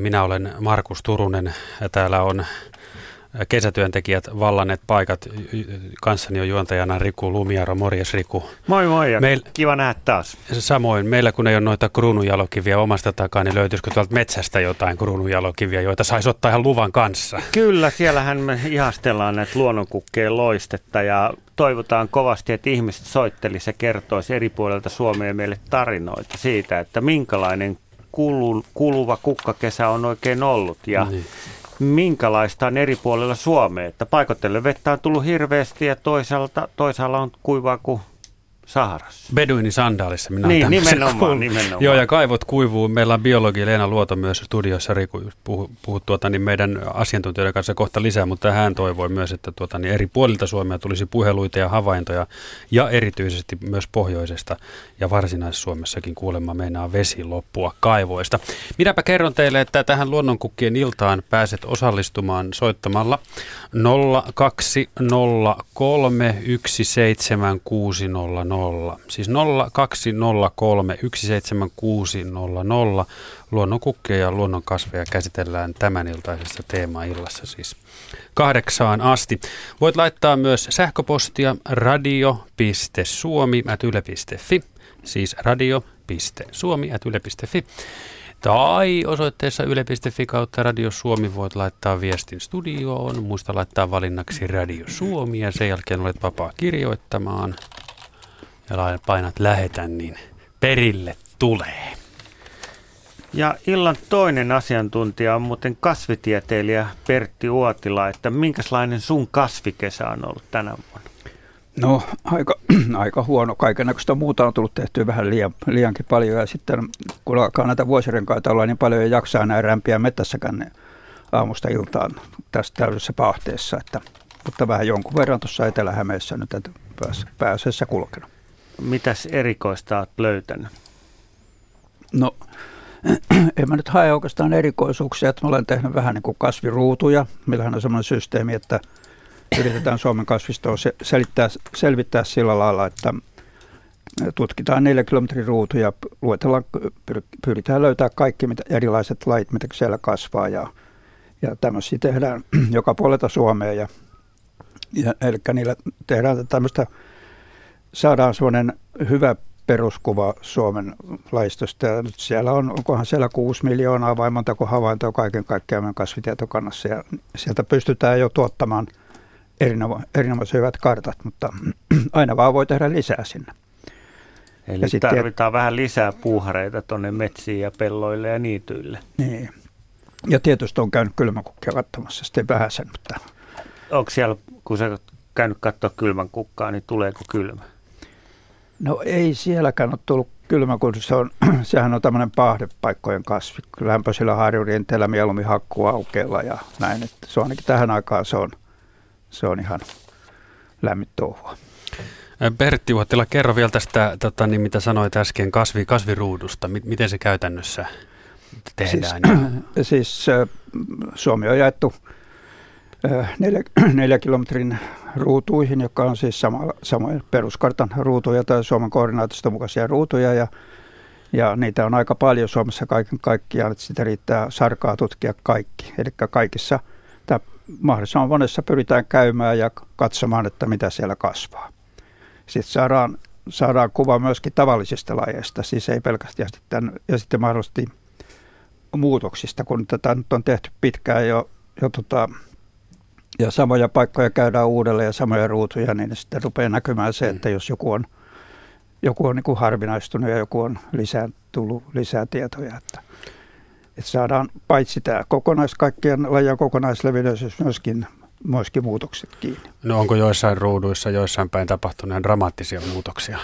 Minä olen Markus Turunen ja täällä on kesätyöntekijät vallanneet paikat. Kanssani on juontajana Riku Lumiaro. Morjes Riku. Moi moi ja Meil... kiva nähdä taas. Samoin. Meillä kun ei ole noita kruununjalokiviä omasta takaa, niin löytyisikö tuolta metsästä jotain kruununjalokiviä, joita saisi ottaa ihan luvan kanssa? Kyllä, siellähän me ihastellaan näitä luonnonkukkeen loistetta ja toivotaan kovasti, että ihmiset soittelisi ja kertoisi eri puolilta Suomea meille tarinoita siitä, että minkälainen kuluva kukkakesä on oikein ollut. Ja niin minkälaista on eri puolilla Suomea. Että paikotellen vettä on tullut hirveästi ja toisaalta, toisaalla on kuivaa kuin Saharassa. Beduini sandaalissa minä Niin, nimenomaan, nimenomaan. Joo, ja kaivot kuivuu. Meillä on biologi Leena Luoto myös studiossa, Riku, puhut puhu, tuota, niin meidän asiantuntijoiden kanssa kohta lisää, mutta hän toivoi myös, että tuota, niin eri puolilta Suomea tulisi puheluita ja havaintoja, ja erityisesti myös pohjoisesta ja varsinais-Suomessakin kuulemma meinaa vesi loppua kaivoista. Minäpä kerron teille, että tähän luonnonkukkien iltaan pääset osallistumaan soittamalla 0203 17600 Siis 0203 17600. Luonnonkukkia ja luonnonkasveja käsitellään tämän iltaisessa teemaillassa siis kahdeksaan asti. Voit laittaa myös sähköpostia radio.suomi.yle.fi, siis radio.suomi.yle.fi. Tai osoitteessa yle.fi kautta Radio Suomi voit laittaa viestin studioon. Muista laittaa valinnaksi Radio Suomi ja sen jälkeen olet vapaa kirjoittamaan ja painat lähetän, niin perille tulee. Ja illan toinen asiantuntija on muuten kasvitieteilijä Pertti Uotila, että minkälainen sun kasvikesä on ollut tänä vuonna? No aika, aika huono. Kaikenlaista muuta on tullut tehtyä vähän liian, liiankin paljon ja sitten kun alkaa näitä vuosirenkaita olla niin paljon ja jaksaa enää rämpiä metässäkään niin aamusta iltaan tässä täydessä pahteessa. Että, mutta vähän jonkun verran tuossa Etelä-Hämeessä nyt pääsessä kulkenut. Mitäs erikoista olet löytänyt? No, en mä nyt hae oikeastaan erikoisuuksia, että mä olen tehnyt vähän niin kuin kasviruutuja. Meillähän on semmoinen systeemi, että yritetään Suomen kasvistoa selittää, selvittää sillä lailla, että tutkitaan neljä kilometrin ruutuja, luetellaan, pyritään löytää kaikki mitä, erilaiset lait, mitä siellä kasvaa ja, ja tämmöisiä tehdään joka puolelta Suomea ja, ja eli niillä tehdään tämmöistä saadaan sellainen hyvä peruskuva Suomen laistosta. Ja nyt siellä on, onkohan siellä 6 miljoonaa vai montako havaintoa kaiken kaikkiaan meidän kasvitietokannassa. Ja sieltä pystytään jo tuottamaan erinoma, erinomaisen hyvät kartat, mutta aina vaan voi tehdä lisää sinne. Eli ja sitten, tarvitaan vähän lisää puuhareita tuonne metsiin ja pelloille ja niityille. Niin. Ja tietysti on käynyt kylmäkukkia katsomassa sitten vähän sen, mutta... Onko siellä, kun sä käynyt katsoa kylmän kukkaa, niin tuleeko kylmä? No ei sielläkään ole tullut kylmä, kun se on, sehän on tämmöinen pahdepaikkojen kasvi. Lämpöisillä harjurienteillä mieluummin hakkuu aukeilla ja näin. Että se on ainakin tähän aikaan se on, se on ihan lämmin touhua. Pertti Uottila, kerro vielä tästä, tota, niin mitä sanoit äsken, kasvi, kasviruudusta. Miten se käytännössä tehdään? Siis, siis Suomi on jaettu neljä, neljä kilometrin ruutuihin, joka on siis sama, samoin peruskartan ruutuja tai Suomen koordinaatista mukaisia ruutuja ja, ja niitä on aika paljon Suomessa kaiken kaikkiaan, että sitä riittää sarkaa tutkia kaikki. Eli kaikissa tämä mahdollisimman monessa pyritään käymään ja katsomaan, että mitä siellä kasvaa. Sitten saadaan, saadaan kuva myöskin tavallisista lajeista, siis ei pelkästään sitten, ja sitten mahdollisesti muutoksista, kun tätä nyt on tehty pitkään jo, jo tota, ja samoja paikkoja käydään uudelleen ja samoja ruutuja, niin sitten rupeaa näkymään se, että jos joku on, joku on niin kuin harvinaistunut ja joku on lisää, tullut lisää tietoja. Että, että saadaan paitsi tämä kokonais, kaikkien lajien kokonaislevinneys myöskin, myöskin muutokset kiinni. No onko joissain ruuduissa, joissain päin tapahtuneen dramaattisia muutoksia?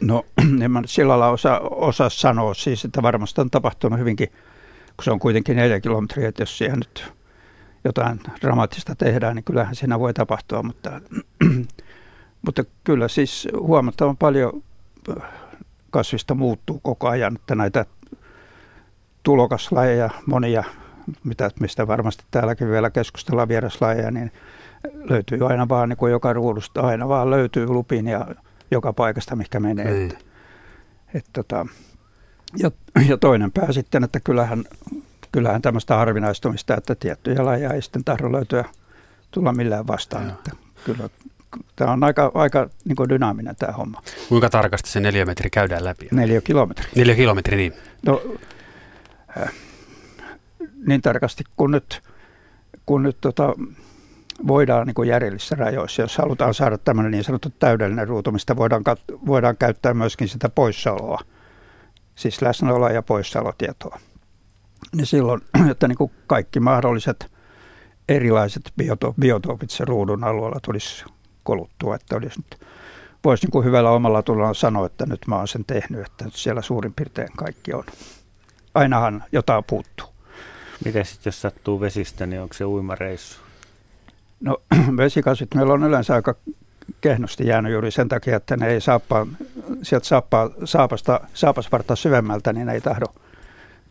No en mä sillä lailla osaa, osaa sanoa siis, että varmasti on tapahtunut hyvinkin, kun se on kuitenkin neljä kilometriä, että jos siihen nyt jotain dramaattista tehdään, niin kyllähän siinä voi tapahtua, mutta, mutta kyllä siis huomattavan paljon kasvista muuttuu koko ajan, että näitä tulokaslajeja, monia, mitä, mistä varmasti täälläkin vielä keskustellaan vieraslajeja, niin löytyy aina vaan niin kuin joka ruudusta, aina vaan löytyy lupin ja joka paikasta, mikä menee. Niin. Että, et, tota, ja, ja toinen pää sitten, että kyllähän kyllähän tämmöistä harvinaistumista, että tiettyjä lajeja ei sitten tahdo löytyä tulla millään vastaan. Että kyllä tämä on aika, aika niin dynaaminen tämä homma. Kuinka tarkasti se neljä metri käydään läpi? Neljä kilometriä. Neljä kilometriä, niin. No, äh, niin tarkasti kun nyt, kun nyt tota, voidaan niin kuin järjellisissä rajoissa, jos halutaan saada tämmöinen niin sanottu täydellinen ruutu, mistä voidaan, voidaan käyttää myöskin sitä poissaoloa, siis läsnäoloa ja poissaolotietoa. Niin silloin, että niin kuin kaikki mahdolliset erilaiset bioto, biotoopit se ruudun alueella tulisi koluttua, että olisi nyt, voisi niin kuin hyvällä omalla tullaan sanoa, että nyt mä oon sen tehnyt, että nyt siellä suurin piirtein kaikki on. Ainahan jotain puuttuu. Miten sitten jos sattuu vesistä, niin onko se uimareissu? No vesikasvit meillä on yleensä aika kehnosti jäänyt juuri sen takia, että ne ei saappaa, sieltä saappaa, saapasta, saapasvarta syvemmältä, niin ne ei tahdo,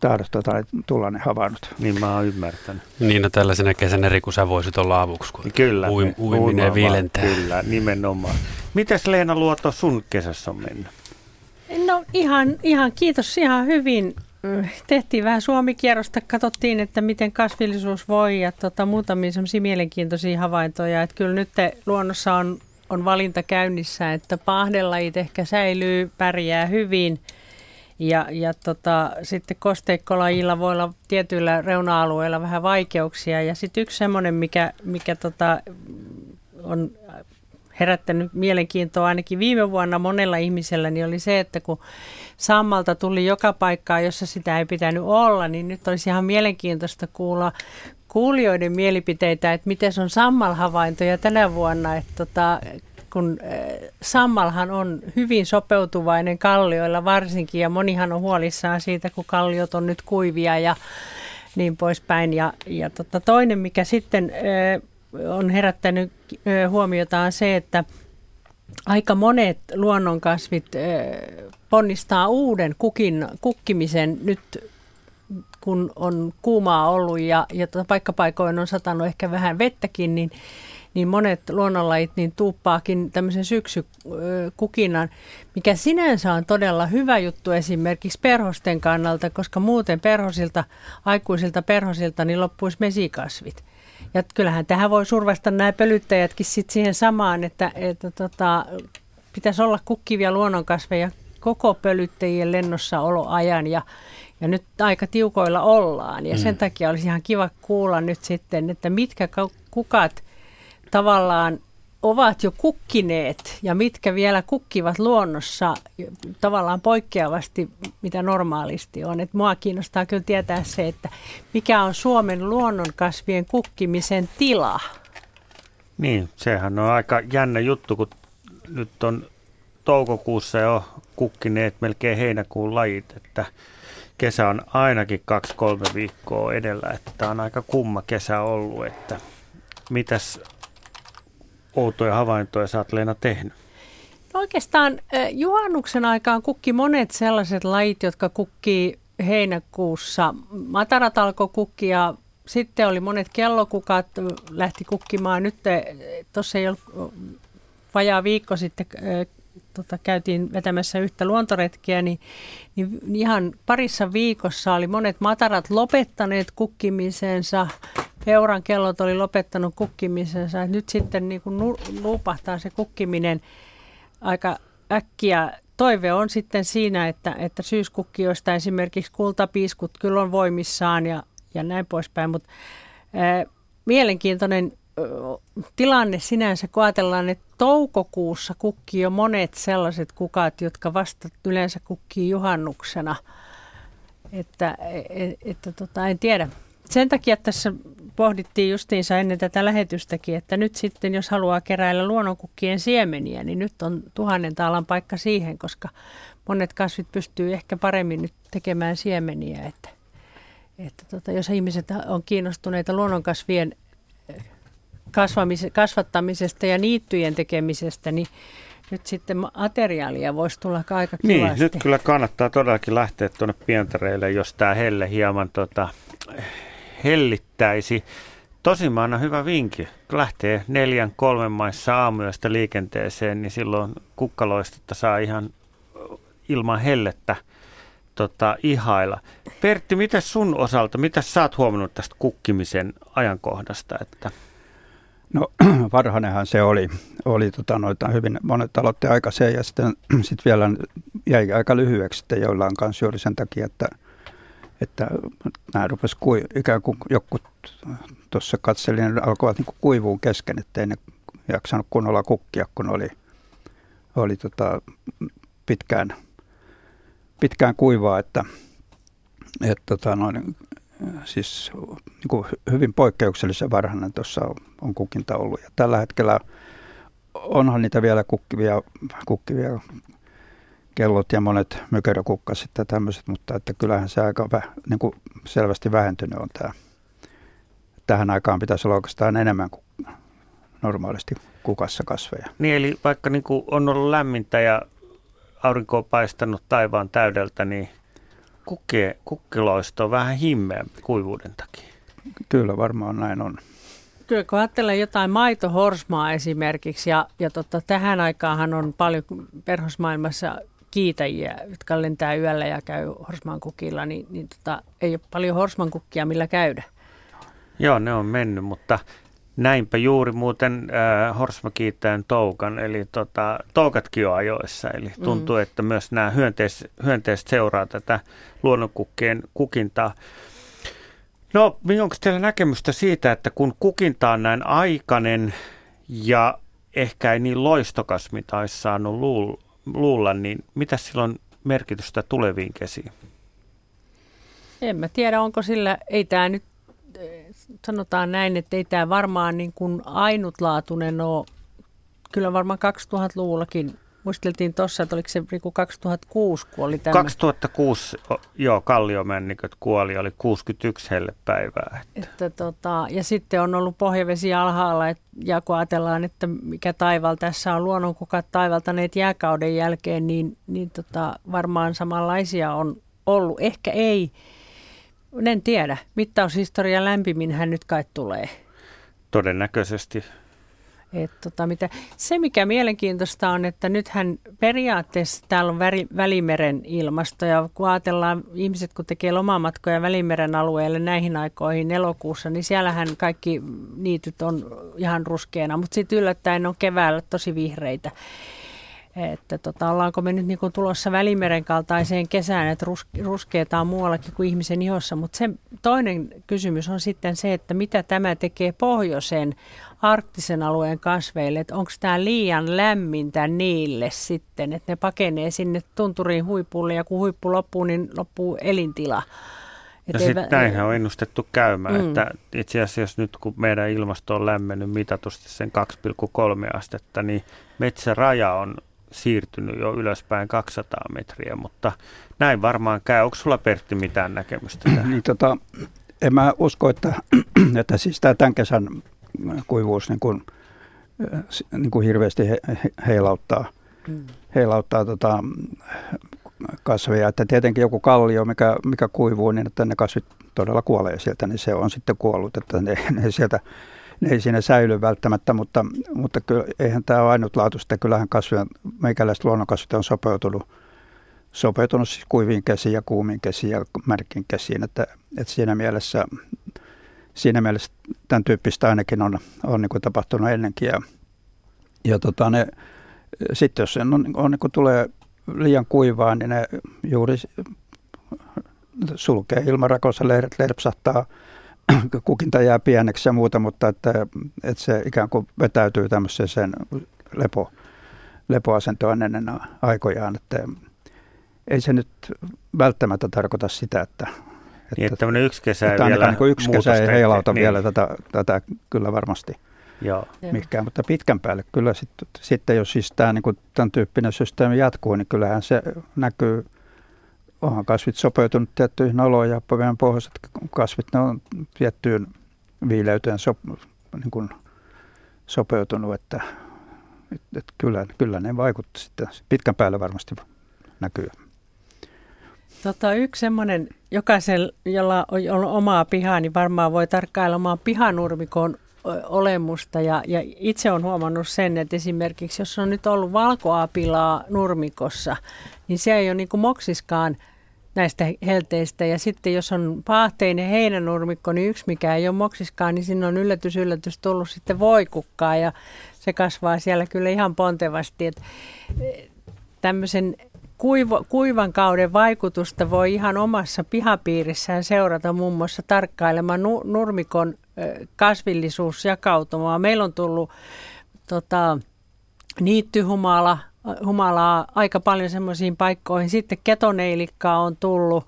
tahdo tuota, tulla ne havainnot. Niin mä oon ymmärtänyt. Niin, no tällaisena kesänä Riku, sä voisit olla avuksi, kun kyllä, uim, uiminen viilentää. Kyllä, nimenomaan. Mitäs Leena Luoto sun kesässä on mennyt? No ihan, ihan kiitos ihan hyvin tehtiin vähän suomikierrosta, katsottiin, että miten kasvillisuus voi ja tota, muutamia semmoisia mielenkiintoisia havaintoja. Että kyllä nyt luonnossa on, on valinta käynnissä, että pahdelajit ehkä säilyy, pärjää hyvin. Ja, ja tota, sitten kosteikkolajilla voi olla tietyillä reuna-alueilla vähän vaikeuksia. Ja sitten yksi semmoinen, mikä, mikä tota, on herättänyt mielenkiintoa ainakin viime vuonna monella ihmisellä, niin oli se, että kun sammalta tuli joka paikkaa, jossa sitä ei pitänyt olla, niin nyt olisi ihan mielenkiintoista kuulla kuulijoiden mielipiteitä, että miten on sammalhavaintoja tänä vuonna, että tota, kun äh, sammalhan on hyvin sopeutuvainen kallioilla varsinkin, ja monihan on huolissaan siitä, kun kalliot on nyt kuivia ja niin poispäin. Ja, ja tota, toinen, mikä sitten äh, on herättänyt huomiota on se, että aika monet luonnonkasvit ponnistaa uuden kukin, kukkimisen nyt kun on kuumaa ollut ja, ja tuota paikkapaikoin on satanut ehkä vähän vettäkin, niin, niin monet luonnonlajit niin tuuppaakin tämmöisen syksykukinnan, mikä sinänsä on todella hyvä juttu esimerkiksi perhosten kannalta, koska muuten perhosilta, aikuisilta perhosilta niin loppuisi mesikasvit. Ja kyllähän tähän voi survasta nämä pölyttäjätkin sit siihen samaan, että, että tota, pitäisi olla kukkivia luonnonkasveja koko pölyttäjien lennossa oloajan ja, ja nyt aika tiukoilla ollaan. Ja mm. sen takia olisi ihan kiva kuulla nyt sitten, että mitkä kukat tavallaan ovat jo kukkineet ja mitkä vielä kukkivat luonnossa tavallaan poikkeavasti, mitä normaalisti on. Et mua kiinnostaa kyllä tietää se, että mikä on Suomen luonnonkasvien kukkimisen tila. Niin, sehän on aika jännä juttu, kun nyt on toukokuussa jo kukkineet melkein heinäkuun lajit, että kesä on ainakin kaksi-kolme viikkoa edellä, että on aika kumma kesä ollut, että mitäs outoja havaintoja sä oot Leena tehnyt? No oikeastaan juhannuksen aikaan kukki monet sellaiset lajit, jotka kukkii heinäkuussa. Matarat alkoi kukkia, sitten oli monet kellokukat lähti kukkimaan. Nyt tuossa ei ollut vajaa viikko sitten tota, käytiin vetämässä yhtä luontoretkiä, niin, niin ihan parissa viikossa oli monet matarat lopettaneet kukkimisensa. Peuran kellot oli lopettanut kukkimisensa. Nyt sitten niin kuin luupahtaa se kukkiminen aika äkkiä. Toive on sitten siinä, että, että syyskukkioista esimerkiksi kultapiiskut kyllä on voimissaan ja, ja näin poispäin, mutta mielenkiintoinen tilanne sinänsä, kun ajatellaan, että toukokuussa kukkii jo monet sellaiset kukat, jotka vasta yleensä kukkii juhannuksena. Että, et, että tota, en tiedä. Sen takia tässä pohdittiin justiinsa ennen tätä lähetystäkin, että nyt sitten jos haluaa keräillä luonnonkukkien siemeniä, niin nyt on tuhannen taalan paikka siihen, koska monet kasvit pystyy ehkä paremmin nyt tekemään siemeniä. Että, että tota, jos ihmiset on kiinnostuneita luonnonkasvien kasvattamisesta ja niittyjen tekemisestä, niin nyt sitten materiaalia voisi tulla aika kivasti. Niin, nyt kyllä kannattaa todellakin lähteä tuonne pientareille, jos tämä helle hieman tota, hellittäisi. Tosimaan hyvä vinkki. Lähtee neljän kolmen maissa aamuyöstä liikenteeseen, niin silloin kukkaloistetta saa ihan ilman hellettä tota, ihailla. Pertti, mitä sun osalta, mitä sä oot huomannut tästä kukkimisen ajankohdasta? Että... No varhainenhan se oli, oli tota, noita hyvin monet aloitti aikaiseen ja sitten sit vielä jäi aika lyhyeksi sitten joillain kanssa juuri sen takia, että, että nämä rupesi kui, ikään kuin joku tuossa katselin, ne alkoivat niin kuivuun kesken, ettei ne jaksanut kunnolla kukkia, kun oli, oli tota, pitkään, pitkään kuivaa, että, että tota, noin, siis niin kuin hyvin poikkeuksellisen varhainen tuossa on, on kukinta ollut. Ja tällä hetkellä onhan niitä vielä kukkivia, kukkivia kellot ja monet mykerokukkaset ja tämmöiset, mutta että kyllähän se aika vä, niin kuin selvästi vähentynyt on tämä. Tähän aikaan pitäisi olla oikeastaan enemmän kuin normaalisti kukassa kasveja. Niin eli vaikka niin kuin on ollut lämmintä ja aurinko on paistanut taivaan täydeltä, niin kukkien, kukkiloisto on vähän himmeämpi kuivuuden takia. Kyllä varmaan näin on. Kyllä kun ajattelee jotain maitohorsmaa esimerkiksi, ja, ja tota, tähän aikaanhan on paljon perhosmaailmassa kiitäjiä, jotka lentää yöllä ja käy horsmankukilla, niin, niin tota, ei ole paljon horsmankukkia millä käydä. Joo, ne on mennyt, mutta näinpä juuri muuten äh, Horsma kiittäen toukan, eli tota, toukatkin on ajoissa, eli tuntuu, mm. että myös nämä hyönteis, hyönteiset seuraa tätä luonnonkukkien kukintaa. No, onko teillä näkemystä siitä, että kun kukinta on näin aikainen ja ehkä ei niin loistokas, mitä olisi saanut luulla, niin mitä silloin merkitystä tuleviin kesiin? En mä tiedä, onko sillä, ei tämä nyt sanotaan näin, että ei tämä varmaan niin kuin ainutlaatuinen ole. Kyllä varmaan 2000-luvullakin muisteltiin tuossa, että oliko se 2006, kun oli tämä. 2006, joo, kalliomänniköt kuoli, oli 61 hellepäivää. Että. Että tota, ja sitten on ollut pohjavesi alhaalla, et, ja kun ajatellaan, että mikä taival tässä on luonnonkukat taivaltaneet jääkauden jälkeen, niin, niin tota, varmaan samanlaisia on ollut. Ehkä ei en tiedä. Mittaushistorian lämpimin hän nyt kai tulee. Todennäköisesti. Et tota, mitä, se, mikä mielenkiintoista on, että nythän periaatteessa täällä on väri, Välimeren ilmasto, ja kun ajatellaan ihmiset, kun tekee lomamatkoja Välimeren alueelle näihin aikoihin elokuussa, niin siellähän kaikki niityt on ihan ruskeana, mutta sitten yllättäen on keväällä tosi vihreitä. Että tota, ollaanko me nyt niin tulossa Välimeren kaltaiseen kesään, että rus, ruskeeta on muuallakin kuin ihmisen ihossa, mutta se toinen kysymys on sitten se, että mitä tämä tekee pohjoisen arktisen alueen kasveille, että onko tämä liian lämmintä niille sitten, että ne pakenee sinne tunturiin huipulle ja kun huippu loppuu, niin loppuu elintila. Ja sitten näinhän on ennustettu käymään, mm. että itse asiassa nyt kun meidän ilmasto on lämmennyt mitatusti sen 2,3 astetta, niin metsäraja on siirtynyt jo ylöspäin 200 metriä, mutta näin varmaan käy. Onko sulla Pertti mitään näkemystä tähän? niin, tota, en mä usko, että, että siis tämä tämän kesän kuivuus niin kuin, niin kuin hirveästi he, heilauttaa, mm. heilauttaa tota, kasveja. Että tietenkin joku kallio, mikä, mikä kuivuu niin, että ne kasvit todella kuolee sieltä, niin se on sitten kuollut, että ne, ne sieltä ne ei siinä säily välttämättä, mutta, mutta kyllä, eihän tämä ole ainutlaatuista. Kyllähän kasvien, meikäläiset luonnonkasvit on sopeutunut, sopeutunut siis kuiviin kesiin ja kuumiin kesiin ja märkiin kesiin, että, että siinä mielessä siinä mielessä tämän tyyppistä ainakin on, on niin kuin tapahtunut ennenkin. Ja, ja tota ne, sitten jos on, on, niin kuin tulee liian kuivaa, niin ne juuri sulkee ilmarakossa, lehdet lerpsahtaa – kukinta jää pieneksi ja muuta, mutta että, että se ikään kuin vetäytyy tämmöiseen sen lepo, lepoasentoon ennen aikojaan, että ei se nyt välttämättä tarkoita sitä, että niin, että tämmöinen yksi kesä että vielä niin yksi kesä ei heilauta niin. vielä tätä, tätä kyllä varmasti Joo. mikään, mutta pitkän päälle kyllä sitten, sitten jos siis tämä, niin kuin, tämän tyyppinen systeemi jatkuu, niin kyllähän se näkyy onhan kasvit sopeutunut tiettyihin oloihin ja meidän pohjoiset kasvit ne on tiettyyn viileyteen so, niin kuin sopeutunut, että, että, että kyllä, kyllä ne vaikutti sitten pitkän päälle varmasti näkyy. Tota, yksi semmoinen, jokaisella, jolla on omaa pihaa, niin varmaan voi tarkkailla omaa pihanurmikon olemusta. Ja, ja itse olen huomannut sen, että esimerkiksi jos on nyt ollut valkoapilaa nurmikossa, niin se ei ole niin kuin moksiskaan näistä helteistä. Ja sitten jos on paahteinen heinänurmikko, niin yksi mikä ei ole moksiskaan, niin sinne on yllätys yllätys tullut sitten voikukkaa ja se kasvaa siellä kyllä ihan pontevasti. Että tämmöisen kuivan kauden vaikutusta voi ihan omassa pihapiirissään seurata muun muassa tarkkailemaan nu, nurmikon kasvillisuusjakautumaa. Meillä on tullut tota, niittyhumala, humalaa aika paljon semmoisiin paikkoihin. Sitten ketoneilikkaa on tullut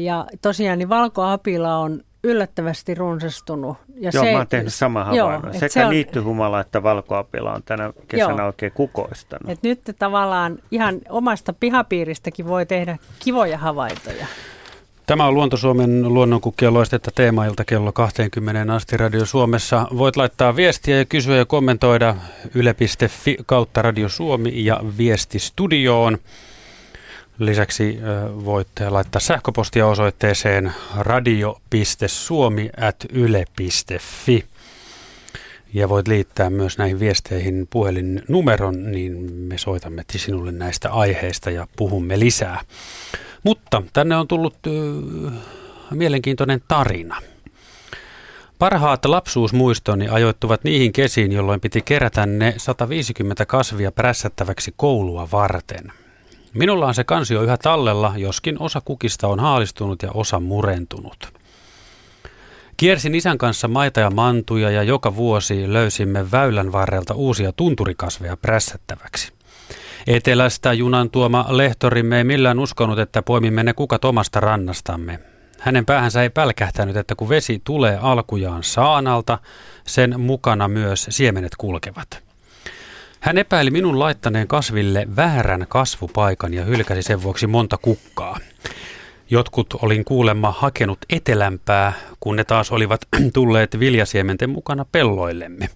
ja tosiaan niin valkoapila on yllättävästi runsastunut. Ja joo, se, mä oon tehnyt sama havainnon. Sekä se on, niittyhumala että valkoapila on tänä kesänä joo, oikein kukoistanut. Et nyt tavallaan ihan omasta pihapiiristäkin voi tehdä kivoja havaintoja. Tämä on Luonto-Suomen luonnonkukkien loistetta teemailta kello 20 asti Radio Suomessa. Voit laittaa viestiä ja kysyä ja kommentoida yle.fi kautta Radio Suomi ja viesti studioon. Lisäksi voitte laittaa sähköpostia osoitteeseen radio.suomi.yle.fi. Ja voit liittää myös näihin viesteihin puhelinnumeron, niin me soitamme sinulle näistä aiheista ja puhumme lisää. Mutta tänne on tullut äh, mielenkiintoinen tarina. Parhaat lapsuusmuistoni ajoittuvat niihin kesiin, jolloin piti kerätä ne 150 kasvia prässättäväksi koulua varten. Minulla on se kansio yhä tallella, joskin osa kukista on haalistunut ja osa murentunut. Kiersin isän kanssa maita ja mantuja ja joka vuosi löysimme väylän varrelta uusia tunturikasveja prässättäväksi. Etelästä junan tuoma lehtorimme ei millään uskonut, että poimimme ne kukat omasta rannastamme. Hänen päähänsä ei pälkähtänyt, että kun vesi tulee alkujaan saanalta, sen mukana myös siemenet kulkevat. Hän epäili minun laittaneen kasville väärän kasvupaikan ja hylkäsi sen vuoksi monta kukkaa. Jotkut olin kuulemma hakenut etelämpää, kun ne taas olivat tulleet viljasiementen mukana pelloillemme.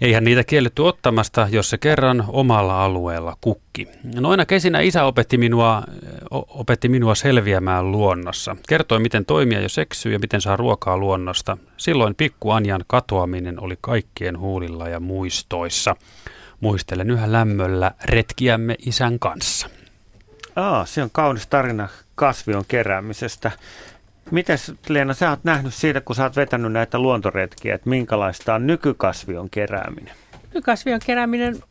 Eihän niitä kielletty ottamasta, jos se kerran omalla alueella kukki. Noina kesinä isä opetti minua, opetti minua selviämään luonnossa. Kertoi, miten toimia jo seksyy ja miten saa ruokaa luonnosta. Silloin pikku Anjan katoaminen oli kaikkien huulilla ja muistoissa. Muistelen yhä lämmöllä retkiämme isän kanssa. Aa, se on kaunis tarina kasvion keräämisestä. Mites Leena, sä oot nähnyt siitä, kun sä oot vetänyt näitä luontoretkiä, että minkälaista on nykykasvion kerääminen? Nykykasvion kerääminen,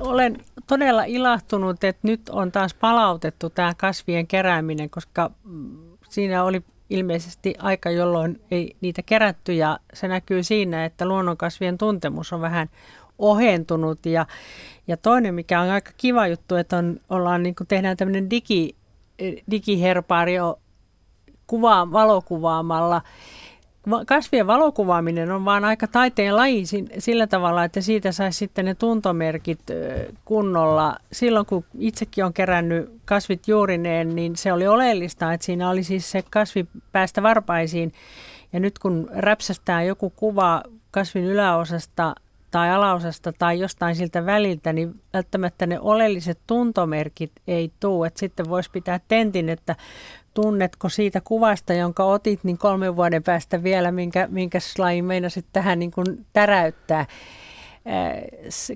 olen todella ilahtunut, että nyt on taas palautettu tämä kasvien kerääminen, koska siinä oli ilmeisesti aika, jolloin ei niitä kerätty ja se näkyy siinä, että luonnonkasvien tuntemus on vähän ohentunut ja, ja toinen, mikä on aika kiva juttu, että on, ollaan, niin tehdään tämmöinen digi, digiherpaario kuvaa, valokuvaamalla. Kasvien valokuvaaminen on vaan aika taiteen laji sillä tavalla, että siitä saisi sitten ne tuntomerkit kunnolla. Silloin kun itsekin on kerännyt kasvit juurineen, niin se oli oleellista, että siinä oli siis se kasvi päästä varpaisiin. Ja nyt kun räpsästään joku kuva kasvin yläosasta tai alaosasta tai jostain siltä väliltä, niin välttämättä ne oleelliset tuntomerkit ei tule. sitten voisi pitää tentin, että tunnetko siitä kuvasta, jonka otit, niin kolmen vuoden päästä vielä, minkä, minkä lajin meinasit tähän niin kuin täräyttää.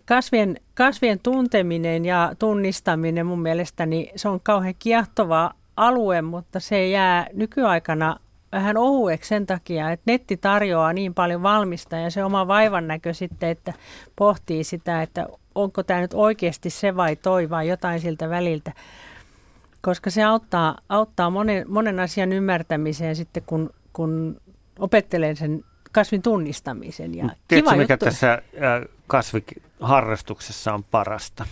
Kasvien, kasvien tunteminen ja tunnistaminen mun mielestäni se on kauhean kiehtova alue, mutta se jää nykyaikana vähän ohueksi sen takia, että netti tarjoaa niin paljon valmista ja se oma vaivan näkö sitten, että pohtii sitä, että onko tämä nyt oikeasti se vai toi vai jotain siltä väliltä koska se auttaa, auttaa monen, monen asian ymmärtämiseen sitten, kun, kun opettelee sen kasvin tunnistamisen. Ja Tiedätkö, kiva mikä juttu. tässä kasviharrastuksessa on parasta?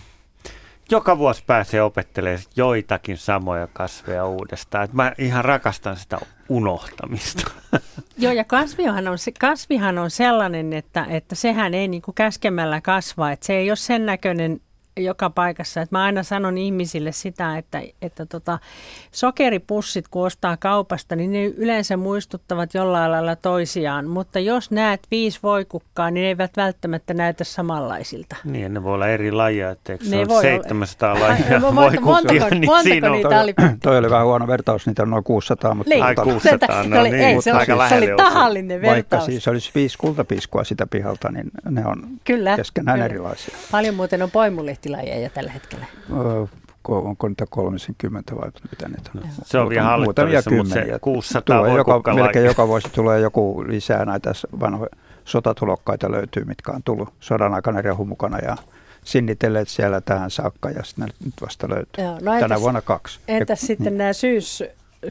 Joka vuosi pääsee opettelemaan joitakin samoja kasveja uudestaan. Et mä ihan rakastan sitä unohtamista. Joo, ja kasvihan on, kasvihan on sellainen, että, että sehän ei niin kuin käskemällä kasva. Että se ei ole sen näköinen joka paikassa. Et mä aina sanon ihmisille sitä, että, että tota, sokeripussit kun ostaa kaupasta, niin ne yleensä muistuttavat jollain lailla toisiaan. Mutta jos näet viisi voikukkaa, niin ne eivät välttämättä näytä samanlaisilta. Niin, ne voi olla eri lajia, etteikö se ole 700 lajia voikukkia. Montako, niin montako siinä niitä oli? Toi oli vähän huono vertaus, niitä on noin 600. Mutta Ai 600, no oli, niin, ei, se, aika se oli tahallinen vertaus. Vaikka siis olisi viisi kultapiskua sitä pihalta, niin ne on Kyllä, keskenään kyllä. erilaisia. Paljon muuten on poimulehti lehtilajeja tällä hetkellä? onko niitä 30 vai mitä niitä on? Se on vielä hallittavissa, mutta se 600 tulee joka, Melkein joka vuosi tulee joku lisää näitä vanhoja sotatulokkaita löytyy, mitkä on tullut sodan aikana rehu mukana ja sinnitelleet siellä tähän saakka ja sitten nyt vasta löytyy. Joo, no entäs, Tänä vuonna kaksi. Entäs ja, sitten nämä syys,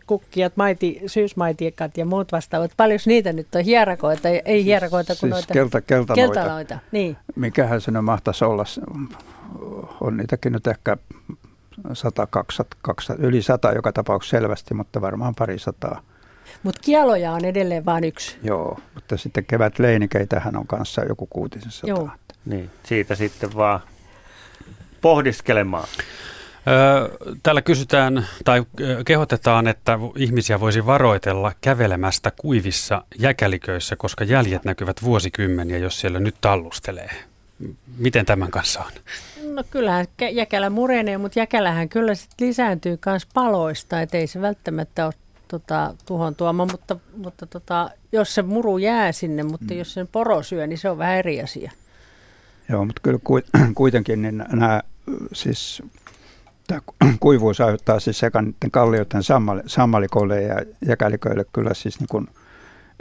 kukkijat, maiti, syysmaitiekat ja muut vastaavat. Paljon niitä nyt on hierakoita, ei hierakoita kuin siis noita kelta, keltanoita. keltanoita. Niin. Mikähän se nyt mahtaisi olla? On niitäkin nyt ehkä 100, 200, 200, yli 100 joka tapauksessa selvästi, mutta varmaan pari sataa. Mutta kieloja on edelleen vain yksi. Joo, mutta sitten kevät leinikeitähän on kanssa joku kuutisen sataa. Joo. Niin, siitä sitten vaan pohdiskelemaan. Täällä kysytään tai kehotetaan, että ihmisiä voisi varoitella kävelemästä kuivissa jäkäliköissä, koska jäljet näkyvät vuosikymmeniä, jos siellä nyt tallustelee. Miten tämän kanssa on? No kyllähän jäkälä murenee, mutta jäkälähän kyllä sit lisääntyy myös paloista, että ei se välttämättä ole tota, tuhon tuoma, mutta, mutta tota, jos se muru jää sinne, mutta mm. jos sen poro syö, niin se on vähän eri asia. Joo, mutta kyllä kuitenkin niin nämä siis tämä kuivuus aiheuttaa siis sekä niiden kallioiden sammalikoille ja jäkäliköille kyllä siis niin kuin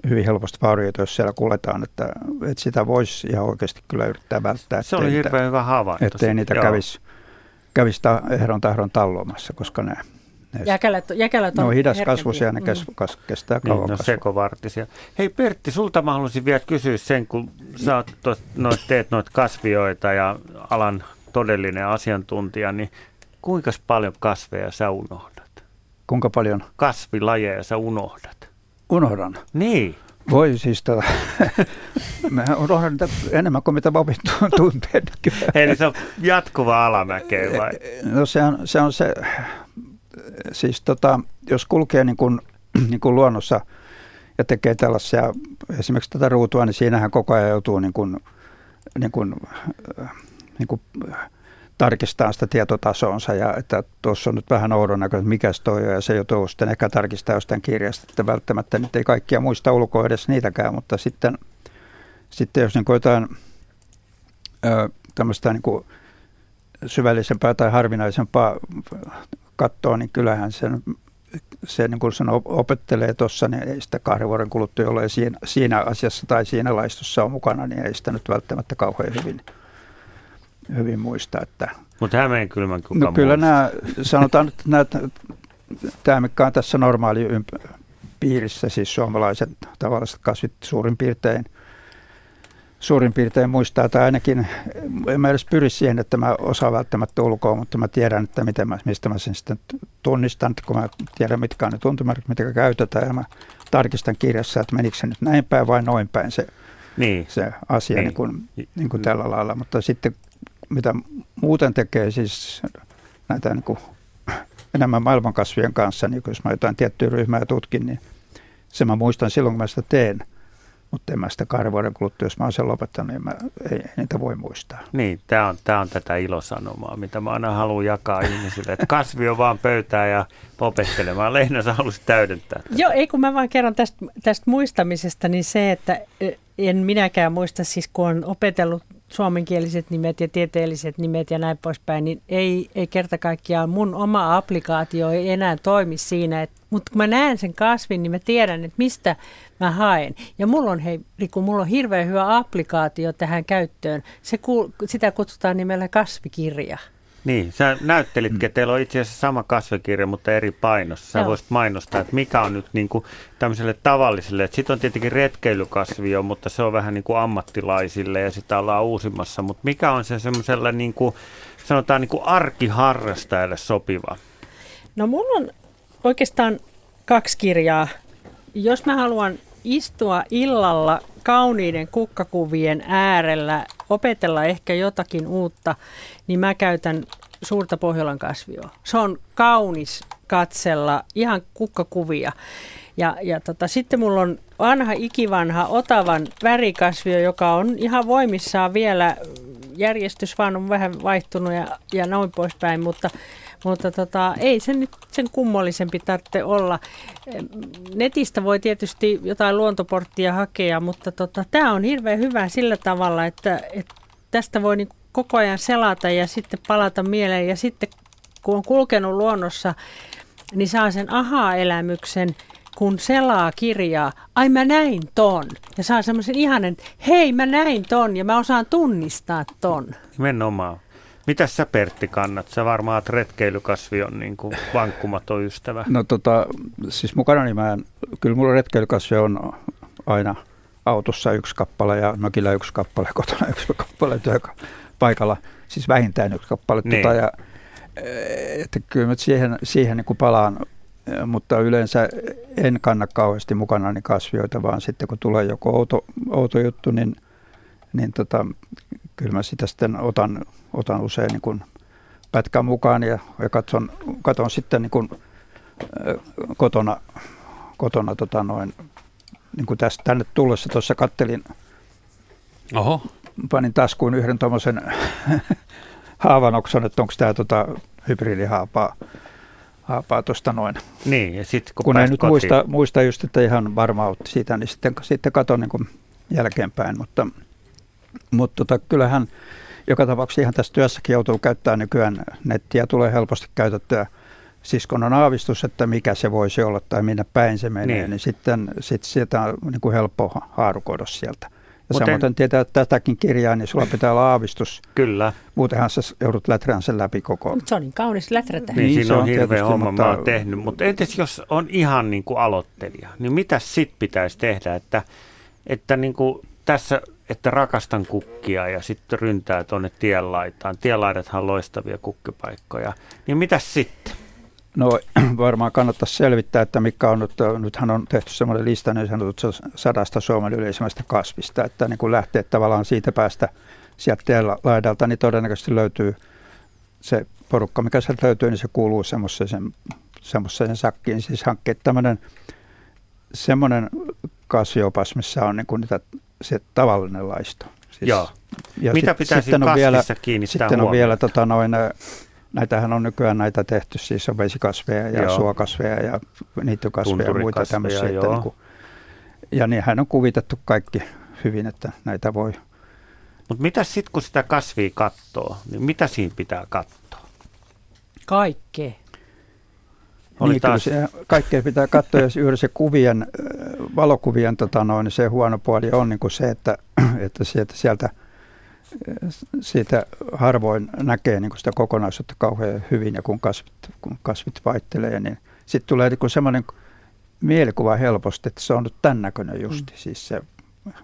hyvin helposti vaurioita, jos siellä kuljetaan, että, että sitä voisi ihan oikeasti kyllä yrittää välttää. Se oli hirveän hyvä havainto. Ettei niitä kävisi, kävisi ta, ehdon tahdon talluamassa, koska ne Jäkälät, jäkälät on No hidas kasvusia, ne kes, kes, kestää kauan niin, no sekovartisia. Hei Pertti, sulta mä haluaisin vielä kysyä sen, kun sä oot tos, noit, teet noita kasvioita ja alan todellinen asiantuntija, niin kuinka paljon kasveja sä unohdat? Kuinka paljon? Kasvilajeja sä unohdat. Unohdan? Niin. Voi siis tota, mä unohdan niitä enemmän kuin mitä Bobi tuntee. Eli se on jatkuva alamäkeä vai? No se on se, on se siis tota, jos kulkee niin kuin, niin kuin luonnossa ja tekee tällaisia, esimerkiksi tätä ruutua, niin siinähän koko ajan joutuu niin kuin, niin kuin, niin kuin tarkistaa sitä tietotasoonsa ja että tuossa on nyt vähän oudon näköinen, että mikä toi on ja se joutuu sitten ehkä tarkistaa jostain kirjasta, että välttämättä nyt ei kaikkia muista ulkoa edes niitäkään, mutta sitten, sitten jos niin jotain tämmöistä niin syvällisempää tai harvinaisempaa katsoo, niin kyllähän sen, se niin kuin sen opettelee tuossa, niin ei sitä kahden vuoden kuluttua ole siinä, siinä asiassa tai siinä laistossa on mukana, niin ei sitä nyt välttämättä kauhean hyvin, hyvin muista. Että, Mutta Hämeen kylmän kuka no, kyllä nämä, sanotaan, että nämä, tämä mikä on tässä normaali ymp- piirissä, siis suomalaiset tavalliset kasvit suurin piirtein – suurin piirtein muistaa, tai ainakin en mä edes pyri siihen, että mä osaan välttämättä ulkoa, mutta mä tiedän, että miten mä, mistä mä sen sitten tunnistan, kun mä tiedän, mitkä on ne tuntumarkit, mitä käytetään, ja mä tarkistan kirjassa, että menikö se nyt näin päin vai noin päin se, niin. se asia niin. Niin kuin, niin kuin tällä lailla. Mutta sitten mitä muuten tekee siis näitä niin kuin enemmän maailmankasvien kanssa, niin jos mä jotain tiettyä ryhmää tutkin, niin se mä muistan silloin, kun mä sitä teen – mutta en mä sitä kahden vuoden kuluttua, jos mä oon sen lopettanut, niin mä ei, ei niitä voi muistaa. Niin, tämä on, tää on tätä ilosanomaa, mitä mä aina haluan jakaa ihmisille, että kasvi on vaan pöytää ja opettelemaan. Leina, sä haluaisit täydentää tätä. Joo, ei kun mä vaan kerron tästä, tästä muistamisesta, niin se, että en minäkään muista, siis kun on opetellut suomenkieliset nimet ja tieteelliset nimet ja näin poispäin, niin ei, ei kerta kaikkiaan mun oma applikaatio ei enää toimi siinä. Mutta kun mä näen sen kasvin, niin mä tiedän, että mistä mä haen. Ja mulla on, hei Riku, mulla on hirveän hyvä applikaatio tähän käyttöön. Se, sitä kutsutaan nimellä kasvikirja. Niin, sä näyttelit, että teillä on itse asiassa sama kasvikirja, mutta eri painossa. Sä Joo. voisit mainostaa, että mikä on nyt niin kuin tämmöiselle tavalliselle. Sitten on tietenkin retkeilykasvio, mutta se on vähän niin kuin ammattilaisille ja sitä ollaan uusimmassa. Mutta mikä on se semmoiselle niin kuin, sanotaan niin kuin arkiharrastajalle sopiva? No mulla on oikeastaan kaksi kirjaa. Jos mä haluan istua illalla kauniiden kukkakuvien äärellä, opetella ehkä jotakin uutta, niin mä käytän suurta Pohjolan kasvioa. Se on kaunis katsella, ihan kukkakuvia. Ja, ja tota, sitten mulla on vanha ikivanha Otavan värikasvio, joka on ihan voimissaan vielä. Järjestys vaan on vähän vaihtunut ja, ja noin poispäin, mutta mutta tota, ei se nyt sen kummollisempi tarvitse olla. Netistä voi tietysti jotain luontoporttia hakea, mutta tota, tämä on hirveän hyvä sillä tavalla, että, että tästä voi niin koko ajan selata ja sitten palata mieleen ja sitten kun on kulkenut luonnossa, niin saa sen aha-elämyksen, kun selaa kirjaa, ai mä näin ton. Ja saa semmoisen ihanen, hei mä näin ton ja mä osaan tunnistaa ton. Nimenomaan. Mitäs sä Pertti kannat? Sä varmaan että retkeilykasvi on niin kuin vankkumaton ystävä. No tota, siis mukana niin mä en, kyllä mulla retkeilykasvi on aina autossa yksi kappale ja mökillä yksi kappale, kotona yksi kappale paikalla, siis vähintään yksi kappale. Niin. Tota, ja, eh, että kyllä mä siihen, siihen niin kuin palaan, eh, mutta yleensä en kanna kauheasti mukana niin kasvioita, vaan sitten kun tulee joku outo, outo juttu, niin, niin tota, kyllä mä sitä sitten otan, otan usein niin kuin pätkän mukaan ja, ja katson, katson sitten niin kuin, kotona, kotona tota noin, niin kuin tästä, tänne tullessa tuossa kattelin, Oho. panin taskuun yhden tuommoisen haavanokson, että onko tämä tota hybridihaapaa haapaa tuosta noin. Niin, ja sitten kun, kun ei nyt muista, muista just, että ihan varma otti siitä, niin sitten, sitten katon niin jälkeenpäin, mutta mutta tota, kyllähän joka tapauksessa ihan tässä työssäkin joutuu käyttämään nykyään nettiä, tulee helposti käytettyä. Siis kun on aavistus, että mikä se voisi olla tai minne päin se menee, niin, niin sitten sit sieltä on niin kuin helppo haarukoida sieltä. Ja Muten, samoin tietää että tätäkin kirjaa, niin sulla pitää olla aavistus. Kyllä. Muutenhan sä joudut läträän sen läpi koko. Mutta se on niin kaunis läträtä. Niin, niin siinä on, on hirveä homma, mutta... mä oon tehnyt. Mutta entäs jos on ihan niin kuin aloittelija, niin mitä sit pitäisi tehdä, että, että niin kuin tässä että rakastan kukkia ja sitten ryntää tuonne tienlaitaan. Tienlaidathan on loistavia kukkipaikkoja. Niin mitä sitten? No varmaan kannattaisi selvittää, että mikä on nyt, nythän on tehty semmoinen lista niin sanotut sadasta Suomen yleisimmästä kasvista, että niin kun lähtee tavallaan siitä päästä sieltä tienlaidalta, niin todennäköisesti löytyy se porukka, mikä sieltä löytyy, niin se kuuluu semmoiseen, semmoiseen sakkiin. Siis hankkeet tämmöinen semmoinen kasviopas, missä on niin kuin niitä se tavallinen laisto. Siis, Joo. Ja Mitä sit, pitäisi sitten on vielä, kiinnittää Sitten on vielä, tota, noin, näitähän on nykyään näitä tehty, siis on vesikasveja ja joo. suokasveja ja niittykasveja ja muita tämmöisiä. Että niin kuin, ja niinhän on kuvitettu kaikki hyvin, että näitä voi. Mutta mitä sitten, kun sitä kasvia katsoo, niin mitä siinä pitää katsoa? Kaikkea. Oli niin, taas... se, kaikkea pitää katsoa, jos juuri se kuvien, valokuvien tota noin, se huono puoli on niin kuin se, että, että sieltä, sieltä siitä harvoin näkee niin kuin sitä kokonaisuutta kauhean hyvin ja kun kasvit, kun kasvit vaihtelee, niin sitten tulee niin semmoinen mielikuva helposti, että se on nyt tämän näköinen justi, mm. siis se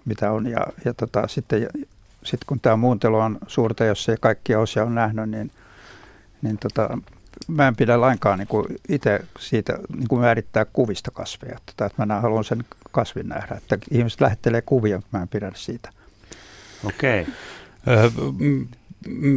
mitä on. Ja, ja tota, sitten, sitten kun tämä muuntelu on suurta, jos se kaikkia osia on nähnyt, niin, niin tota, mä en pidä lainkaan niin itse siitä niin kuin määrittää kuvista kasveja. Että, että mä haluan sen kasvin nähdä. Että ihmiset lähettelee kuvia, mutta mä en pidä siitä. Okei. Okay.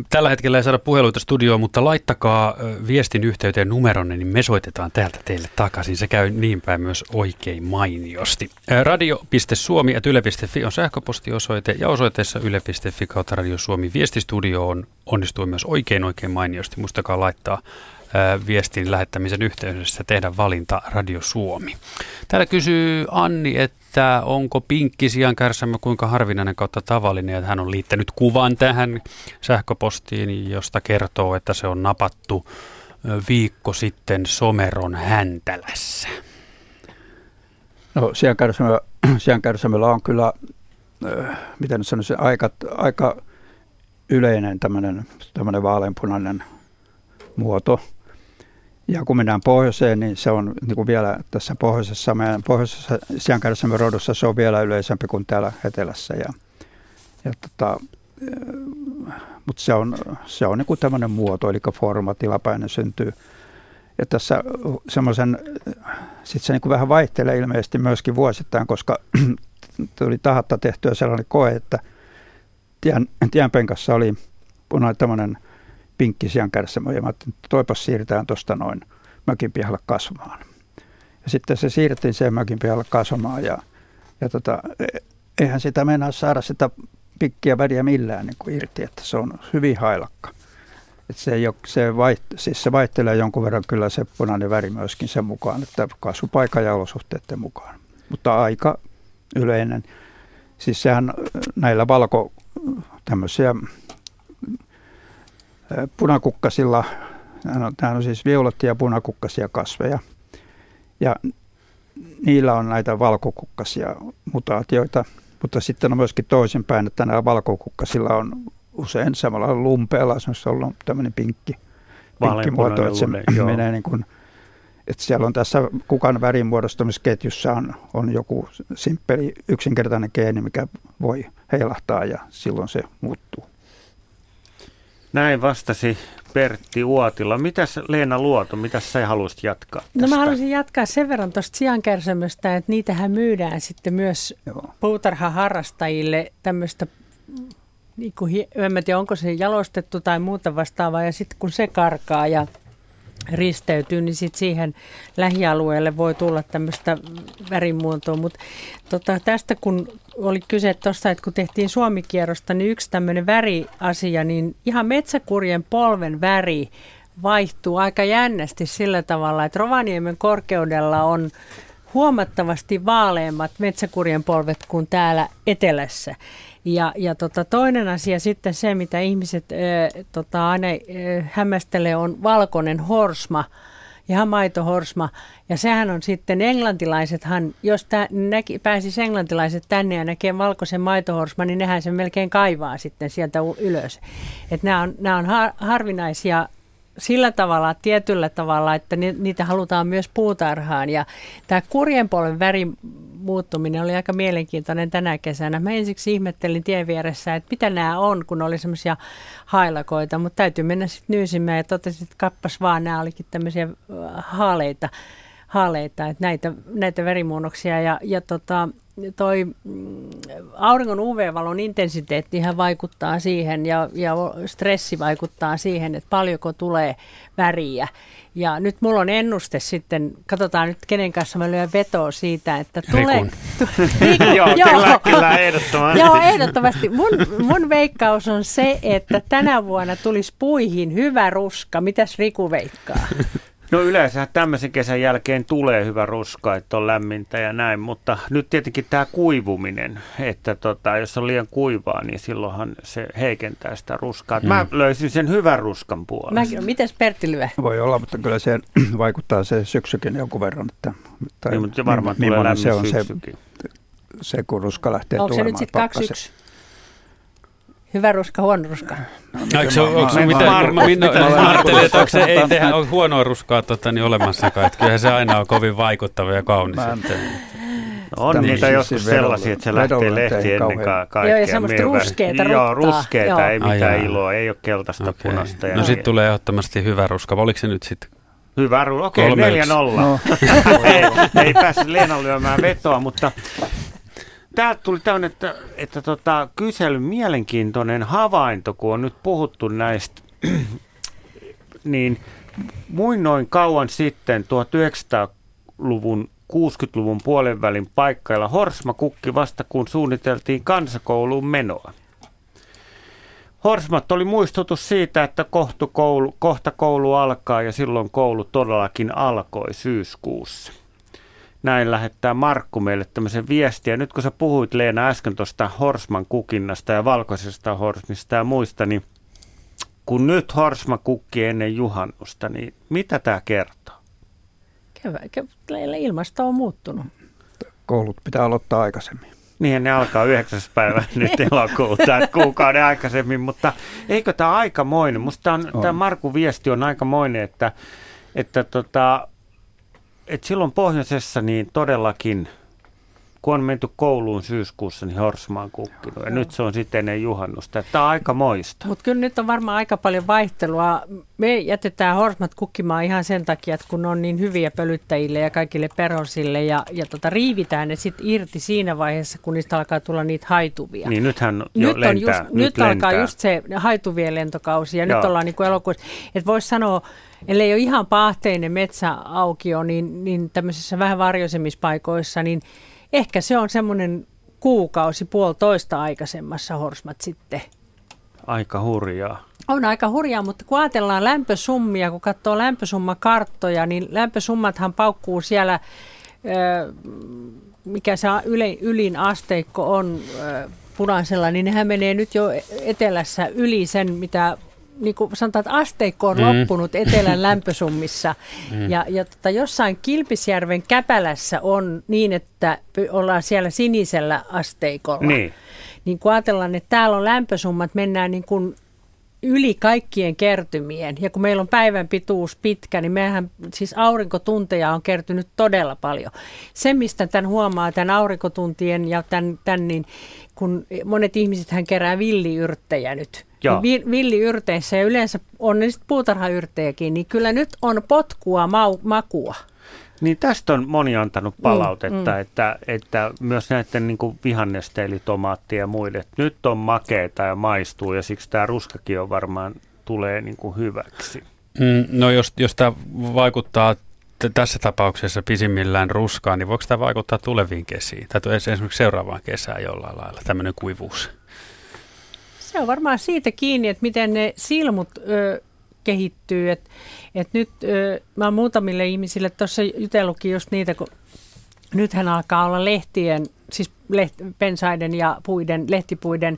Tällä hetkellä ei saada puheluita studioon, mutta laittakaa viestin yhteyteen numeronne, niin me soitetaan täältä teille takaisin. Se käy niin päin myös oikein mainiosti. Radio.suomi ja yle.fi on sähköpostiosoite ja osoitteessa yle.fi kautta Radio Suomi viestistudioon onnistui myös oikein oikein mainiosti. Muistakaa laittaa viestin lähettämisen yhteydessä tehdä valinta Radio Suomi. Täällä kysyy Anni, että onko pinkki sian kärsämme kuinka harvinainen kautta tavallinen, että hän on liittänyt kuvan tähän sähköpostiin, josta kertoo, että se on napattu viikko sitten Someron häntälässä. No siankärsämellä on kyllä, miten sanoisin, aika, aika yleinen tämmöinen vaaleanpunainen muoto. Ja kun mennään pohjoiseen, niin se on niin kuin vielä tässä pohjoisessa, meidän pohjoisessa siankärssämme rodussa se on vielä yleisempi kuin täällä etelässä. Ja, ja tota, mutta se on, se on niin tämmöinen muoto, eli forma, tilapäinen syntyy. Ja tässä semmoisen, sitten se niin vähän vaihtelee ilmeisesti myöskin vuosittain, koska tuli tahatta tehtyä sellainen koe, että tien, tienpenkassa oli tämmöinen – pinkkisian kärsämö. Ja mä että toipas siirretään tuosta noin mökin pihalle kasvamaan. Ja sitten se siirrettiin sen mökin pihalle kasvamaan ja, ja tota, e, eihän sitä mennä saada sitä pikkiä väriä millään niin kuin irti, että se on hyvin hailakka. että se, ei ole, se, vaiht, siis se vaihtelee jonkun verran kyllä se punainen väri myöskin sen mukaan, että kasvupaikan ja olosuhteiden mukaan. Mutta aika yleinen. Siis sehän näillä valko tämmöisiä punakukkasilla Nämä on, siis violettia ja punakukkasia kasveja. Ja niillä on näitä valkokukkasia mutaatioita, mutta sitten on myöskin toisinpäin, että nämä valkokukkasilla on usein samalla lumpeella, se on tämmöinen pinkki, pinkki muoto, että se lume, menee niin kuin, että siellä on tässä kukan värin muodostumisketjussa on, on joku simppeli yksinkertainen geeni, mikä voi heilahtaa ja silloin se muuttuu. Näin vastasi Pertti Uotila. Mitäs Leena Luoto, mitä sä haluaisit jatkaa tästä? No mä haluaisin jatkaa sen verran tuosta sijankärsämöstä, että niitähän myydään sitten myös puutarhaharrastajille tämmöistä niin kuin, en tiedä onko se jalostettu tai muuta vastaavaa, ja sitten kun se karkaa ja risteytyy, niin sit siihen lähialueelle voi tulla tämmöistä värimuotoa. Mutta tota, tästä kun oli kyse tuosta, että kun tehtiin Suomikierrosta, niin yksi tämmöinen väriasia, niin ihan metsäkurjen polven väri vaihtuu aika jännästi sillä tavalla, että Rovaniemen korkeudella on huomattavasti vaaleimmat metsäkurjen polvet kuin täällä etelässä. Ja, ja tota, toinen asia sitten se, mitä ihmiset äh, tota, aina äh, hämmästelee, on valkoinen horsma, ihan maitohorsma. Ja sehän on sitten englantilaisethan, jos tä, näki, pääsis englantilaiset tänne ja näkee valkoisen maitohorsman, niin nehän se melkein kaivaa sitten sieltä ylös. Että nämä on, nämä on har, harvinaisia sillä tavalla, tietyllä tavalla, että niitä halutaan myös puutarhaan. Ja tämä kurjenpolven väri muuttuminen oli aika mielenkiintoinen tänä kesänä. Mä ensiksi ihmettelin tien vieressä, että mitä nämä on, kun oli semmoisia hailakoita, mutta täytyy mennä sitten nyysimään ja totesin, että kappas vaan, nämä olikin tämmöisiä haaleita, haaleita että näitä, näitä verimuunnoksia. Ja, ja tota, toi mm, auringon UV-valon intensiteetti vaikuttaa siihen ja, ja stressi vaikuttaa siihen, että paljonko tulee väriä. Ja nyt mulla on ennuste sitten, katsotaan nyt kenen kanssa mä lyön vetoa siitä, että tulee... Tu, joo, joo, kyllä, kyllä, ehdottomasti. Joo, ehdottomasti. Mun, mun veikkaus on se, että tänä vuonna tulisi puihin hyvä ruska. Mitäs Riku veikkaa? No yleensä tämmöisen kesän jälkeen tulee hyvä ruska, että on lämmintä ja näin, mutta nyt tietenkin tämä kuivuminen, että tota, jos on liian kuivaa, niin silloinhan se heikentää sitä ruskaa. Mm. Mä löysin sen hyvän ruskan puolesta. Mä, mites Pertti lyö? Voi olla, mutta kyllä se vaikuttaa se syksykin jonkun verran. Että, tai niin, mutta varmaan tulee lämmin se on se, se, kun ruska lähtee Onko tulemaan. Onko se nyt sitten 2-1? Hyvä ruska, huono ruska. No, onko se, onko se mitä, Mar- mä, minä, mä ajattelin, että onko se ei tehdä on huonoa ruskaa tota, niin olemassakaan, että kyllähän se aina on kovin vaikuttava ja kaunis. Mä, No on niitä siis joskus sellaisia, että se lähtee lehti ennen kaikkea. Joo, ja semmoista ruskeita Joo, ruskeita, Joo. ei mitään Ai iloa, ei ole keltaista okay. punaista. no sitten tulee ehdottomasti hyvä ruska. Oliko se nyt sitten Hyvä ruska, okei, okay, 4-0. No. ei, ei päässyt Leena lyömään vetoa, mutta täältä tuli tämmöinen, että, että tota, kysely, mielenkiintoinen havainto, kun on nyt puhuttu näistä, niin muinoin kauan sitten 1900-luvun 60-luvun puolen välin paikkailla Horsma kukki vasta kun suunniteltiin kansakouluun menoa. Horsmat oli muistutus siitä, että kohta koulu, kohta koulu alkaa ja silloin koulu todellakin alkoi syyskuussa näin lähettää Markku meille tämmöisen viestiä. Nyt kun sä puhuit Leena äsken tuosta Horsman kukinnasta ja valkoisesta horsmista ja muista, niin kun nyt Horsma kukki ennen juhannusta, niin mitä tämä kertoo? Kevä, ilmasto on muuttunut. Koulut pitää aloittaa aikaisemmin. Niin, ne alkaa 9. päivä nyt elokuuta, että kuukauden aikaisemmin, mutta eikö tämä aikamoinen? Musta on, on. tämä Markun viesti on aikamoinen, että, että tota, et silloin pohjoisessa niin todellakin, kun on menty kouluun syyskuussa, niin Horsma on kukkinut. Ja nyt se on sitten ennen juhannusta. Tämä on aika moista. Mutta kyllä nyt on varmaan aika paljon vaihtelua. Me jätetään Horsmat kukkimaan ihan sen takia, että kun on niin hyviä pölyttäjille ja kaikille perhosille ja, ja tota, riivitään ne sitten irti siinä vaiheessa, kun niistä alkaa tulla niitä haituvia. Niin nythän jo nyt lentää. On just, nyt, nyt lentää. alkaa just se haituvien lentokausi ja Joo. nyt ollaan niin kuin elokuussa. Että voisi sanoa, ellei ole ihan paahteinen metsäaukio, niin, niin tämmöisissä vähän varjoisemmissa paikoissa, niin ehkä se on semmoinen kuukausi puolitoista aikaisemmassa horsmat sitten. Aika hurjaa. On aika hurjaa, mutta kun ajatellaan lämpösummia, kun katsoo lämpösummakarttoja, niin lämpösummathan paukkuu siellä, mikä se ylin asteikko on punaisella, niin nehän menee nyt jo etelässä yli sen, mitä niin kuin sanotaan, että asteikko on mm. loppunut etelän lämpösummissa. Mm. Ja, ja tota, jossain Kilpisjärven Käpälässä on niin, että ollaan siellä sinisellä asteikolla. Niin. Niin kun ajatellaan, että täällä on lämpösummat, mennään niin kuin yli kaikkien kertymien. Ja kun meillä on päivän pituus pitkä, niin mehän siis aurinkotunteja on kertynyt todella paljon. Se, mistä tämän huomaa, tämän aurinkotuntien ja tämän, tämän niin kun monet ihmiset hän kerää villiyrttejä nyt. Joo. Villiyrteissä ja yleensä on ne sitten puutarhayrttejäkin, niin kyllä nyt on potkua mau, makua. Niin tästä on moni antanut mm, palautetta, mm, mm. Että, että myös näiden niin kuin vihanneste eli tomaattien ja muille, että nyt on makeita ja maistuu ja siksi tämä ruskakin on varmaan tulee niin kuin hyväksi. Mm, no jos, jos tämä vaikuttaa t- tässä tapauksessa pisimmillään ruskaan, niin voiko tämä vaikuttaa tuleviin kesiin? Tai esimerkiksi seuraavaan kesään jollain lailla, tämmöinen kuivuus? Se on varmaan siitä kiinni, että miten ne silmut ö, kehittyy. Et, et nyt ö, mä oon muutamille ihmisille tuossa jutellukin just niitä, kun nythän alkaa olla lehtien, siis leht, pensaiden ja puiden, lehtipuiden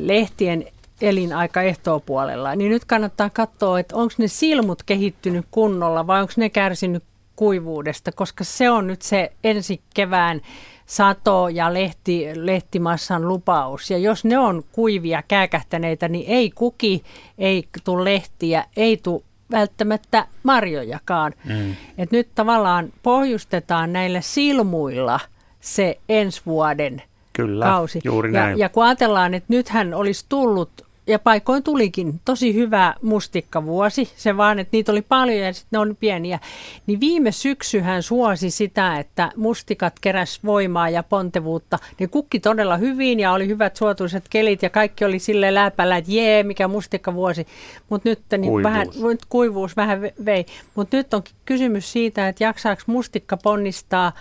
lehtien elinaika ehtoopuolella, niin nyt kannattaa katsoa, että onko ne silmut kehittynyt kunnolla vai onko ne kärsinyt kuivuudesta, koska se on nyt se ensi kevään sato ja lehti, lehtimassan lupaus. Ja jos ne on kuivia, kääkähtäneitä, niin ei kuki, ei tule lehtiä, ei tule välttämättä marjojakaan. Mm. Et nyt tavallaan pohjustetaan näillä silmuilla se ensi vuoden Kyllä, kausi. juuri näin. Ja, ja kun ajatellaan, että nythän olisi tullut ja paikoin tulikin tosi hyvä mustikkavuosi, se vaan, että niitä oli paljon ja sitten ne on pieniä. Niin viime syksyhän suosi sitä, että mustikat keräs voimaa ja pontevuutta. Ne kukki todella hyvin ja oli hyvät suotuiset kelit ja kaikki oli sille läpällä, että jee, mikä mustikkavuosi. Mutta nyt niin kuivuus. vähän, kuivuus vähän vei. Mutta nyt on kysymys siitä, että jaksaako mustikka ponnistaa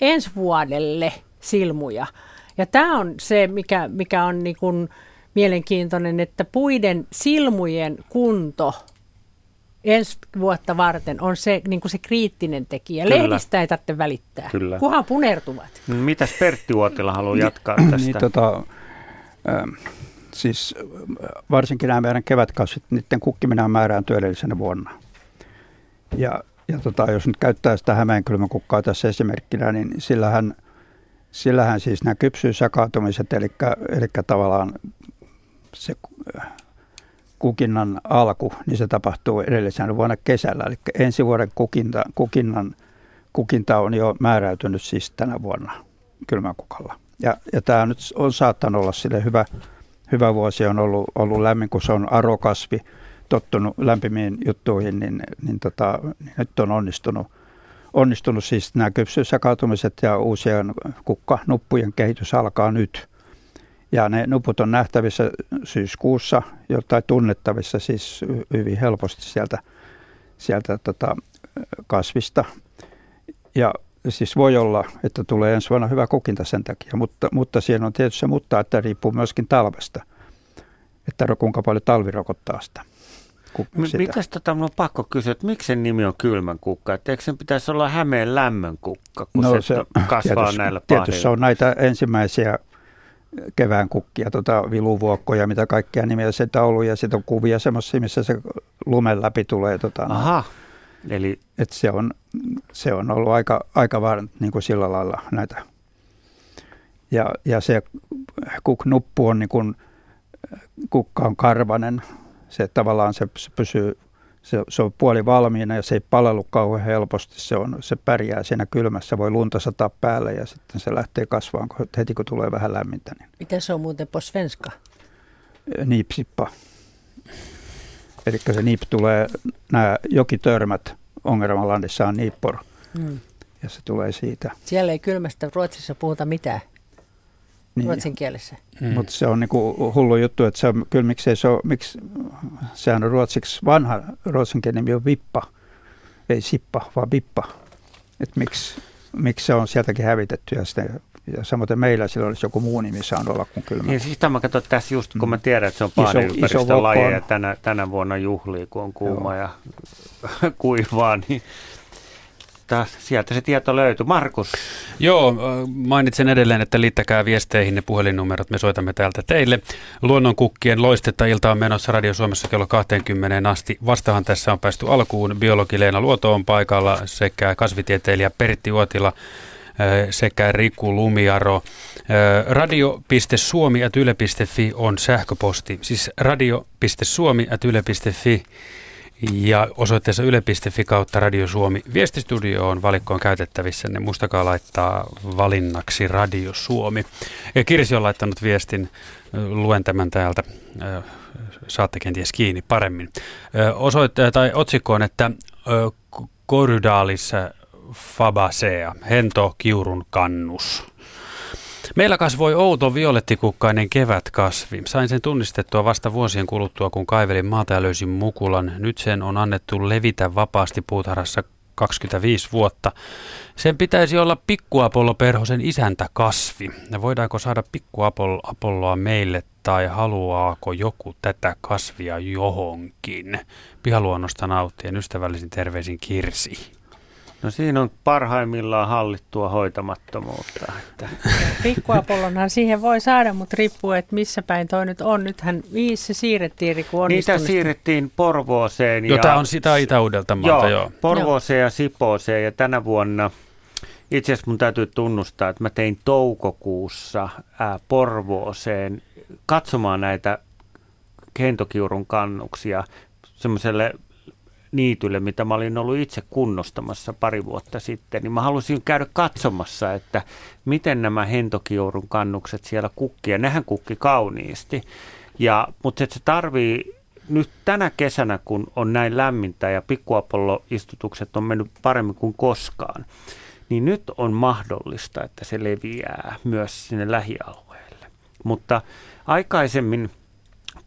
ensi vuodelle silmuja. Ja tämä on se, mikä, mikä on niin kuin, mielenkiintoinen, että puiden silmujen kunto ensi vuotta varten on se, niin kuin se kriittinen tekijä. Kyllä. Lehdistä ei tarvitse välittää, Kyllä. kunhan punertuvat. Mitäs Pertti Uotila haluaa jatkaa tästä? niin, tota, äh, siis varsinkin nämä meidän kevätkasvit, niiden kukkiminen on määrään edellisenä vuonna. Ja, ja tota, jos nyt käyttää sitä Hämeenkylmäkukkaa tässä esimerkkinä, niin sillähän, sillähän siis nämä kypsyysjakaantumiset, eli, eli tavallaan se äh, kukinnan alku, niin se tapahtuu edellisenä vuonna kesällä. Eli ensi vuoden kukinta, kukinnan, kukinta on jo määräytynyt siis tänä vuonna kylmäkukalla. Ja, ja tämä nyt on saattanut olla sille hyvä, hyvä vuosi, on ollut, ollut lämmin, kun se on arokasvi, tottunut lämpimiin juttuihin, niin, niin, tota, niin nyt on onnistunut, onnistunut siis nämä kypsyysjakautumiset ja uusien kukkanuppujen kehitys alkaa nyt. Ja ne nuput on nähtävissä syyskuussa, tai tunnettavissa siis hyvin helposti sieltä, sieltä tota kasvista. Ja siis voi olla, että tulee ensi vuonna hyvä kukinta sen takia, mutta, mutta siihen on tietysti se mutta, että riippuu myöskin talvesta, että kuinka paljon talvi rokottaa sitä. Mitäs tota, on pakko kysyä, että miksi sen nimi on kylmän kukka? Että eikö sen pitäisi olla Hämeen lämmön kukka, kun no, se, se kasvaa tietysti, näillä Tietysti se on näitä ensimmäisiä kevään kukkia, tota viluvuokkoja, mitä kaikkia nimiä se ollut, ja sitten on kuvia semmoisia, missä se lumen läpi tulee. Tota, Aha. Eli... Et se, on, se on ollut aika, aika vaan niin kuin sillä lailla näitä. Ja, ja se kuknuppu on niin kuin, kukka on karvanen, se tavallaan se pysyy se, se on puoli valmiina ja se ei palelu kauhean helposti. Se, on, se pärjää siinä kylmässä, voi lunta sataa päälle ja sitten se lähtee kasvaan heti kun tulee vähän lämmintä. Niin. Mitä se on muuten på svenska? Niipsippa. Eli se niip tulee, nämä jokitörmät Ongelmalandissa on niippor. Hmm. Ja se tulee siitä. Siellä ei kylmästä Ruotsissa puhuta mitään niin. ruotsin kielessä. Mm. Mutta se on niinku hullu juttu, että se on, kyllä miksei se on, miksi, sehän on ruotsiksi, vanha ruotsinkielinen nimi on vippa, ei sippa, vaan vippa. Että miksi, miksi se on sieltäkin hävitetty ja, sitten, ja samoin meillä sillä olisi joku muu nimi saanut olla kuin kylmä. Niin siis tämä katsoin tässä just, kun mä mm. tiedän, että se on paaniympäristön lajeja tänä, tänä vuonna juhlii, kun on kuuma Joo. ja kuivaa, niin mutta sieltä se tieto löytyy. Markus. Joo, mainitsen edelleen, että liittäkää viesteihin ne puhelinnumerot, me soitamme täältä teille. Luonnonkukkien loistetta ilta on menossa Radio Suomessa kello 20 asti. Vastahan tässä on päästy alkuun. Biologi Leena Luoto on paikalla sekä kasvitieteilijä Pertti Uotila sekä Riku Lumiaro. Radio.suomi.yle.fi on sähköposti, siis radio.suomi.yle.fi ja osoitteessa yle.fi kautta Radio Suomi. Viestistudio on valikkoon käytettävissä, ne muistakaa laittaa valinnaksi Radio Suomi. Ja Kirsi on laittanut viestin, luen tämän täältä, saatte kenties kiinni paremmin. Osoitte, tai otsikko on, että Korydaalissa fabasea, hento kiurun kannus. Meillä kasvoi outo violettikukkainen kevätkasvi. Sain sen tunnistettua vasta vuosien kuluttua, kun kaivelin maata ja löysin mukulan. Nyt sen on annettu levitä vapaasti puutarhassa 25 vuotta. Sen pitäisi olla pikkuapollo perhosen isäntä kasvi. Voidaanko saada pikkuapolloa meille tai haluaako joku tätä kasvia johonkin? Pihaluonnosta nauttien ystävällisin terveisin Kirsi. No siinä on parhaimmillaan hallittua hoitamattomuutta. Että. Pikkuapollonhan siihen voi saada, mutta riippuu, että missä päin toi nyt on. Nythän se siirrettiin kun Niitä siirrettiin Porvooseen. Ja, Jota on sitä Itä-Uudelta joo, joo. Porvooseen ja Sipooseen ja tänä vuonna itse asiassa mun täytyy tunnustaa, että mä tein toukokuussa ää, Porvooseen katsomaan näitä kentokiurun kannuksia semmoiselle niitylle, mitä mä olin ollut itse kunnostamassa pari vuotta sitten, niin mä halusin käydä katsomassa, että miten nämä hentokiurun kannukset siellä kukki, ja nehän kukki kauniisti. Ja, mutta se tarvii nyt tänä kesänä, kun on näin lämmintä ja pikkuapolloistutukset on mennyt paremmin kuin koskaan, niin nyt on mahdollista, että se leviää myös sinne lähialueelle. Mutta aikaisemmin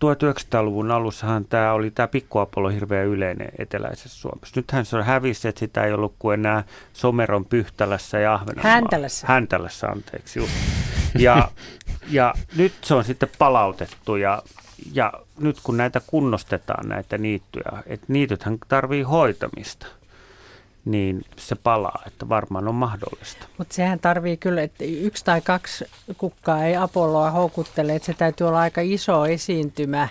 1900-luvun alussahan tämä oli tämä pikkuapollo hirveän yleinen eteläisessä Suomessa. Nythän se on hävisi, että sitä ei ollut kuin enää Someron Pyhtälässä ja Ahvenanmaalla. Häntälässä. Häntälässä, anteeksi. Just. Ja, ja nyt se on sitten palautettu ja, ja nyt kun näitä kunnostetaan näitä niittyjä, että niitythän tarvii hoitamista – niin se palaa, että varmaan on mahdollista. Mutta sehän tarvii kyllä, että yksi tai kaksi kukkaa ei Apolloa houkuttele, että se täytyy olla aika iso esiintymä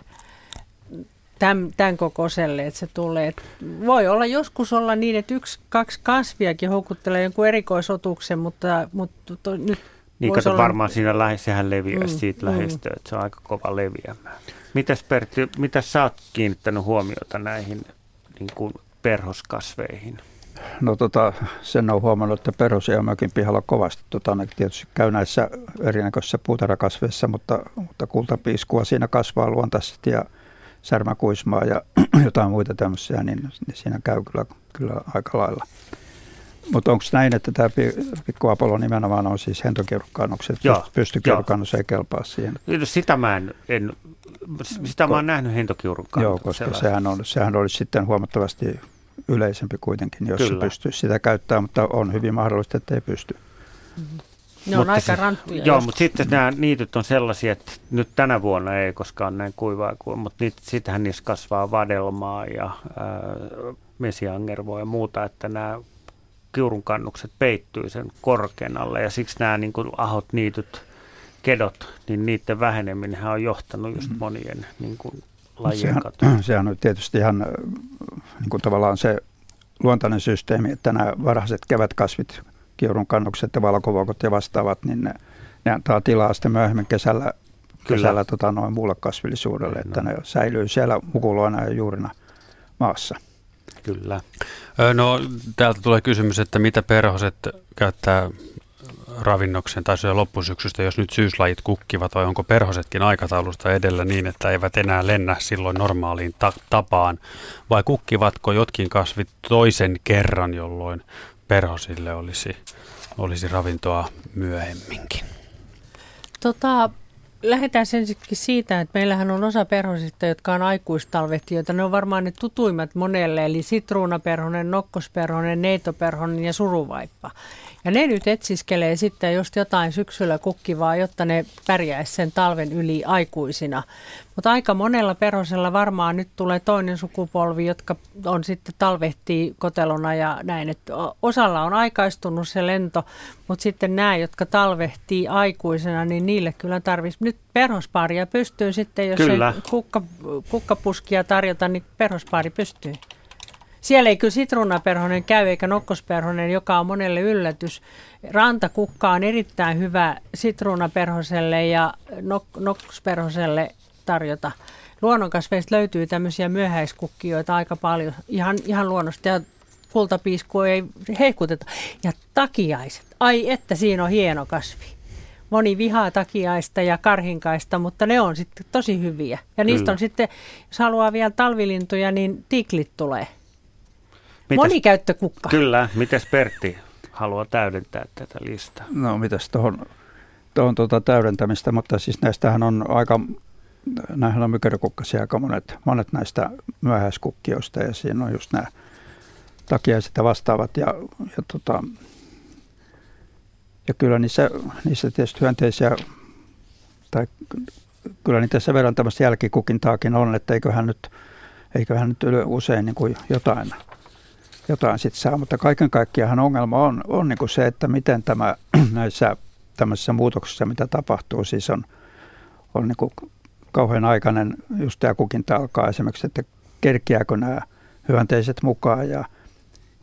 tämän, tämän kokoiselle, että se tulee. Et voi olla joskus olla niin, että yksi, kaksi kasviakin houkuttelee jonkun erikoisotuksen, mutta, mutta to, nyt niin kato, olla... varmaan siinä lähes, sehän leviää mm, siitä mm. lähestyä, että se on aika kova leviämään. Mitäs Pertti, mitä sä oot kiinnittänyt huomiota näihin niin kuin perhoskasveihin? No tota, sen on huomannut, että perhosia mökin pihalla kovasti. Tota, ne tietysti käy näissä erinäköisissä puutarhakasveissa, mutta, mutta kultapiiskua siinä kasvaa luontaisesti ja särmäkuismaa ja jotain muita tämmöisiä, niin, niin siinä käy kyllä, kyllä aika lailla. Mutta onko näin, että tämä pikku Apollo nimenomaan on siis hentokirkkannukset, pystykirkkannus ei kelpaa siihen? Sitä mä en, en sitä mä oon nähnyt hentokiurun Joo, koska sehän, on, sehän olisi sitten huomattavasti yleisempi kuitenkin, jos Kyllä. se pystyisi sitä käyttämään, mutta on hyvin mahdollista, että ei pysty. Mm-hmm. Ne on mutta aika ranttuja. Joo, mutta sitten nämä niityt on sellaisia, että nyt tänä vuonna ei koskaan näin kuivaa kuin, mutta sittenhän niissä kasvaa vadelmaa ja ää, mesiangervoa ja muuta, että nämä kiurun kannukset peittyy sen korkean alle ja siksi nämä niin kuin ahot, niityt, kedot, niin niiden väheneminen on johtanut just mm-hmm. monien niin kuin, lajien sehän, katoa. Sehän on tietysti ihan niin kuin tavallaan se luontainen systeemi, että nämä varhaiset kevätkasvit, kiurun kannukset ja valkovokot ja vastaavat, niin ne, ne antaa tilaa sitten myöhemmin kesällä, kesällä tota, noin muulle kasvillisuudelle, että no. ne säilyy siellä mukuloina ja juurina maassa. Kyllä. No täältä tulee kysymys, että mitä perhoset käyttää ravinnoksen tai syö loppusyksystä, jos nyt syyslajit kukkivat, vai onko perhosetkin aikataulusta edellä niin, että eivät enää lennä silloin normaaliin ta- tapaan, vai kukkivatko jotkin kasvit toisen kerran, jolloin perhosille olisi, olisi ravintoa myöhemminkin? Tota, lähdetään ensinnäkin siitä, että meillähän on osa perhosista, jotka on aikuistalvehtijoita. Ne on varmaan ne tutuimmat monelle, eli sitruunaperhonen, nokkosperhonen, neitoperhonen ja suruvaippa. Ja ne nyt etsiskelee sitten just jotain syksyllä kukkivaa, jotta ne pärjäisi sen talven yli aikuisina. Mutta aika monella perhosella varmaan nyt tulee toinen sukupolvi, jotka on sitten talvehtii kotelona ja näin. Että osalla on aikaistunut se lento, mutta sitten nämä, jotka talvehtii aikuisena, niin niille kyllä tarvitsisi. Nyt perhospaaria pystyy sitten, jos kyllä. ei kukka, kukkapuskia tarjota, niin perhospaari pystyy. Siellä ei kyllä sitruunaperhonen käy eikä nokkosperhonen, joka on monelle yllätys. Rantakukka on erittäin hyvä sitruunaperhoselle ja nok- nokkosperhoselle tarjota. Luonnonkasveista löytyy tämmöisiä myöhäiskukkijoita aika paljon ihan, ihan luonnosta ja kultapiisku ei heikuteta. Ja takiaiset, ai että siinä on hieno kasvi. Moni vihaa takiaista ja karhinkaista, mutta ne on sitten tosi hyviä. Ja niistä Kyllä. on sitten, jos haluaa vielä talvilintuja, niin tiklit tulee. Mites, Monikäyttökukka. Kyllä. Mites Pertti haluaa täydentää tätä listaa? No mitäs tuohon tuohon tuota täydentämistä, mutta siis näistähän on aika, nämähän on mykerikukkasia aika monet, monet näistä myöhäiskukkioista ja siinä on just nämä takiaiset ja vastaavat ja, ja, tota, ja kyllä niissä, niissä tietysti hyönteisiä tai kyllä niitä sen verran tämmöistä jälkikukintaakin on, että eiköhän nyt, eiköhän nyt usein niin kuin jotain jotain sitten saa, mutta kaiken kaikkiaan ongelma on, on niin kuin se, että miten tämä näissä tämmöisissä muutoksissa, mitä tapahtuu, siis on, on niin kuin kauhean aikainen, just tämä kukinta alkaa esimerkiksi, että kerkeääkö nämä hyönteiset mukaan ja,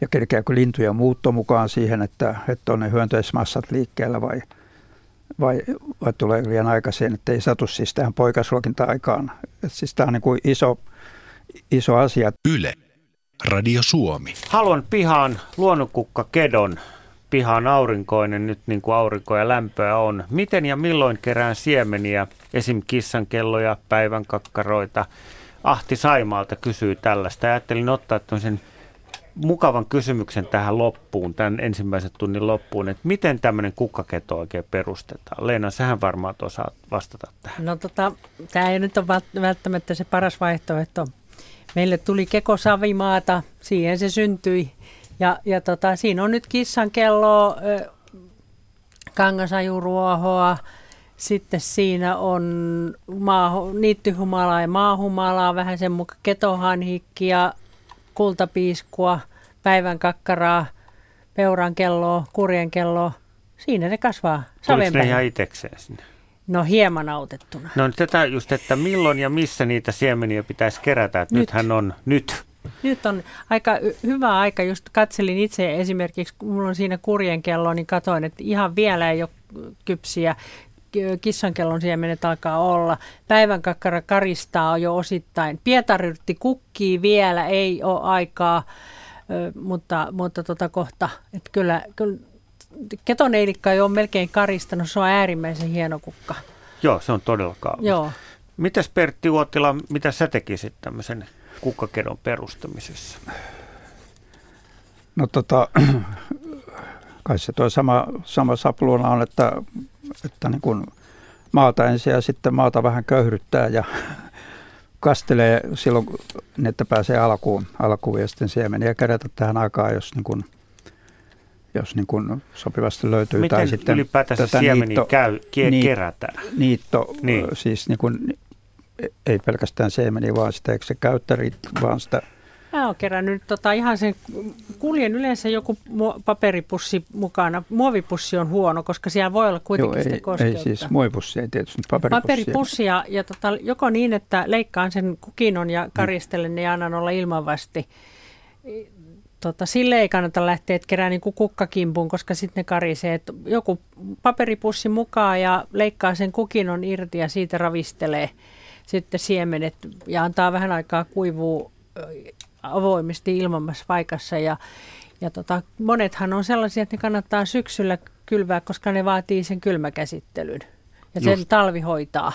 ja kerkeääkö lintuja muutto mukaan siihen, että, että on ne hyönteismassat liikkeellä vai, vai, vai tulee liian aikaisin, että ei satu siis tähän poikasruokinta-aikaan. Siis tämä on niin kuin iso, iso asia. Yle. Radio Suomi. Haluan pihaan luonnonkukka kedon. Piha on aurinkoinen nyt niin kuin aurinko ja lämpöä on. Miten ja milloin kerään siemeniä, esim. kissankelloja, päivän kakkaroita? Ahti Saimaalta kysyy tällaista. Ajattelin ottaa tämmöisen mukavan kysymyksen tähän loppuun, tämän ensimmäisen tunnin loppuun, että miten tämmöinen kukkaketo oikein perustetaan? Leena, sähän varmaan osaat vastata tähän. No tota, tämä ei nyt ole välttämättä se paras vaihtoehto Meille tuli Keko Savimaata, siihen se syntyi. Ja, ja tota, siinä on nyt kissan kello, kangasajuruohoa, sitten siinä on maaho, niittyhumalaa ja maahumalaa, vähän sen mukaan ketohanhikkia, kultapiiskua, päivän kakkaraa, peuran kelloa, kurjen kelloa. Siinä ne kasvaa. Tuliko ne ihan itsekseen sinne? No hieman autettuna. No tätä just, että milloin ja missä niitä siemeniä pitäisi kerätä, että nyt. nythän on nyt. Nyt on aika hyvä aika, just katselin itse esimerkiksi, kun mulla on siinä kurjen kello, niin katoin, että ihan vielä ei ole kypsiä kissankellon siemenet alkaa olla. Päivän kakkara karistaa jo osittain. Pietaryrtti kukkii vielä, ei ole aikaa, mutta, mutta tota kohta. Että kyllä, kyllä ketoneilikka ei ole melkein karistanut, se on äärimmäisen hieno kukka. Joo, se on todella kaunis. Joo. Mitäs Pertti Uotila, mitä sä tekisit tämmöisen kukkakedon perustamisessa? No tota, kai se tuo sama, sama sapluuna on, että, että niin kuin maata ensin ja sitten maata vähän köyhdyttää ja kastelee silloin, niin että pääsee alkuun, alkuun ja sitten siemeniä kerätä tähän aikaan, jos niin kuin – jos niin kuin sopivasti löytyy. Miten tai sitten ylipäätänsä tätä siemeni niitto, käy, kie, kerätään? Niitto, niin. siis niin kuin, ei pelkästään siemeni, vaan sitä, eikö se käyttäri, vaan sitä Mä oon kerännyt tota, ihan sen, kuljen yleensä joku paperipussi mukana. Muovipussi on huono, koska siellä voi olla kuitenkin Joo, sitä kosteutta. Ei siis muovipussi, ei tietysti paperipussi. Paperipussi ja, ja tota, joko niin, että leikkaan sen kukinon ja karistelen mm. ja annan olla ilmanvasti tota, sille ei kannata lähteä kerää niin kukkakimpun, koska sitten ne karisee. Et joku paperipussi mukaan ja leikkaa sen kukinon irti ja siitä ravistelee sitten siemenet ja antaa vähän aikaa kuivuu avoimesti ilmamassa paikassa. Ja, ja tota, monethan on sellaisia, että ne kannattaa syksyllä kylvää, koska ne vaatii sen kylmäkäsittelyn ja sen Just. talvi hoitaa.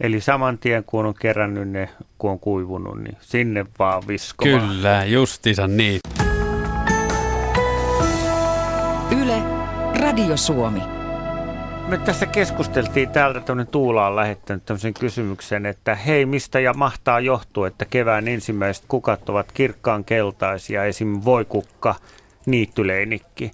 Eli saman tien kun on kerännyt ne, kun on kuivunut, niin sinne vaan viskomaan. Kyllä, justiinsa niin. Yle, Radio Suomi. Me tässä keskusteltiin täältä, tämmöinen Tuula on lähettänyt tämmöisen kysymyksen, että hei, mistä ja mahtaa johtua, että kevään ensimmäiset kukat ovat kirkkaan keltaisia, esim. voikukka, niittyleinikki.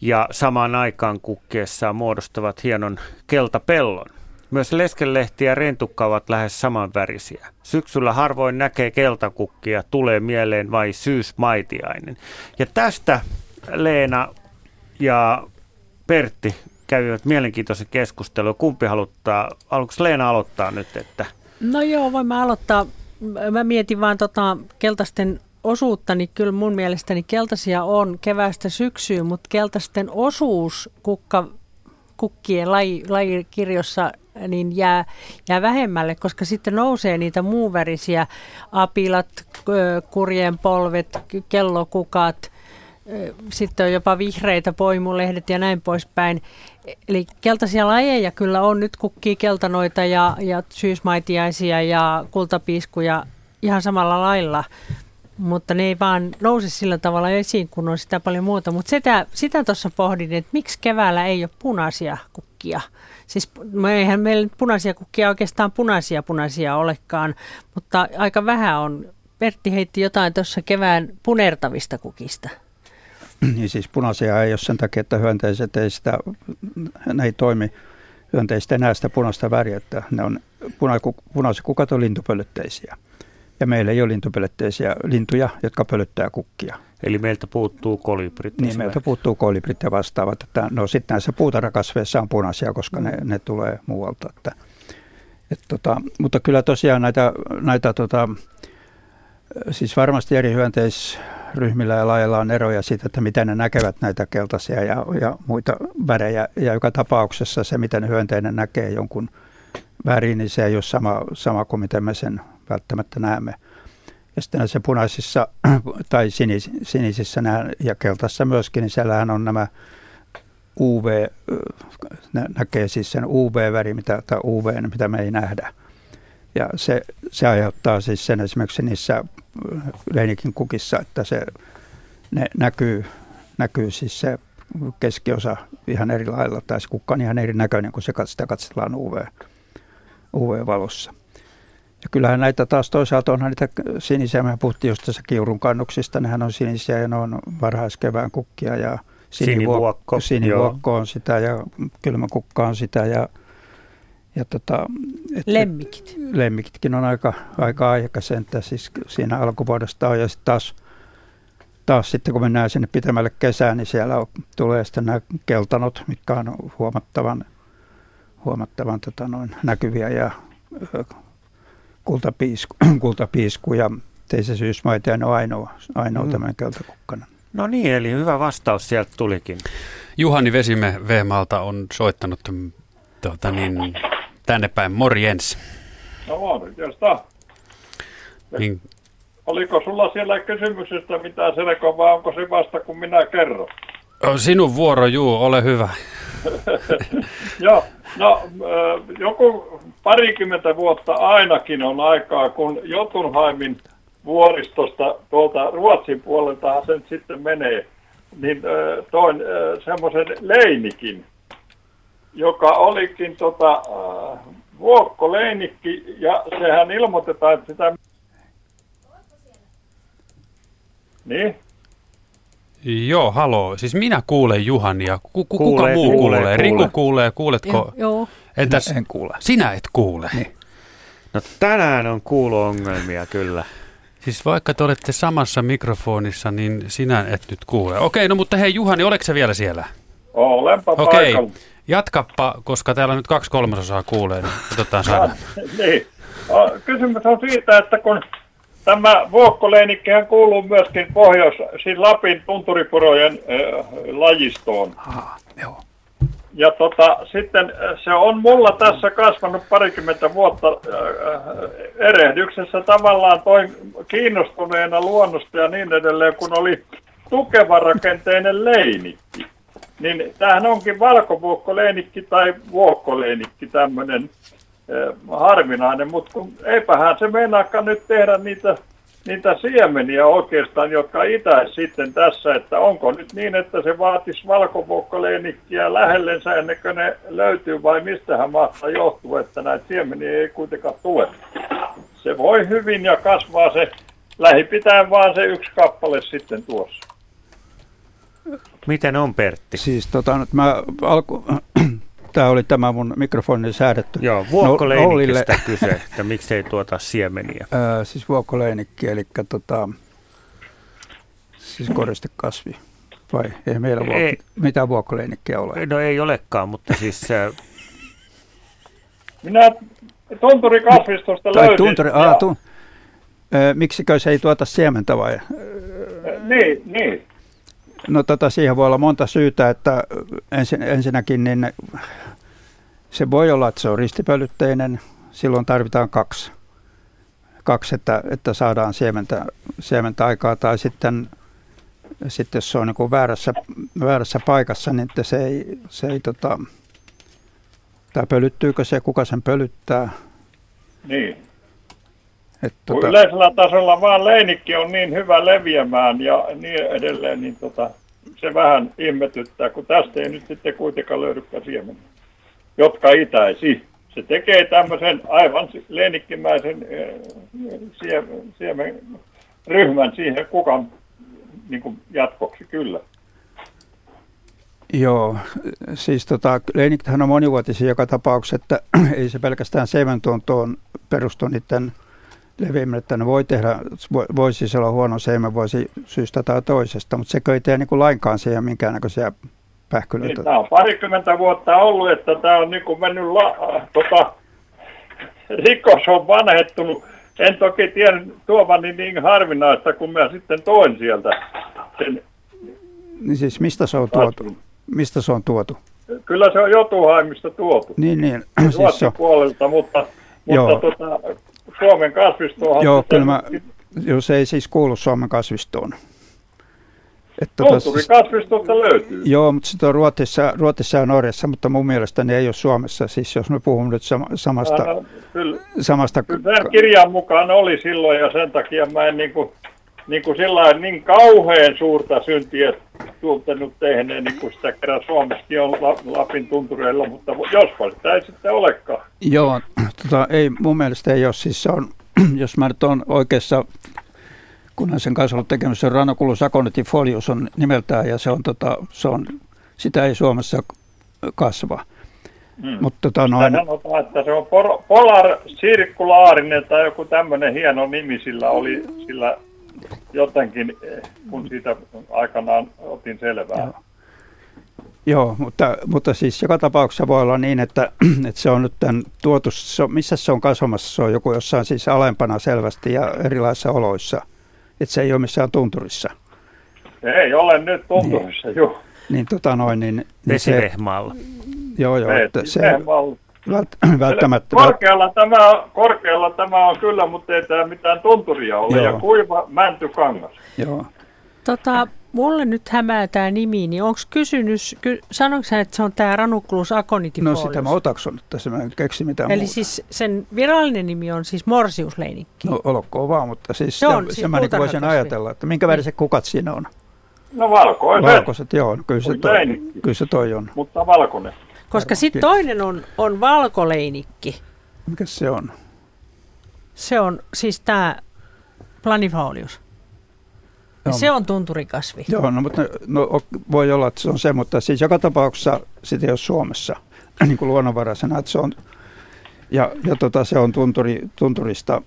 ja samaan aikaan kukkiessaan muodostavat hienon keltapellon. Myös leskelehti ja rentukka ovat lähes samanvärisiä. Syksyllä harvoin näkee keltakukkia, tulee mieleen vai syysmaitiainen. Ja tästä Leena ja Pertti kävivät mielenkiintoisen keskustelun. Kumpi haluttaa, haluatko Leena aloittaa nyt? Että... No joo, voin mä aloittaa. Mä mietin vaan tota keltaisten osuutta, niin kyllä mun mielestäni keltaisia on keväästä syksyyn, mutta keltaisten osuus kukka, kukkien laji, lajikirjossa niin jää, jää vähemmälle, koska sitten nousee niitä muuvärisiä apilat, kurjen polvet, kellokukat, sitten on jopa vihreitä poimulehdet ja näin poispäin. Eli keltaisia lajeja kyllä on. Nyt kukkii keltanoita ja, ja syysmaitiaisia ja kultapiiskuja ihan samalla lailla. Mutta ne ei vaan nouse sillä tavalla esiin, kun on sitä paljon muuta. Mutta sitä, sitä tuossa pohdin, että miksi keväällä ei ole punaisia kukkia. Siis eihän meillä punaisia kukkia oikeastaan punaisia punaisia olekaan, mutta aika vähän on. Pertti heitti jotain tuossa kevään punertavista kukista. Niin siis punaisia ei ole sen takia, että hyönteiset ei sitä, ne ei toimi hyönteistä enää sitä punaista väriä, että ne on, punaiset kukat on lintupölytteisiä. Ja meillä ei ole lintupölytteisiä lintuja, jotka pölyttää kukkia. Eli meiltä puuttuu kolibrit. Niin, meiltä puuttuu kolibrit ja vastaavat. Että, no sitten näissä puutarhakasveissa on punaisia, koska ne, ne tulee muualta. Että, et, tota, mutta kyllä tosiaan näitä, näitä tota, siis varmasti eri hyönteis ryhmillä ja lailla on eroja siitä, että miten ne näkevät näitä keltaisia ja, ja muita värejä. Ja joka tapauksessa se, miten hyönteinen näkee jonkun värin, niin se ei ole sama, sama kuin miten me sen välttämättä näemme. Ja sitten näissä punaisissa tai sinis, sinisissä ja keltassa myöskin, niin siellähän on nämä UV, näkee siis sen UV-väri, mitä, tai UV, mitä me ei nähdä. Ja se, se aiheuttaa siis sen esimerkiksi niissä Leinikin kukissa, että se ne näkyy, näkyy siis se keskiosa ihan eri lailla, tai se kukka on ihan erinäköinen, kun se, sitä katsellaan UV, UV-valossa. Ja kyllähän näitä taas toisaalta onhan niitä sinisiä, me puhuttiin just tässä kiurun kannuksista, nehän on sinisiä ja ne on varhaiskevään kukkia ja sinivuokko, sinivuokko on sitä ja kylmäkukka on sitä ja ja tota, et, lemmikit. Lemmikitkin on aika, aika aikaisen, että siis siinä alkuvuodesta on. Ja sitten taas, taas sitten kun mennään sinne pitemmälle kesään, niin siellä on, tulee sitten nämä keltanot, mitkä on huomattavan, huomattavan tota noin, näkyviä ja kultapiisku, kultapiisku ja teisä syysmaita on ainoa, ainoa mm. tämän keltakukkana. No niin, eli hyvä vastaus sieltä tulikin. Juhani Vesime Veemalta on soittanut tuota, niin, tänne päin. Morjens. No morjesta. Niin. Oliko sulla siellä kysymyksestä mitään selkoa vai onko se vasta kun minä kerron? Sinun vuoro, juu, ole hyvä. Joo, no joku parikymmentä vuotta ainakin on aikaa, kun Jotunhaimin vuoristosta tuolta Ruotsin puolelta sen sitten menee, niin toin semmoisen leinikin joka olikin tota, äh, vuokkoleinikki, ja sehän ilmoitetaan, että sitä... Niin? Joo, haloo. Siis minä kuulen Juhania. Ku, ku, kuule, kuka muu kuulee? kuulee? kuulee. Riku kuulee. Kuuletko? joo. Entäs en kuule. Sinä et kuule? Niin. No tänään on kuulo-ongelmia kyllä. Siis vaikka te olette samassa mikrofonissa, niin sinä et nyt kuule. Okei, no mutta hei Juhani, oletko se vielä siellä? Olenpa Okei. paikalla. Jatkappa, koska täällä nyt kaksi kolmasosaa kuulee, niin otetaan saada. niin. Kysymys on siitä, että kun tämä vuokkoleinikkihän kuuluu myöskin pohjois Lapin tunturipurojen äh, lajistoon. Aha, joo. Ja tota, sitten se on mulla tässä kasvanut parikymmentä vuotta äh, erehdyksessä tavallaan toi kiinnostuneena luonnosta ja niin edelleen, kun oli tukeva rakenteinen leinikki. Niin tämähän onkin valkovuokkoleinikki tai vuokkoleinikki tämmöinen harvinainen, mutta kun eipähän se meinaakaan nyt tehdä niitä, niitä siemeniä oikeastaan, jotka itäisi sitten tässä, että onko nyt niin, että se vaatisi valkovuokkoleinikkiä lähellensä ennen kuin ne löytyy vai mistähän mahtaa johtua, että näitä siemeniä ei kuitenkaan tule. Se voi hyvin ja kasvaa se lähipitäen vaan se yksi kappale sitten tuossa. Miten on Pertti? Siis tota, nyt mä alku, tämä oli tämä mun mikrofoni säädetty. Joo, vuokkoleinikistä kyse, että miksei tuota siemeniä. Ää, siis vuokkoleinikki, eli tota, siis koristekasvi. Vai ei meillä vuok- ei, mitään vuokkoleinikkiä ole? No ei olekaan, mutta siis... Minä tunturikasvistosta tai löysin. Tunturi, ja... aa, tu, ää, miksikö se ei tuota siementä vai? Niin, niin. No tota, siihen voi olla monta syytä, että ensin, ensinnäkin niin se voi olla, että se on ristipölytteinen, silloin tarvitaan kaksi, kaksi että, että saadaan siementä, siementä aikaa, tai sitten, sitten jos se on niin väärässä, väärässä paikassa, niin että se ei, se ei tota, tai pölyttyykö se, kuka sen pölyttää. Niin. Et, tota... Yleisellä tasolla vaan leinikki on niin hyvä leviämään ja niin edelleen, niin tota, se vähän ihmetyttää, kun tästä ei nyt sitten kuitenkaan löydykään siemeniä, jotka itäisi. Se tekee tämmöisen aivan leinikkimäisen eh, siemen ryhmän siihen kukan niin kuin jatkoksi, kyllä. Joo, siis tota, leinikithän on monivuotisia joka tapauksessa, että ei se pelkästään siementuontoon perustu niiden leviäminen, että ne voi tehdä, voi siis olla huono siemen, voisi syystä tai toisesta, mutta se ei tee niin kuin lainkaan siihen minkäännäköisiä pähkylöitä. Niin, tämä on parikymmentä vuotta ollut, että tämä on niin kuin mennyt, la, tota, rikos on vanhettunut. En toki tiedä tuovani niin harvinaista, kun mä sitten toin sieltä sen. Niin siis mistä se on tuotu? Mistä se on tuotu? Kyllä se on Jotuhaimista tuotu. Niin, niin. Siis se... puolelta, mutta, mutta tota, Suomen kasvistoon. Joo, kyllä mä, jos ei siis kuulu Suomen kasvistoon. Että kasvistosta löytyy. Joo, mutta sitten on Ruotsissa, Ruotsissa ja Norjassa, mutta mun mielestä ne ei ole Suomessa. Siis jos me puhumme nyt sama, samasta... Ää, kyllä, samasta kyllä kirjan mukaan oli silloin ja sen takia mä en niin kuin, niin kuin sillä niin kauhean suurta syntiä tuntenut tehneen, niin kuin sitä kerran Suomessakin on Lapin tuntureilla, mutta jospa sitä ei sitten olekaan. Joo, tota, ei, mun mielestä ei ole. Siis se on, jos mä nyt olen oikeassa, kun sen kanssa ollut tekemässä, Ranokulus aconiti on nimeltään ja se on, tota, se on, sitä ei Suomessa kasva. Hmm. Mutta tota noin... Sanotaan, että se on polar circulaarinen tai joku tämmöinen hieno nimi sillä oli sillä jotenkin, kun siitä aikanaan otin selvää. Joo. Joo, mutta, mutta siis joka tapauksessa voi olla niin, että, että se on nyt tämän tuotu, se on, missä se on kasvamassa, se on joku jossain siis alempana selvästi ja erilaisissa oloissa, että se ei ole missään tunturissa. Ei ole nyt tunturissa, niin, joo. Niin tota noin, niin... niin se, joo, joo, että se, Vält, välttämättä. Korkealla tämä, korkealla tämä on kyllä, mutta ei tämä mitään tunturia ole. Joo. Ja kuiva mäntykangas. Joo. Tota, mulle nyt hämää tämä nimi, niin onko kysynyt, ky, sanoiko hän, että se on tämä Ranunculus aconitifolis? No sitä mä otaksun, että se mä en keksi mitään Eli muuta. siis sen virallinen nimi on siis morsiusleinikki? No olkoon vaan, mutta siis se, on, se, siis mä niin voisin ajatella, että minkä väriset kukat siinä on? No valkoiset. Valkoiset, joo. Kyllä se, toi, kyllä se toi on. Mutta valkoinen. Koska sitten toinen on, on valkoleinikki. Mikä se on? Se on siis tämä planifolius. Ja se on tunturikasvi. Joo, no, mutta no, voi olla, että se on se, mutta siis joka tapauksessa sitä ei ole Suomessa niin kuin luonnonvaraisena, että se on, ja, ja tota, se on tunturi, tunturista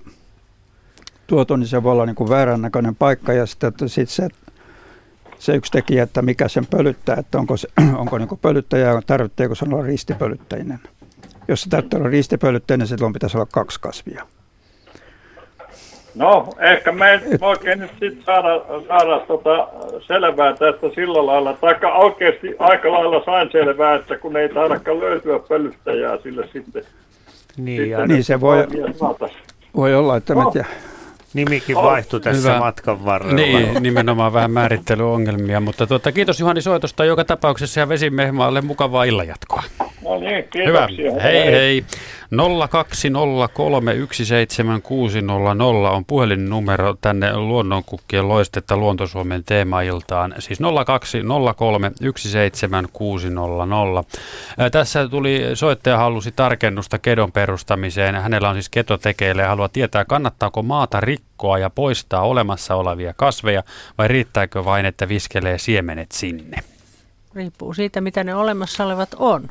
tuotu, niin se voi olla niin kuin väärän näköinen paikka, ja sitten että sit se se yksi tekijä, että mikä sen pölyttää, että onko, se, onko niin pölyttäjä ja tarvitseeko se olla ristipölyttäjinen. Jos se täytyy olla ristipölyttäjinen, niin silloin pitäisi olla kaksi kasvia. No, ehkä me ei oikein nyt sit saada, saada tota selvää tästä sillä lailla, tai oikeasti aika lailla sain selvää, että kun ei tarkka löytyä pölyttäjää sille sitten. Niin, sitten ja niin se voi, voi olla, että no. mä Nimikin vaihtui tässä Hyvä. matkan varrella. Niin, nimenomaan vähän määrittelyongelmia, mutta tuota, kiitos Juhani soitosta joka tapauksessa ja vesimehmaalle mukavaa illanjatkoa. No niin, Hyvä. kiitoksia. Hei hei. 020317600 on puhelinnumero tänne luonnonkukkien loistetta Luontosuomen teemailtaan. Siis 020317600. Ää, Tässä tuli, soittaja halusi tarkennusta kedon perustamiseen. Hänellä on siis keto tekeillä ja haluaa tietää, kannattaako maata rikkoa ja poistaa olemassa olevia kasveja vai riittääkö vain, että viskelee siemenet sinne? Riippuu siitä, mitä ne olemassa olevat on.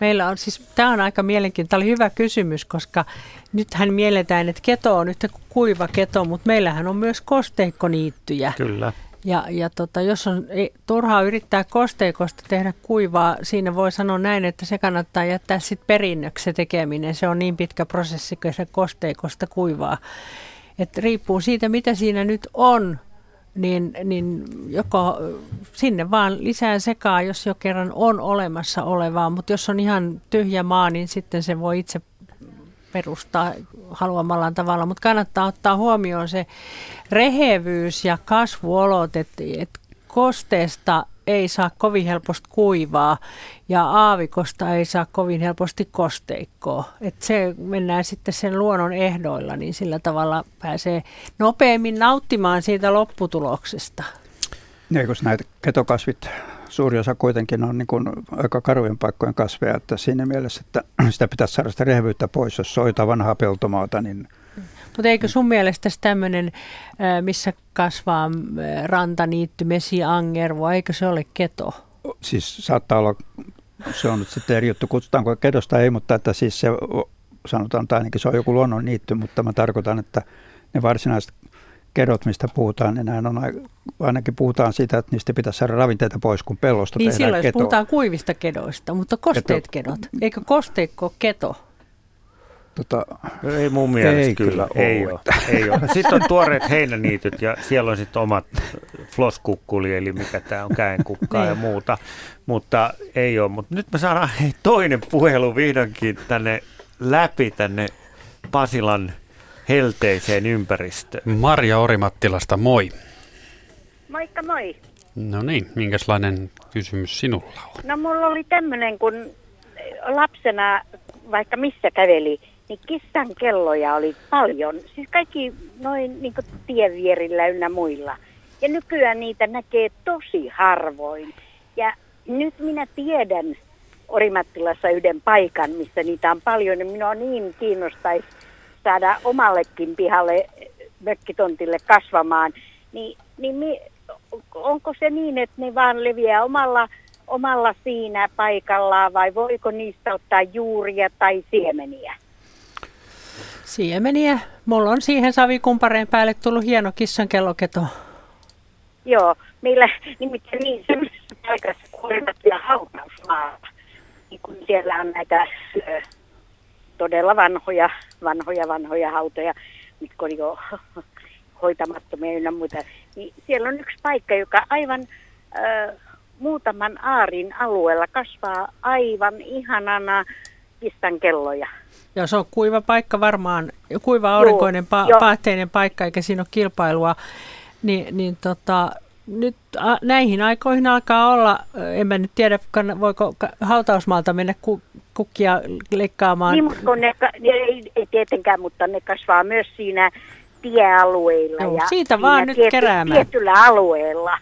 Meillä on siis, tämä on aika mielenkiintoinen, tämä oli hyvä kysymys, koska nythän mielletään, että keto on yhtä kuin kuiva keto, mutta meillähän on myös kosteikkoniittyjä. Kyllä. Ja, ja tota, jos on ei, turhaa yrittää kosteikosta tehdä kuivaa, siinä voi sanoa näin, että se kannattaa jättää sitten perinnöksi se tekeminen. Se on niin pitkä prosessi, kun se kosteikosta kuivaa. Et riippuu siitä, mitä siinä nyt on, niin, niin joko sinne vaan lisää sekaa, jos jo kerran on olemassa olevaa, mutta jos on ihan tyhjä maa, niin sitten se voi itse perustaa haluamallaan tavalla, mutta kannattaa ottaa huomioon se rehevyys ja kasvuolot, että et kosteesta ei saa kovin helposti kuivaa ja aavikosta ei saa kovin helposti kosteikkoa. Et se mennään sitten sen luonnon ehdoilla, niin sillä tavalla pääsee nopeammin nauttimaan siitä lopputuloksesta. Koska näitä ketokasvit, suuri osa kuitenkin on niin kuin aika karujen paikkojen kasveja, että siinä mielessä, että sitä pitäisi saada sitä rehevyyttä pois, jos soita vanhaa peltomaata, niin Mutta eikö sun mielestä tämmöinen, missä kasvaa rantaniitty, mesiangervo, eikö se ole keto? siis saattaa olla, se on nyt sitten eri juttu, kutsutaanko kedosta ei, mutta että siis se sanotaan, että ainakin se on joku luonnon niitty, mutta mä tarkoitan, että ne varsinaiset kedot, mistä puhutaan, niin nämä on ai- ainakin puhutaan siitä, että niistä pitäisi saada ravinteita pois, kun pellosta Niin tehdään silloin, jos ketoa. puhutaan kuivista kedoista, mutta kosteet kedot. Eikö kosteikko keto? Tota, Ei mun mielestä Ei kyllä. kyllä ei, oo, ole, ei ole. Sitten on tuoreet heinäniityt ja siellä on sitten omat floskukkuli, eli mikä tämä on käenkukkaa ja Niin. muuta. Mutta ei ole. Mutta nyt me saadaan hei, toinen puhelu vihdoinkin tänne läpi tänne Pasilan helteiseen ympäristöön. Marja Orimattilasta, moi. Moikka moi. No niin, minkälainen kysymys sinulla on? No mulla oli tämmöinen, kun lapsena vaikka missä käveli, niin kissan kelloja oli paljon. Siis kaikki noin niin tienvierillä ynnä muilla. Ja nykyään niitä näkee tosi harvoin. Ja nyt minä tiedän Orimattilassa yhden paikan, missä niitä on paljon. Ja minua niin kiinnostaisi saada omallekin pihalle mökkitontille kasvamaan. Niin, niin mi, onko se niin, että ne vaan leviää omalla, omalla siinä paikallaan vai voiko niistä ottaa juuria tai siemeniä? Siemeniä. Mulla on siihen savikumpareen päälle tullut hieno kissan kelloketo. Joo, meillä nimittäin niin semmoisessa paikassa kuolemattuja hautausmaata, niin kun siellä on näitä ö, todella vanhoja, vanhoja, vanhoja hautoja, mitkä on jo hoitamattomia ynnä muita, niin siellä on yksi paikka, joka aivan ö, muutaman aarin alueella kasvaa aivan ihanana kissan kelloja. Ja se on kuiva paikka varmaan, kuiva aurinkoinen pa- joo. paahteinen paikka, eikä siinä ole kilpailua. Ni, niin tota, nyt a, näihin aikoihin alkaa olla, en mä nyt tiedä, kann- voiko hautausmaalta mennä ku, kukkia leikkaamaan. Niin, mutta ne, ne ei, ei tietenkään, mutta ne kasvaa myös siinä tiealueilla. Joo, ja siitä vaan nyt keräämään. Tietyllä alueella.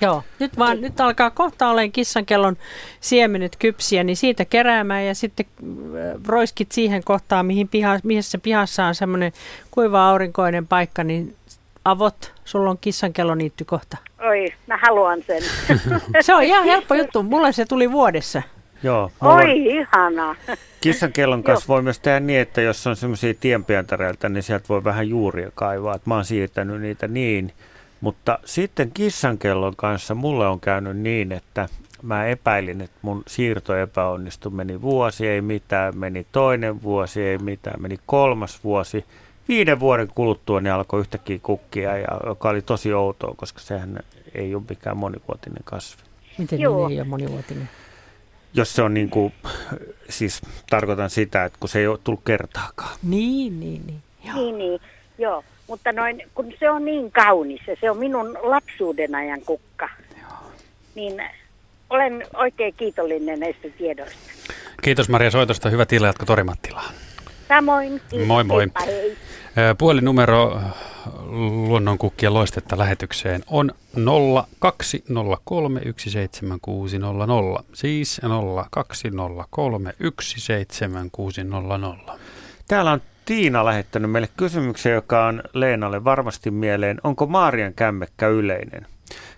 Joo, nyt vaan nyt alkaa kohta olen kissankellon siemenet kypsiä, niin siitä keräämään ja sitten äh, roiskit siihen kohtaan, mihin piha, missä pihassa on semmoinen kuiva aurinkoinen paikka, niin avot, sulla on kissankellon niitty kohta. Oi, mä haluan sen. Se on ihan helppo juttu, mulle se tuli vuodessa. Joo, mulla on- Oi, ihana. Kissan kellon kanssa voi myös tehdä niin, että jos on semmoisia tienpientareilta, niin sieltä voi vähän juuria kaivaa. Et mä oon siirtänyt niitä niin. Mutta sitten kissan kellon kanssa mulle on käynyt niin, että mä epäilin, että mun siirto epäonnistui. Meni vuosi, ei mitään. Meni toinen vuosi, ei mitään. Meni kolmas vuosi. Viiden vuoden kuluttua ne alkoi yhtäkkiä kukkia, ja, joka oli tosi outoa, koska sehän ei ole mikään monivuotinen kasvi. Miten Joo. niin ei ole monivuotinen? Jos se on niin kuin, siis tarkoitan sitä, että kun se ei ole tullut kertaakaan. Niin, niin, niin. Joo. Niin, niin, joo. Mutta noin, kun se on niin kaunis ja se on minun lapsuuden ajan kukka, niin olen oikein kiitollinen näistä tiedoista. Kiitos Maria soitosta. Hyvä tila jatko Torimattilaan. Samoin. Kiitos. Moi moi. Hei. Puhelinnumero luonnonkukkia loistetta lähetykseen on 020317600. Siis 020317600. Täällä on Tiina lähettänyt meille kysymyksen, joka on Leenalle varmasti mieleen. Onko Maarian kämmekkä yleinen?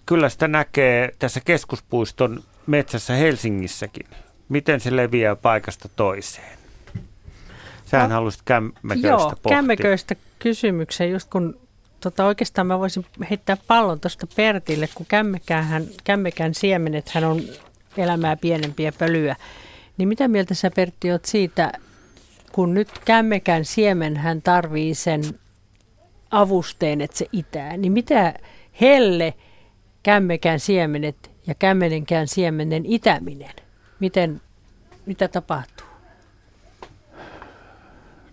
Kyllä sitä näkee tässä keskuspuiston metsässä Helsingissäkin. Miten se leviää paikasta toiseen? Sähän no, halusit kämmeköistä Joo, pohtia. kämmeköistä kysymyksen, just kun tota, oikeastaan mä voisin heittää pallon tuosta Pertille, kun kämmekään, kämmekän siemenet hän on elämää pienempiä pölyä. Niin mitä mieltä sä Pertti oot siitä, kun nyt kämmekän siemen hän tarvii sen avusteen, että se itää, niin mitä helle kämmekän siemenet ja kämmenenkään siemenen itäminen, miten, mitä tapahtuu?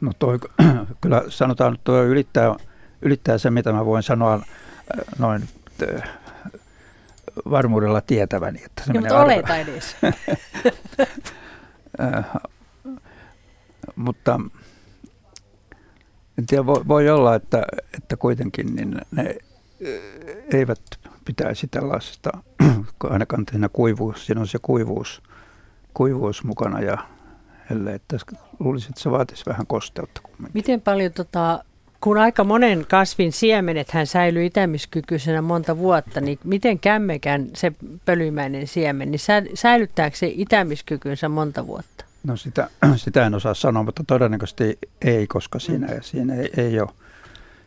No toi, kyllä sanotaan, että tuo ylittää, ylittää se, mitä mä voin sanoa äh, noin äh, varmuudella tietäväni. Että se Joo, mutta oleta edes. Mutta en tiedä, voi, voi olla, että, että kuitenkin niin ne eivät pitäisi tällaisesta, kun ainakaan siinä kuivuus, siinä on se kuivuus, kuivuus mukana ja ellei, että luulisin, että se vaatisi vähän kosteutta kumminkin. Miten paljon, tota, kun aika monen kasvin siemenet hän säilyy itämiskykyisenä monta vuotta, niin miten kämmekän se pölymäinen siemen, niin sä- säilyttääkö se itämiskykynsä monta vuotta? No sitä, sitä en osaa sanoa, mutta todennäköisesti ei, koska siinä, siinä ei, ei ole,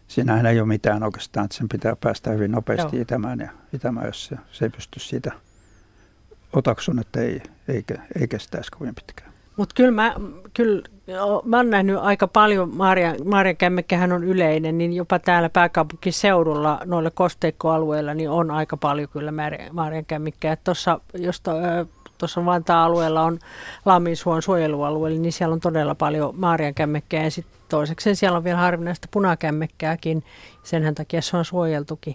siinähän ei ole mitään oikeastaan, että sen pitää päästä hyvin nopeasti Joo. itämään ja itämään, jos se, se ei pysty siitä otaksun, että ei, ei, ei kestäisi kovin pitkään. Mutta kyllä mä, kyllä mä oon nähnyt aika paljon, Maarian, Maarian kämmekkähän on yleinen, niin jopa täällä pääkaupunkiseudulla noilla kosteikkoalueilla niin on aika paljon kyllä Maarian kämmikkää. Tuossa, jos to, ö, tuossa Vantaa-alueella on Lamminsuon suojelualue, niin siellä on todella paljon Maarian kämmekkää ja sitten toiseksi siellä on vielä harvinaista punakämmekkääkin, senhän takia se on suojeltukin.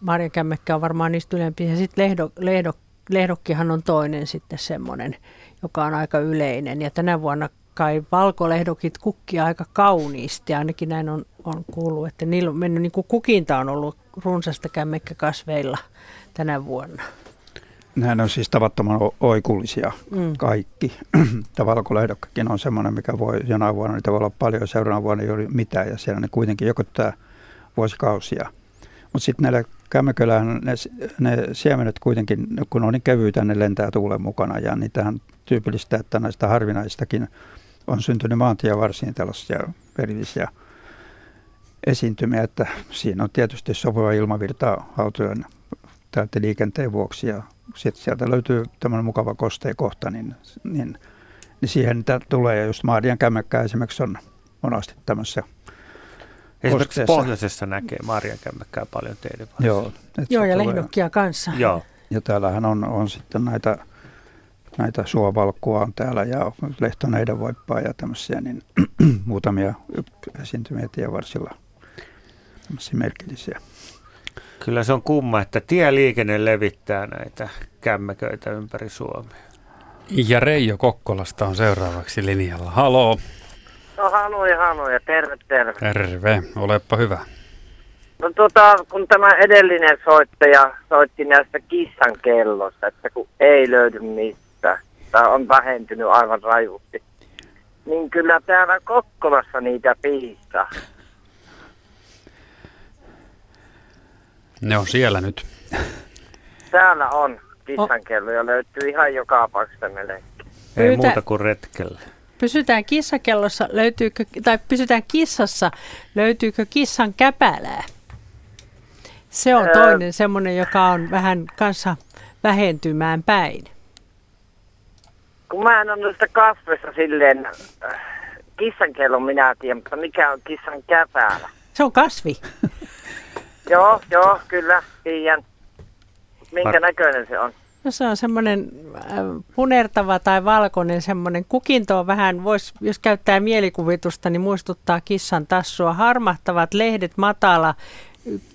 Maarian kämmekkä on varmaan niistä ylempiä ja sitten lehdo, lehdo, lehdokkihan on toinen sitten semmoinen, joka on aika yleinen. Ja tänä vuonna kai valkolehdokit kukkii aika kauniisti, ainakin näin on, on kuullut, että niillä on mennyt niin kuin kukinta on ollut runsasta kämmekkäkasveilla tänä vuonna. Nämä on siis tavattoman oikullisia Mm. kaikki. Valkolehdokkakin on semmoinen, mikä voi jonain vuonna, niitä voi olla paljon, seuraavana vuonna ei ole mitään, ja siellä ne kuitenkin jokottaa vuosikausia. Mutta sitten näillä kämmeköillähän ne, ne siemenet kuitenkin, kun on niin kevyitä, ne lentää tuulen mukana, ja niitähän tyypillistä, että näistä harvinaistakin on syntynyt maantien varsin tällaisia verillisiä esiintymiä, että siinä on tietysti sopiva ilmavirta autojen täältä liikenteen vuoksi ja sitten sieltä löytyy tämmöinen mukava kosteekohta, niin, niin, niin siihen niitä tulee. Ja just Maarian kämmekkää esimerkiksi on monasti tämmöisessä Esimerkiksi kosteessa. pohjoisessa näkee Maarian kämmekkää paljon teidän varsin. Joo, Joo, ja lehdokkia kanssa. Joo. Ja täällähän on, on sitten näitä, näitä suovalkkua on täällä ja lehtoneiden voippaa ja tämmöisiä, niin muutamia esiintymiä tievarsilla, tämmöisiä merkillisiä. Kyllä se on kumma, että tieliikenne levittää näitä kämmeköitä ympäri Suomea. Ja Reijo Kokkolasta on seuraavaksi linjalla. Haloo, No haloja, haloja, terve, terve. terve, olepa hyvä. No tota, kun tämä edellinen soittaja soitti näistä kissan kellosta, että kun ei löydy mistään, tai on vähentynyt aivan rajusti, niin kyllä täällä Kokkolassa niitä piisaa. Ne on siellä nyt. Täällä on kissankelloja, löytyy ihan joka paikasta melkein. Ei Pyytä- muuta kuin retkellä. Pysytään kissakellossa, löytyykö, tai pysytään kissassa, löytyykö kissan käpälää? Se on toinen semmoinen, joka on vähän kanssa vähentymään päin. Kun mä en ole noista kasveista silleen, äh, kissankellon minä tiedän, mutta mikä on kissan käpälä? Se on kasvi. Joo, joo, kyllä, tiedän. Minkä Har- näköinen se on? No se on semmoinen äh, punertava tai valkoinen semmoinen kukinto on vähän, vois, jos käyttää mielikuvitusta, niin muistuttaa kissan tassua. Harmahtavat lehdet, matala,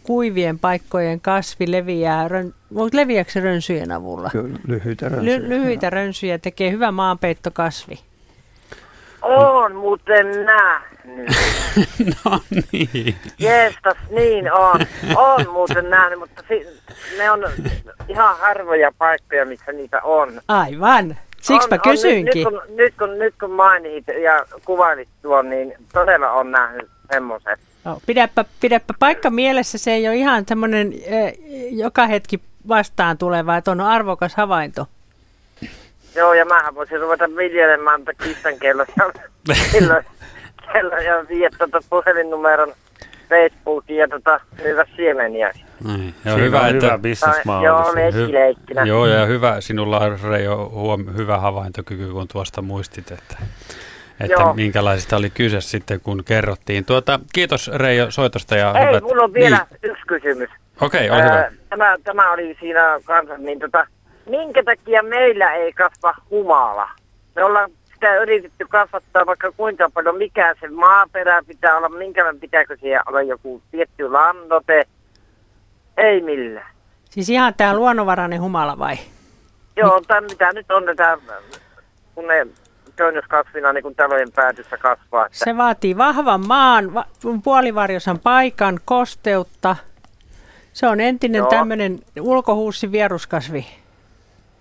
kuivien paikkojen kasvi leviää, rön, leviääkö se rönsyjen avulla? Kyllä, lyhyitä rönsyjä. Ly, lyhyitä rönsyjä tekee hyvä maanpeittokasvi. On muuten nähnyt. no niin. Jeestas, niin on. On muuten nähnyt, mutta si- ne on ihan harvoja paikkoja, missä niitä on. Aivan. Siksipä on, kysyinkin. On, nyt, kun, nyt, kun, nyt kun mainit ja kuvailit tuon, niin todella on nähnyt semmoisen. No, pidäpä, pidäpä paikka mielessä, se ei ole ihan semmoinen eh, joka hetki vastaan tuleva, että on arvokas havainto. Joo, ja mähän voisin ruveta viljelemään tätä kissan kello ja, kello, kello ja viedä tuota puhelinnumeron Facebookiin ja tota, myydä siemeniä. Niin. Ja hyvä, on että, hyvä bisnesmahdollisuus. joo, leikkileikkinä. Joo, ja hyvä, sinulla on Reijo huom, hyvä havaintokyky, kun tuosta muistit, että, että Joo. minkälaisista oli kyse sitten, kun kerrottiin. Tuota, kiitos Reijo soitosta ja Hei, hyvät... mulla on vielä Niin. yksi kysymys. Okei, ole Ää, hyvä. Tämä, tämä oli siinä kanssa, niin tota, minkä takia meillä ei kasva humala? Me ollaan sitä yritetty kasvattaa vaikka kuinka paljon, mikä se maaperä pitää olla, minkä pitääkö siellä olla joku tietty lannote. Ei millään. Siis ihan tämä luonnonvarainen humala vai? Joo, tai mitä nyt on tätä, kun ne köynnöskasvina niin kuin talojen päädyssä kasvaa. Että, Se vaatii vahvan maan, va- puolivarjosan paikan, kosteutta. Se on entinen tämmöinen ulkohuussi vieruskasvi.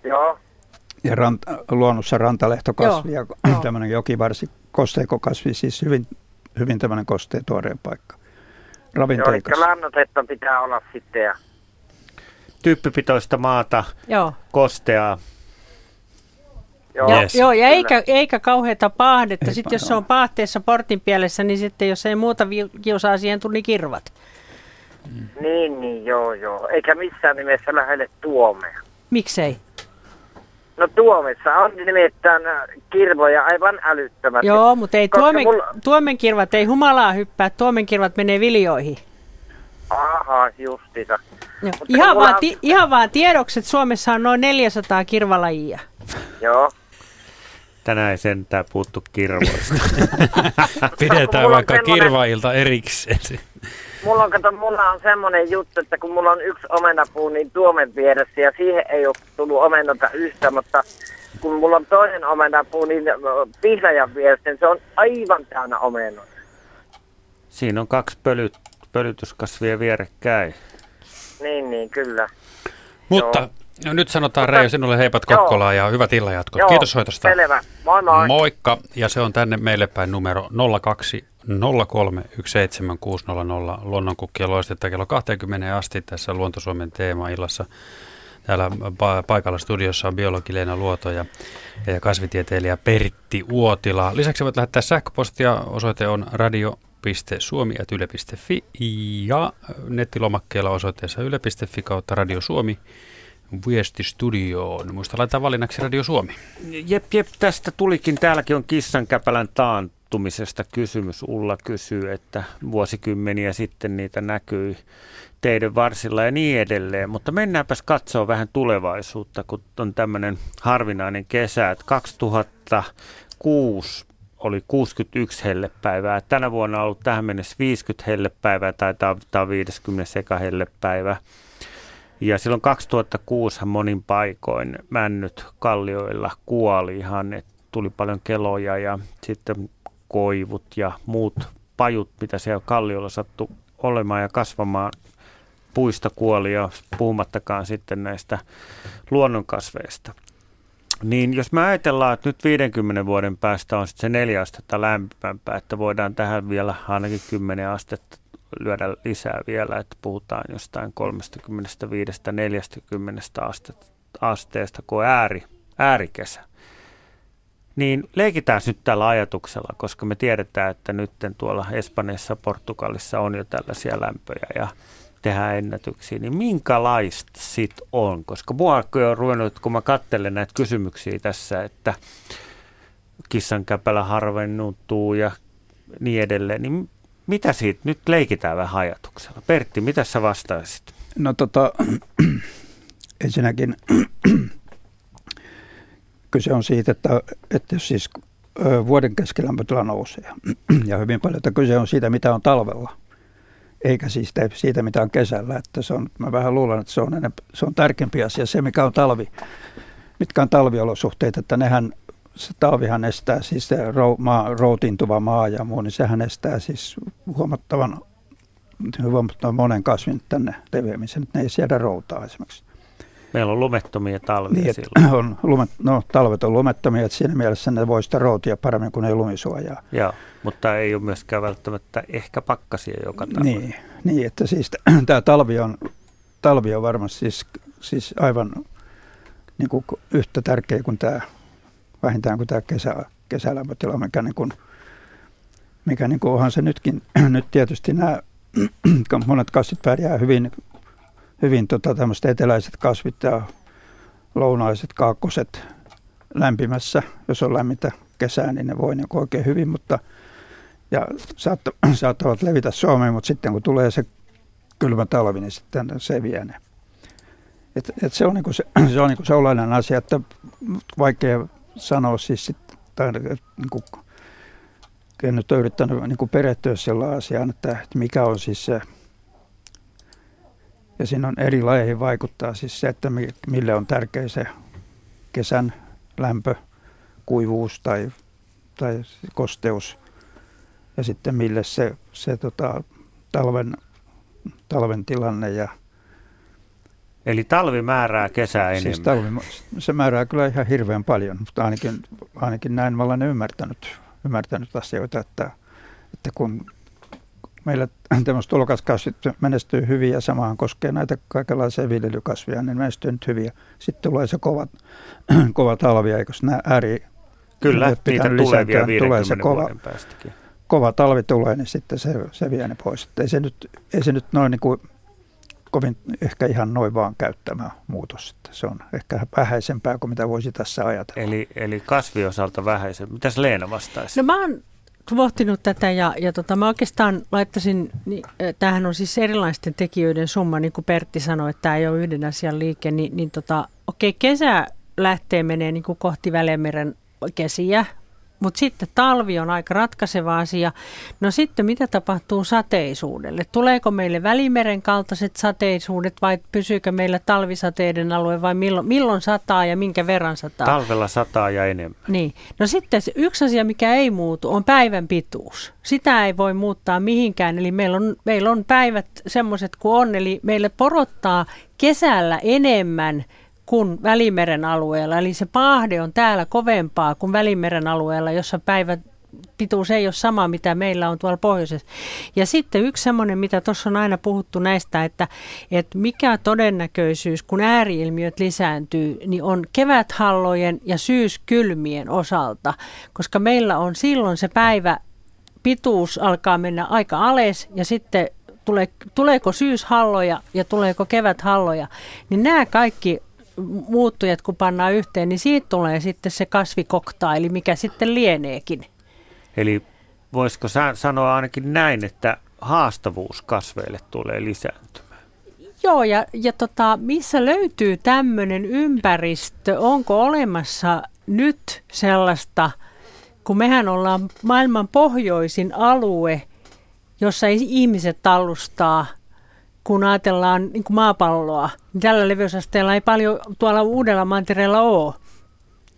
Joo, Ja rant, luonnossa rantalehtokasvi Joo, ja joo. tämmöinen jokivarsi kosteikokasvi, siis hyvin, hyvin tämmöinen kosteen tuoreen paikka. joo eli Ravinteikas. lannotetta pitää olla sitten. Ja, Tyyppipitoista maata, Joo, kosteaa. joo, ja, Yes. joo, ja eikä, eikä kauheata paahdetta. Ei Sitten jos se on paahteessa portin pielessä, niin sitten jos ei muuta kiusaa siihen tule, niin kirvat. Niin, niin, joo, joo. Eikä missään nimessä lähelle tuomea. Miksei? No Tuomessa on nimittäin kirvoja aivan älyttömästi. Joo, mutta ei tuomen, mulla- tuomenkirvat ei humalaa hyppää, tuomenkirvat menee viljoihin. Aha, justiinsa. Joo. Mutta Ihan, mulla vaan, on- ti, ihan vaan tiedoksi, että Suomessa on noin 400 kirvalajia. Joo. Tänään ei sentään puuttu kirvoista. Pidetään vaikka semmonen- kirvailta erikseen. Mulla on, kato, mulla on semmoinen juttu, että kun mulla on yksi omenapuu niin tuomen vieressä ja siihen ei ole tullut omenota yhtä, mutta kun mulla on toinen omenapuu niin vihreän vieressä, niin se on aivan täynnä omenoita. Siinä on kaksi pölyt, pölytyskasvia vierekkäin. Niin, niin, kyllä. Mutta no, nyt sanotaan Mutta- Reijo sinulle heipat Joo. Kokkolaan ja hyvät illanjatkot. Joo, Kiitos soitosta. Selvä. Moi moi. Moikka, ja se on tänne meille päin numero 02 03 17600 luonnonkukkien loistetta kello 20 asti tässä Luontosuomen teema-illassa. Täällä pa- paikalla studiossa on biologi Leena Luoto ja, kasvitieteilijä Pertti Uotila. Lisäksi voit lähettää sähköpostia. Osoite on radio.suomi.yle.fi ja nettilomakkeella osoitteessa yle.fi kautta Radio Suomi viestistudioon. Muista laittaa valinnaksi Radio Suomi. Jep, jep, tästä tulikin. Täälläkin on kissankäpälän taantumisesta kysymys. Ulla kysyy, että vuosikymmeniä sitten niitä näkyi teidän varsilla ja niin edelleen. Mutta mennäänpäs katsoa vähän tulevaisuutta, kun on tämmöinen harvinainen kesä, että 2006 oli 61 hellepäivää. Tänä vuonna on ollut tähän mennessä 50 hellepäivää, tai tämä on 50 eka hellepäivä. Ja silloin 2006 monin paikoin männyt kallioilla kuoli ihan, että tuli paljon keloja ja sitten koivut ja muut pajut, mitä siellä kalliolla sattui olemaan ja kasvamaan. Puista kuoli ja puhumattakaan sitten näistä luonnonkasveista. Niin jos me ajatellaan, että nyt 50 vuoden päästä on sitten se neljä astetta lämpimämpää, että voidaan tähän vielä ainakin 10 astetta lyödä lisää vielä, että puhutaan jostain 35-40 astetta, asteesta, kun on ääri, äärikesä. Niin leikitään nyt tällä ajatuksella, koska me tiedetään, että nyt tuolla Espanjassa, Portugalissa on jo tällaisia lämpöjä ja tehdään ennätyksiä, niin minkälaista sit on? Koska mua on ruvennut, kun mä katselen näitä kysymyksiä tässä, että kissan käpälä harvennuttuu ja niin edelleen, niin mitä siitä nyt leikitään vähän ajatuksella? Pertti, mitä sä vastaisit? No tota, ensinnäkin kyse on siitä, että, että siis vuoden keskilämpötila nousee ja hyvin paljon, että kyse on siitä, mitä on talvella. eikä siis siitä, mitä on kesällä. Että se on, mä vähän luulen, että se on, enemmän, se on tärkeämpi asia se, mikä on talvi, mitkä on talviolosuhteet, että nehän, se talvihan estää siis se rou, maa, routintuva maa ja muu, niin sehän estää siis huomattavan, huomattavan monen kasvin tänne leviämisen, että ne ei siedä routaa esimerkiksi. Meillä on lumettomia talvia niin, silloin. On lumet, no, talvet on lumettomia, että siinä mielessä ne voi sitä routia paremmin kuin ei lumisuojaa. Joo, mutta ei ole myöskään välttämättä ehkä pakkasia joka talvi. Niin, niin että siis tämä talvi on, talvi on varmasti siis, siis aivan niin kuin yhtä tärkeä kuin tämä, vähintään kuin tämä kesä, kesälämpötila, mikä, niin kuin, mikä niin kuin onhan se nytkin, nyt tietysti nämä monet kasvit pärjää hyvin hyvin tota, tämmöiset eteläiset kasvit ja lounaiset kaakkoset lämpimässä. Jos on lämmintä kesää, niin ne voi niin oikein hyvin, mutta ja saatta, saattavat levitä Suomeen, mutta sitten kun tulee se kylmä talvi, niin sitten se vie ne. Et, et se on, niin se, se, on niin sellainen asia, että vaikea sanoa siis, sit, tai, että, niin kuin, en nyt ole yrittänyt niin perehtyä sellaiseen asiaan, että, että mikä on siis se ja siinä on eri lajeihin vaikuttaa siis se, että mille on tärkeä se kesän lämpö, kuivuus tai, tai kosteus. Ja sitten mille se, se tota, talven, talven tilanne. Ja, Eli talvi määrää kesää siis enemmän. Talvi, se määrää kyllä ihan hirveän paljon, mutta ainakin, ainakin näin mä olen ymmärtänyt, ymmärtänyt asioita, että, että kun meillä tämmöiset tulokaskasvit menestyy hyvin ja samaan koskee näitä kaikenlaisia viljelykasveja, niin menestyy nyt hyvin. Sitten tulee se kova, kova talvi, eikö nämä ääri Kyllä, niitä tulee vielä 50 tulee se kova, vuoden päästäkin. Kova talvi tulee, niin sitten se, se vie ne pois. Että ei, se nyt, ei se nyt noin niin kuin kovin ehkä ihan noin vaan käyttämä muutos. Että se on ehkä vähäisempää kuin mitä voisi tässä ajatella. Eli, eli kasviosalta vähäisempää. Mitäs Leena vastaisi? No mä oon pohtinut tätä ja, ja tota, mä oikeastaan laittaisin, niin, tämähän on siis erilaisten tekijöiden summa, niin kuin Pertti sanoi, että tämä ei ole yhden asian liike, niin, niin tota, okei, kesä lähtee menee niin kuin kohti Välimeren kesiä, mutta sitten talvi on aika ratkaiseva asia. No sitten mitä tapahtuu sateisuudelle? Tuleeko meille välimeren kaltaiset sateisuudet vai pysyykö meillä talvisateiden alue vai milloin, milloin sataa ja minkä verran sataa? Talvella sataa ja enemmän. Niin. No sitten yksi asia, mikä ei muutu, on päivän pituus. Sitä ei voi muuttaa mihinkään. Eli meillä on, meillä on päivät semmoiset kuin on. Eli meille porottaa kesällä enemmän – kuin Välimeren alueella. Eli se paahde on täällä kovempaa kuin Välimeren alueella, jossa päivä pituus ei ole sama, mitä meillä on tuolla pohjoisessa. Ja sitten yksi semmoinen, mitä tuossa on aina puhuttu näistä, että, että mikä todennäköisyys, kun ääriilmiöt lisääntyy, niin on keväthallojen ja syyskylmien osalta, koska meillä on silloin se päivä pituus alkaa mennä aika alas ja sitten tulee, tuleeko syyshalloja ja tuleeko keväthalloja, niin nämä kaikki muuttujat kun pannaan yhteen, niin siitä tulee sitten se kasvikoktaili, mikä sitten lieneekin. Eli voisiko sanoa ainakin näin, että haastavuus kasveille tulee lisääntymään? Joo, ja, ja tota, missä löytyy tämmöinen ympäristö? Onko olemassa nyt sellaista, kun mehän ollaan maailman pohjoisin alue, jossa ihmiset tallustaa – kun ajatellaan niin kuin maapalloa, niin tällä leveysasteella ei paljon tuolla uudella mantereella ole.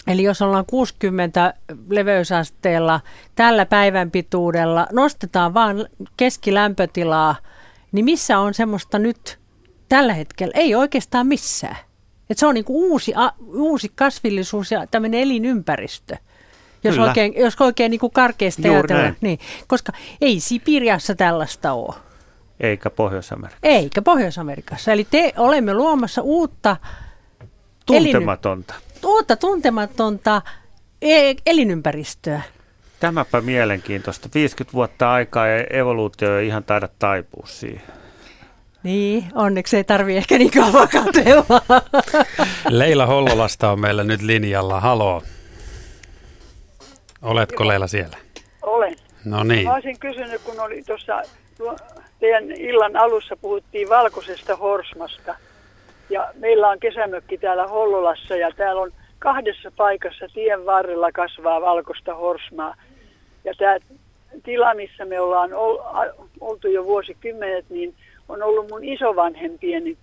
Eli jos ollaan 60 leveysasteella tällä päivän pituudella, nostetaan vaan keskilämpötilaa, niin missä on semmoista nyt tällä hetkellä? Ei oikeastaan missään. Et se on niin kuin uusi, a, uusi kasvillisuus ja tämmöinen elinympäristö. Jos Kyllä. oikein, jos oikein niin kuin karkeasti ajatellaan. Niin, koska ei Sipiriassa tällaista ole. Eikä Pohjois-Amerikassa. Eikä Pohjois-Amerikassa. Eli te olemme luomassa uutta tuntematonta, elin, uutta tuntematonta e- elinympäristöä. Tämäpä mielenkiintoista. 50 vuotta aikaa ja evoluutio ei ihan taida taipua siihen. Niin, onneksi ei tarvi ehkä niin kauan katsella. Leila Hollolasta on meillä nyt linjalla. Halo. Oletko Leila siellä? Olen. No niin. Mä olisin kysynyt, kun oli tuossa teidän illan alussa puhuttiin valkoisesta horsmasta. Ja meillä on kesämökki täällä Hollolassa ja täällä on kahdessa paikassa tien varrella kasvaa valkoista horsmaa. Ja tämä tila, missä me ollaan oltu jo vuosikymmenet, niin on ollut mun isovanhempien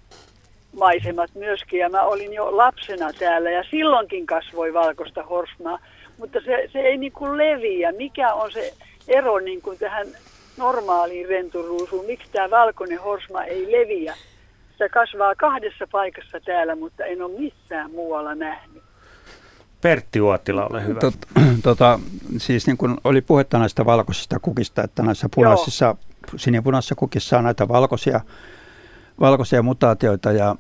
maisemat myöskin. Ja mä olin jo lapsena täällä ja silloinkin kasvoi valkoista horsmaa, mutta se, se ei niin kuin leviä. Mikä on se ero niin kuin tähän normaaliin renturuusuun? Miksi tämä valkoinen horsma ei leviä? Se kasvaa kahdessa paikassa täällä, mutta en ole missään muualla nähnyt. Pertti Uotila, ole hyvä. Tot, tota, siis niin kuin oli puhetta näistä valkoisista kukista, että näissä punaisissa, sinipunaisissa kukissa on näitä valkoisia, valkoisia mutaatioita ja,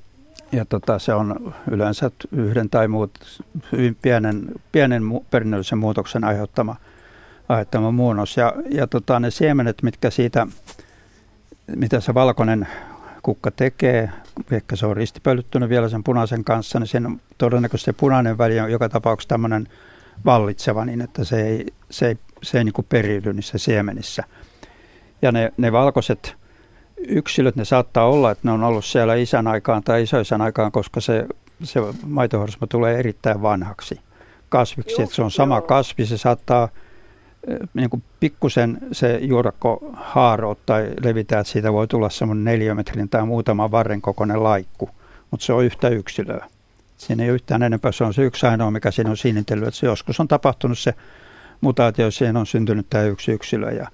ja tota, se on yleensä yhden tai muut, hyvin pienen, pienen perinnöllisen muutoksen aiheuttama, aiheuttama muunnos. Ja, ja tota, ne siemenet, mitkä siitä, mitä se valkoinen kukka tekee, ehkä se on ristipölyttynyt vielä sen punaisen kanssa, niin siinä todennäköisesti se punainen väli on joka tapauksessa tämmöinen vallitseva niin, että se ei, se ei, se ei niin kuin periydy niissä siemenissä. Ja ne, ne valkoiset yksilöt, ne saattaa olla, että ne on ollut siellä isän aikaan tai isoisän aikaan, koska se, se maitohorsma tulee erittäin vanhaksi kasviksi. Joo, että se on sama joo. kasvi, se saattaa niin kuin pikkusen se juurakko haaro tai levitää, että siitä voi tulla semmoinen neliömetrin tai muutama varren kokoinen laikku, mutta se on yhtä yksilöä. Siinä ei ole yhtään enempää, se on se yksi ainoa, mikä siinä on sinnitellyt, että se joskus on tapahtunut se mutaatio, siihen on syntynyt tämä yksi yksilö. Ja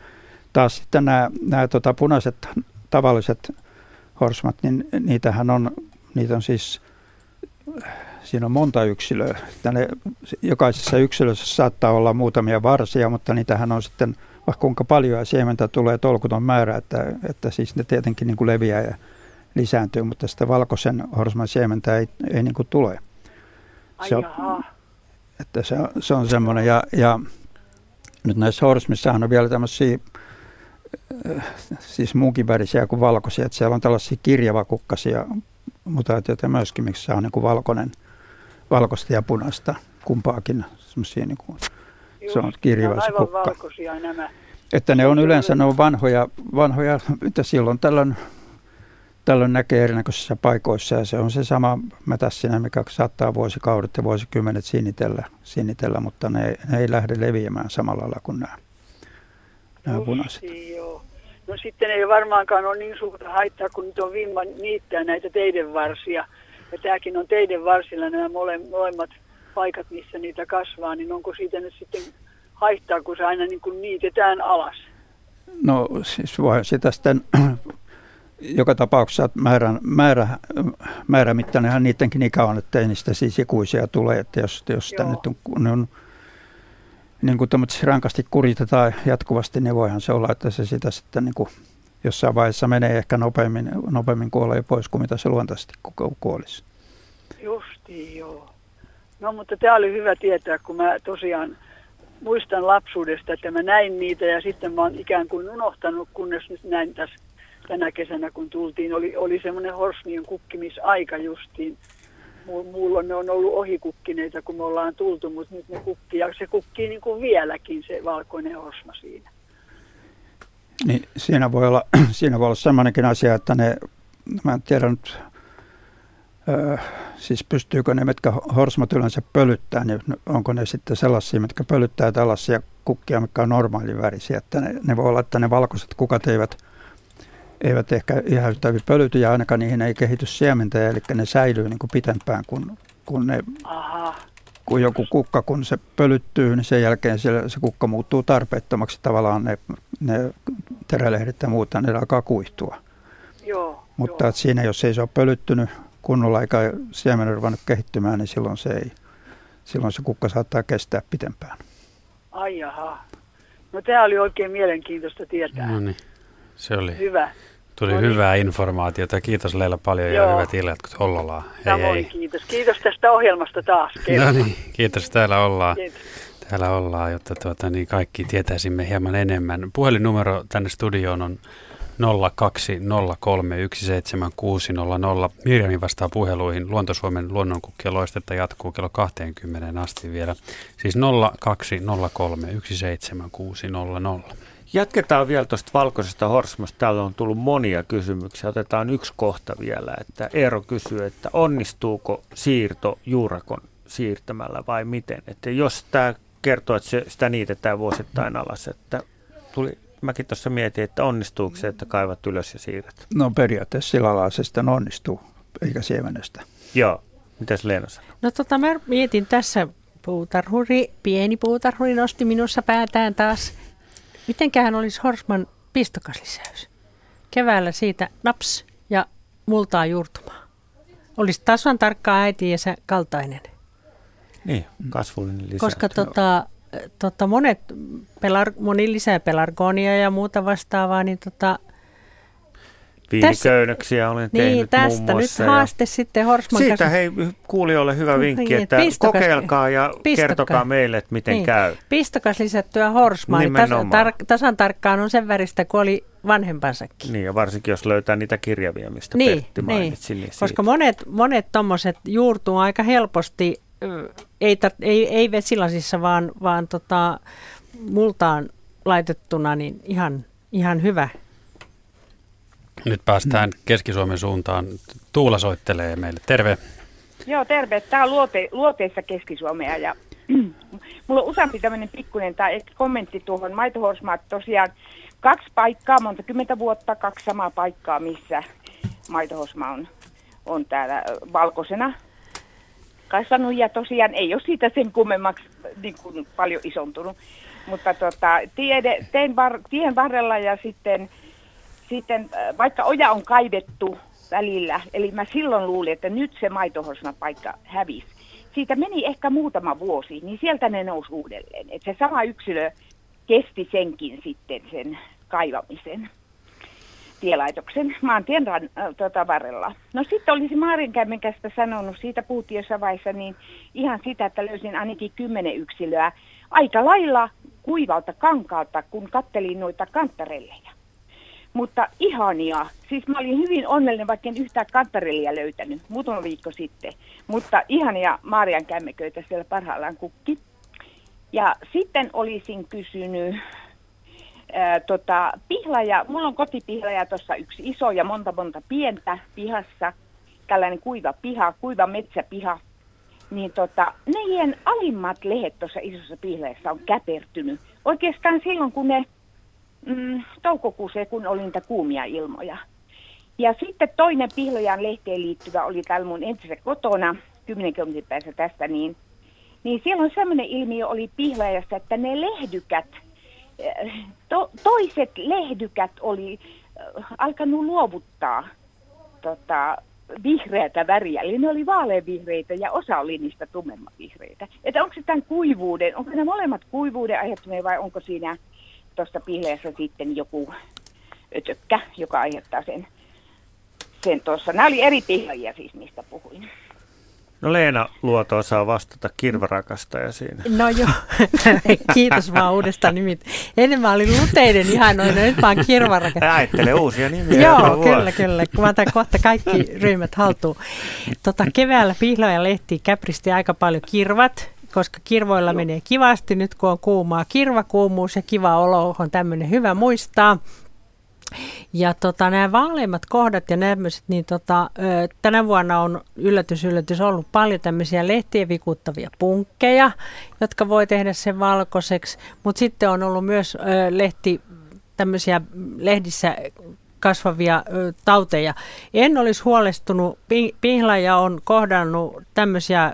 taas sitten nämä, nämä tota, punaiset tavalliset horsmat, niin niitähän on, niitä on siis siinä on monta yksilöä. Tänne, jokaisessa yksilössä saattaa olla muutamia varsia, mutta niitähän on sitten vaikka kuinka paljon ja siementä tulee tolkuton määrä, että, että siis ne tietenkin niin kuin leviää ja lisääntyy, mutta sitä valkoisen horsman siementä ei, ei niin kuin tule. Se on, että se, se on semmoinen, ja, ja nyt näissä horsmissahan on vielä tämmöisiä siis muunkin värisiä kuin valkoisia, että siellä on tällaisia kirjavakukkasia mutaatioita myöskin, miksi se on niin kuin valkoinen – valkoista ja punaista, kumpaakin semmoisia niin kuin, se on kirjava se kukka. valkoisia nämä. Että ne on yleensä ne on vanhoja, vanhoja mitä silloin tällöin, tällöin näkee erinäköisissä paikoissa ja se on se sama mätässinä, mikä saattaa vuosikaudet ja vuosikymmenet sinitellä, sinitellä mutta ne, ne ei lähde leviämään samalla lailla kuin nämä, nämä punaiset. Joo. No sitten ei varmaankaan ole niin suurta haittaa, kun nyt on vimma niittää näitä teidän varsia ja tämäkin on teidän varsilla nämä mole, molemmat paikat, missä niitä kasvaa, niin onko siitä nyt sitten haittaa, kun se aina niin kuin niitetään alas? No siis voi sitä sitten joka tapauksessa määrä, määrä, määrämittainenhan niidenkin ikä on, että ei niistä siis ikuisia tule, että jos, jos sitä nyt on, ne on niin kuin rankasti kuritetaan jatkuvasti, niin voihan se olla, että se sitä sitten niin kuin jossain vaiheessa menee ehkä nopeammin, nopeammin kuolee pois kuin mitä se luontaisesti kuolisi. Justi joo. No mutta tämä oli hyvä tietää, kun mä tosiaan muistan lapsuudesta, että mä näin niitä ja sitten mä oon ikään kuin unohtanut, kunnes nyt näin tässä tänä kesänä, kun tultiin, oli, oli semmoinen horsmien kukkimisaika justiin. Mulla ne on ollut ohikukkineita, kun me ollaan tultu, mutta nyt ne kukkii, ja se kukkii niin kuin vieläkin se valkoinen horsma siinä. Niin siinä voi olla, siinä voi olla sellainenkin asia, että ne, mä en tiedä nyt, ö, siis pystyykö ne, mitkä horsmat yleensä pölyttää, niin onko ne sitten sellaisia, mitkä pölyttää tällaisia kukkia, mikä on normaalivärisiä, että ne, ne voi olla, että ne valkoiset kukat eivät, eivät ehkä ihan yhtä hyvin pölyty ja ainakaan niihin ei kehity siementä, eli ne säilyy niin kuin pitempään kuin, kun ne Aha kun joku kukka, kun se pölyttyy, niin sen jälkeen se, se kukka muuttuu tarpeettomaksi. Tavallaan ne, ne terälehdet ja muuta, ne alkaa kuihtua. Joo, Mutta joo. Siinä, jos ei se ole pölyttynyt kunnolla eikä siemen ruvennut kehittymään, niin silloin se, ei, silloin se kukka saattaa kestää pitempään. Ai jaha. No tämä oli oikein mielenkiintoista tietää. No niin, se oli. Hyvä. Tuli no niin. hyvää informaatiota. Kiitos Leila paljon Joo. ja hyvät illat Hollolaan. Hei, Samoin, hei. kiitos. Kiitos tästä ohjelmasta taas. No niin, kiitos. Täällä ollaan. Kiitos. Täällä ollaan, jotta tuota, niin kaikki tietäisimme hieman enemmän. Puhelinnumero tänne studioon on 020317600. Mirjani vastaa puheluihin. Luontosuomen luonnonkukkien loistetta jatkuu kello 20 asti vielä. Siis 020317600. Jatketaan vielä tuosta valkoisesta horsmasta. Täällä on tullut monia kysymyksiä. Otetaan yksi kohta vielä. Että Eero kysyy, että onnistuuko siirto juurakon siirtämällä vai miten? Että jos tämä kertoo, että se, sitä niitetään vuosittain alas, että tuli, mäkin tuossa mietin, että onnistuuko se, että kaivat ylös ja siirrät. No periaatteessa sillä lailla se sitten onnistuu, eikä siemenestä. Joo. Mitäs Leena sanoo? No tota, mä mietin tässä puutarhuri, pieni puutarhuri nosti minussa päätään taas. Mitenköhän olisi Horsman pistokaslisäys? Keväällä siitä naps ja multaa juurtumaa. Olisi tasan tarkkaa äiti ja se kaltainen. Niin, kasvullinen lisääntyy. Koska tota, tota monet, pelar, moni lisää pelargonia ja muuta vastaavaa, niin tota, Viiniköynnöksiä olen niin, tehnyt tästä muun muassa. nyt haaste ja sitten Horsman Siitä kanssa. hei kuulijoille hyvä vinkki, Niin, että pistokas- kokeilkaa ja pistokas- kertokaa meille, että miten Niin. käy. Pistokas lisättyä horsmaa, niin tas, tar, tasan tarkkaan on sen väristä kuin oli vanhempansakin. Niin, ja varsinkin jos löytää niitä kirjavia, mistä Niin, Pertti niin. mainitsi. Niin Koska siitä. monet, monet juurtuu aika helposti, ei, ei, ei vesilasissa, vaan, vaan tota, multaan laitettuna, niin ihan, ihan hyvä. Nyt päästään Keski-Suomen suuntaan. Tuula soittelee meille. Terve. Joo, terve. Tämä on luote, luoteessa Keski-Suomea ja mulla on useampi tämmöinen pikkuinen tai ehkä kommentti tuohon maitohorsmaat. Tosiaan kaksi paikkaa, monta kymmentä vuotta, kaksi samaa paikkaa, missä maitohorsma on, on täällä valkoisena kasvanut ja tosiaan ei ole siitä sen kummemmaksi niin kuin paljon isontunut. Mutta tota, tiede, tein var, tien varrella ja sitten, sitten äh, vaikka oja on kaivettu välillä, eli mä silloin luulin, että nyt se maitohorsman paikka hävisi. Siitä meni ehkä muutama vuosi, niin sieltä ne nousi uudelleen. Että se sama yksilö kesti senkin sitten sen kaivamisen tielaitoksen maantien ran, äh, tota, varrella. No sitten olisi Maarinkämmenkästä sanonut, siitä puhuttiin jossain vaiheessa, niin ihan sitä, että löysin ainakin kymmenen yksilöä aika lailla kuivalta kankaalta, kun kattelin noita kantarelleja. Mutta ihania. Siis mä olin hyvin onnellinen, vaikka en yhtään kantarellia löytänyt muutama viikko sitten. Mutta ihania Maarian kämmeköitä siellä parhaillaan kukki. Ja sitten olisin kysynyt tota, pihlaja, mulla on kotipihlaja tuossa yksi iso ja monta monta pientä pihassa, tällainen kuiva piha, kuiva metsäpiha, niin tota, neien alimmat lehet tuossa isossa pihlajassa on käpertynyt. Oikeastaan silloin, kun ne mm, toukokuussa, kun oli niitä kuumia ilmoja. Ja sitten toinen pihlajan lehteen liittyvä oli täällä mun entisessä kotona, 10 kilometrin päässä tästä, niin, niin siellä on sellainen ilmiö oli pihlajassa, että ne lehdykät, eh, to, toiset lehdykät oli äh, alkanut luovuttaa tota, vihreätä väriä, eli ne oli vaaleanvihreitä ja osa oli niistä tummemmanvihreitä. Että onko se tämän kuivuuden, onko nämä molemmat kuivuuden aiheuttamia vai onko siinä tuossa pihlajassa sitten joku ötökkä, joka aiheuttaa sen, sen tuossa. Nämä oli eri pihlajia siis, mistä puhuin. No Leena Luoto osaa vastata kirvarakastaja siinä. No joo, kiitos vaan uudesta nimit. Ennen mä olin luteiden ihanoina, nyt mä oon kirvaraka. Ajattele uusia nimiä Joo, vuosi. kyllä, kyllä. Kun mä otan kohta kaikki ryhmät haltuun. Tota, keväällä pihloja lehti käpristi aika paljon kirvat, koska kirvoilla menee kivasti nyt kun on kuumaa. Kirvakuumuus ja kiva olo on tämmöinen hyvä muistaa. Ja tota, nämä vaaleimmat kohdat ja tämmöiset, niin tota, tänä vuonna on yllätys, yllätys ollut paljon tämmöisiä lehtien vikuttavia punkkeja, jotka voi tehdä sen valkoiseksi, mutta sitten on ollut myös ö, lehti, tämmöisiä lehdissä kasvavia ö, tauteja. En olisi huolestunut, Pi- pihlaja on kohdannut tämmöisiä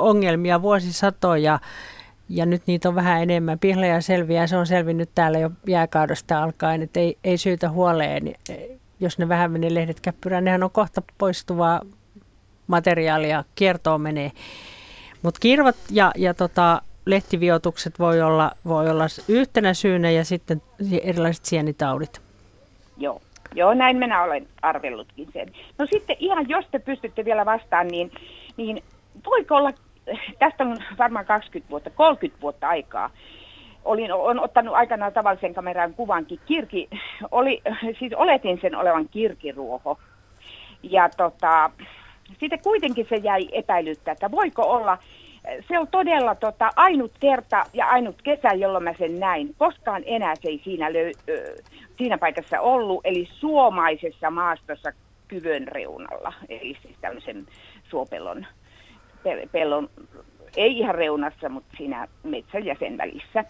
ongelmia vuosisatoja, ja nyt niitä on vähän enemmän. Pihlaja selviää, se on selvinnyt täällä jo jääkaudosta alkaen, että ei, ei syytä huoleen, jos ne vähän menee lehdet käppyrään. Nehän on kohta poistuvaa materiaalia, kiertoon menee. Mutta kirvat ja, ja tota, lehtiviotukset voi olla, voi olla yhtenä syynä ja sitten erilaiset sienitaudit. Joo. Joo, näin minä olen arvellutkin sen. No sitten ihan, jos te pystytte vielä vastaan, niin, niin voiko olla, tästä on varmaan 20 vuotta, 30 vuotta aikaa, olin, olen ottanut aikanaan tavallisen kameran kuvankin. Kirki, oli, siis oletin sen olevan kirkiruoho. Ja tota, sitten kuitenkin se jäi epäilyttää, että voiko olla, se on todella tota, ainut kerta ja ainut kesä, jolloin mä sen näin. Koskaan enää se ei siinä, löy, siinä paikassa ollut, eli suomaisessa maastossa kyvön reunalla, eli siis tämmöisen suopellon pe- pellon, ei ihan reunassa, mutta siinä metsän ja sen välissä.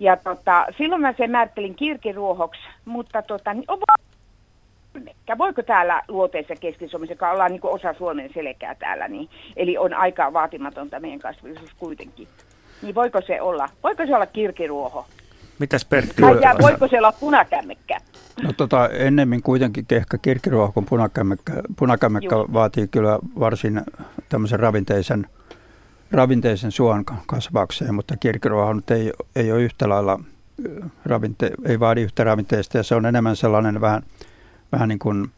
Ja tota, silloin mä sen määrittelin kirkiruohoksi, mutta tota, niin on Voiko täällä luoteessa Keski-Suomessa, joka ollaan niin osa Suomen selkää täällä, niin, eli on aika vaatimatonta meidän kasvillisuus kuitenkin, niin voiko se olla, voiko se olla kirkiruoho? Mitäs Pertti? Voiko se olla punakämmekkä? No tota, ennemmin kuitenkin ehkä kirkkiruoho kuin punakämmekkä. Punakämmekkä vaatii kyllä varsin tämmöisen ravinteisen, ravinteisen suon kasvakseen, mutta kirkkiruoho nyt ei, ei ole yhtä lailla ravinte, ei vaadi yhtä ravinteista ja se on enemmän sellainen vähän, vähän niin kuin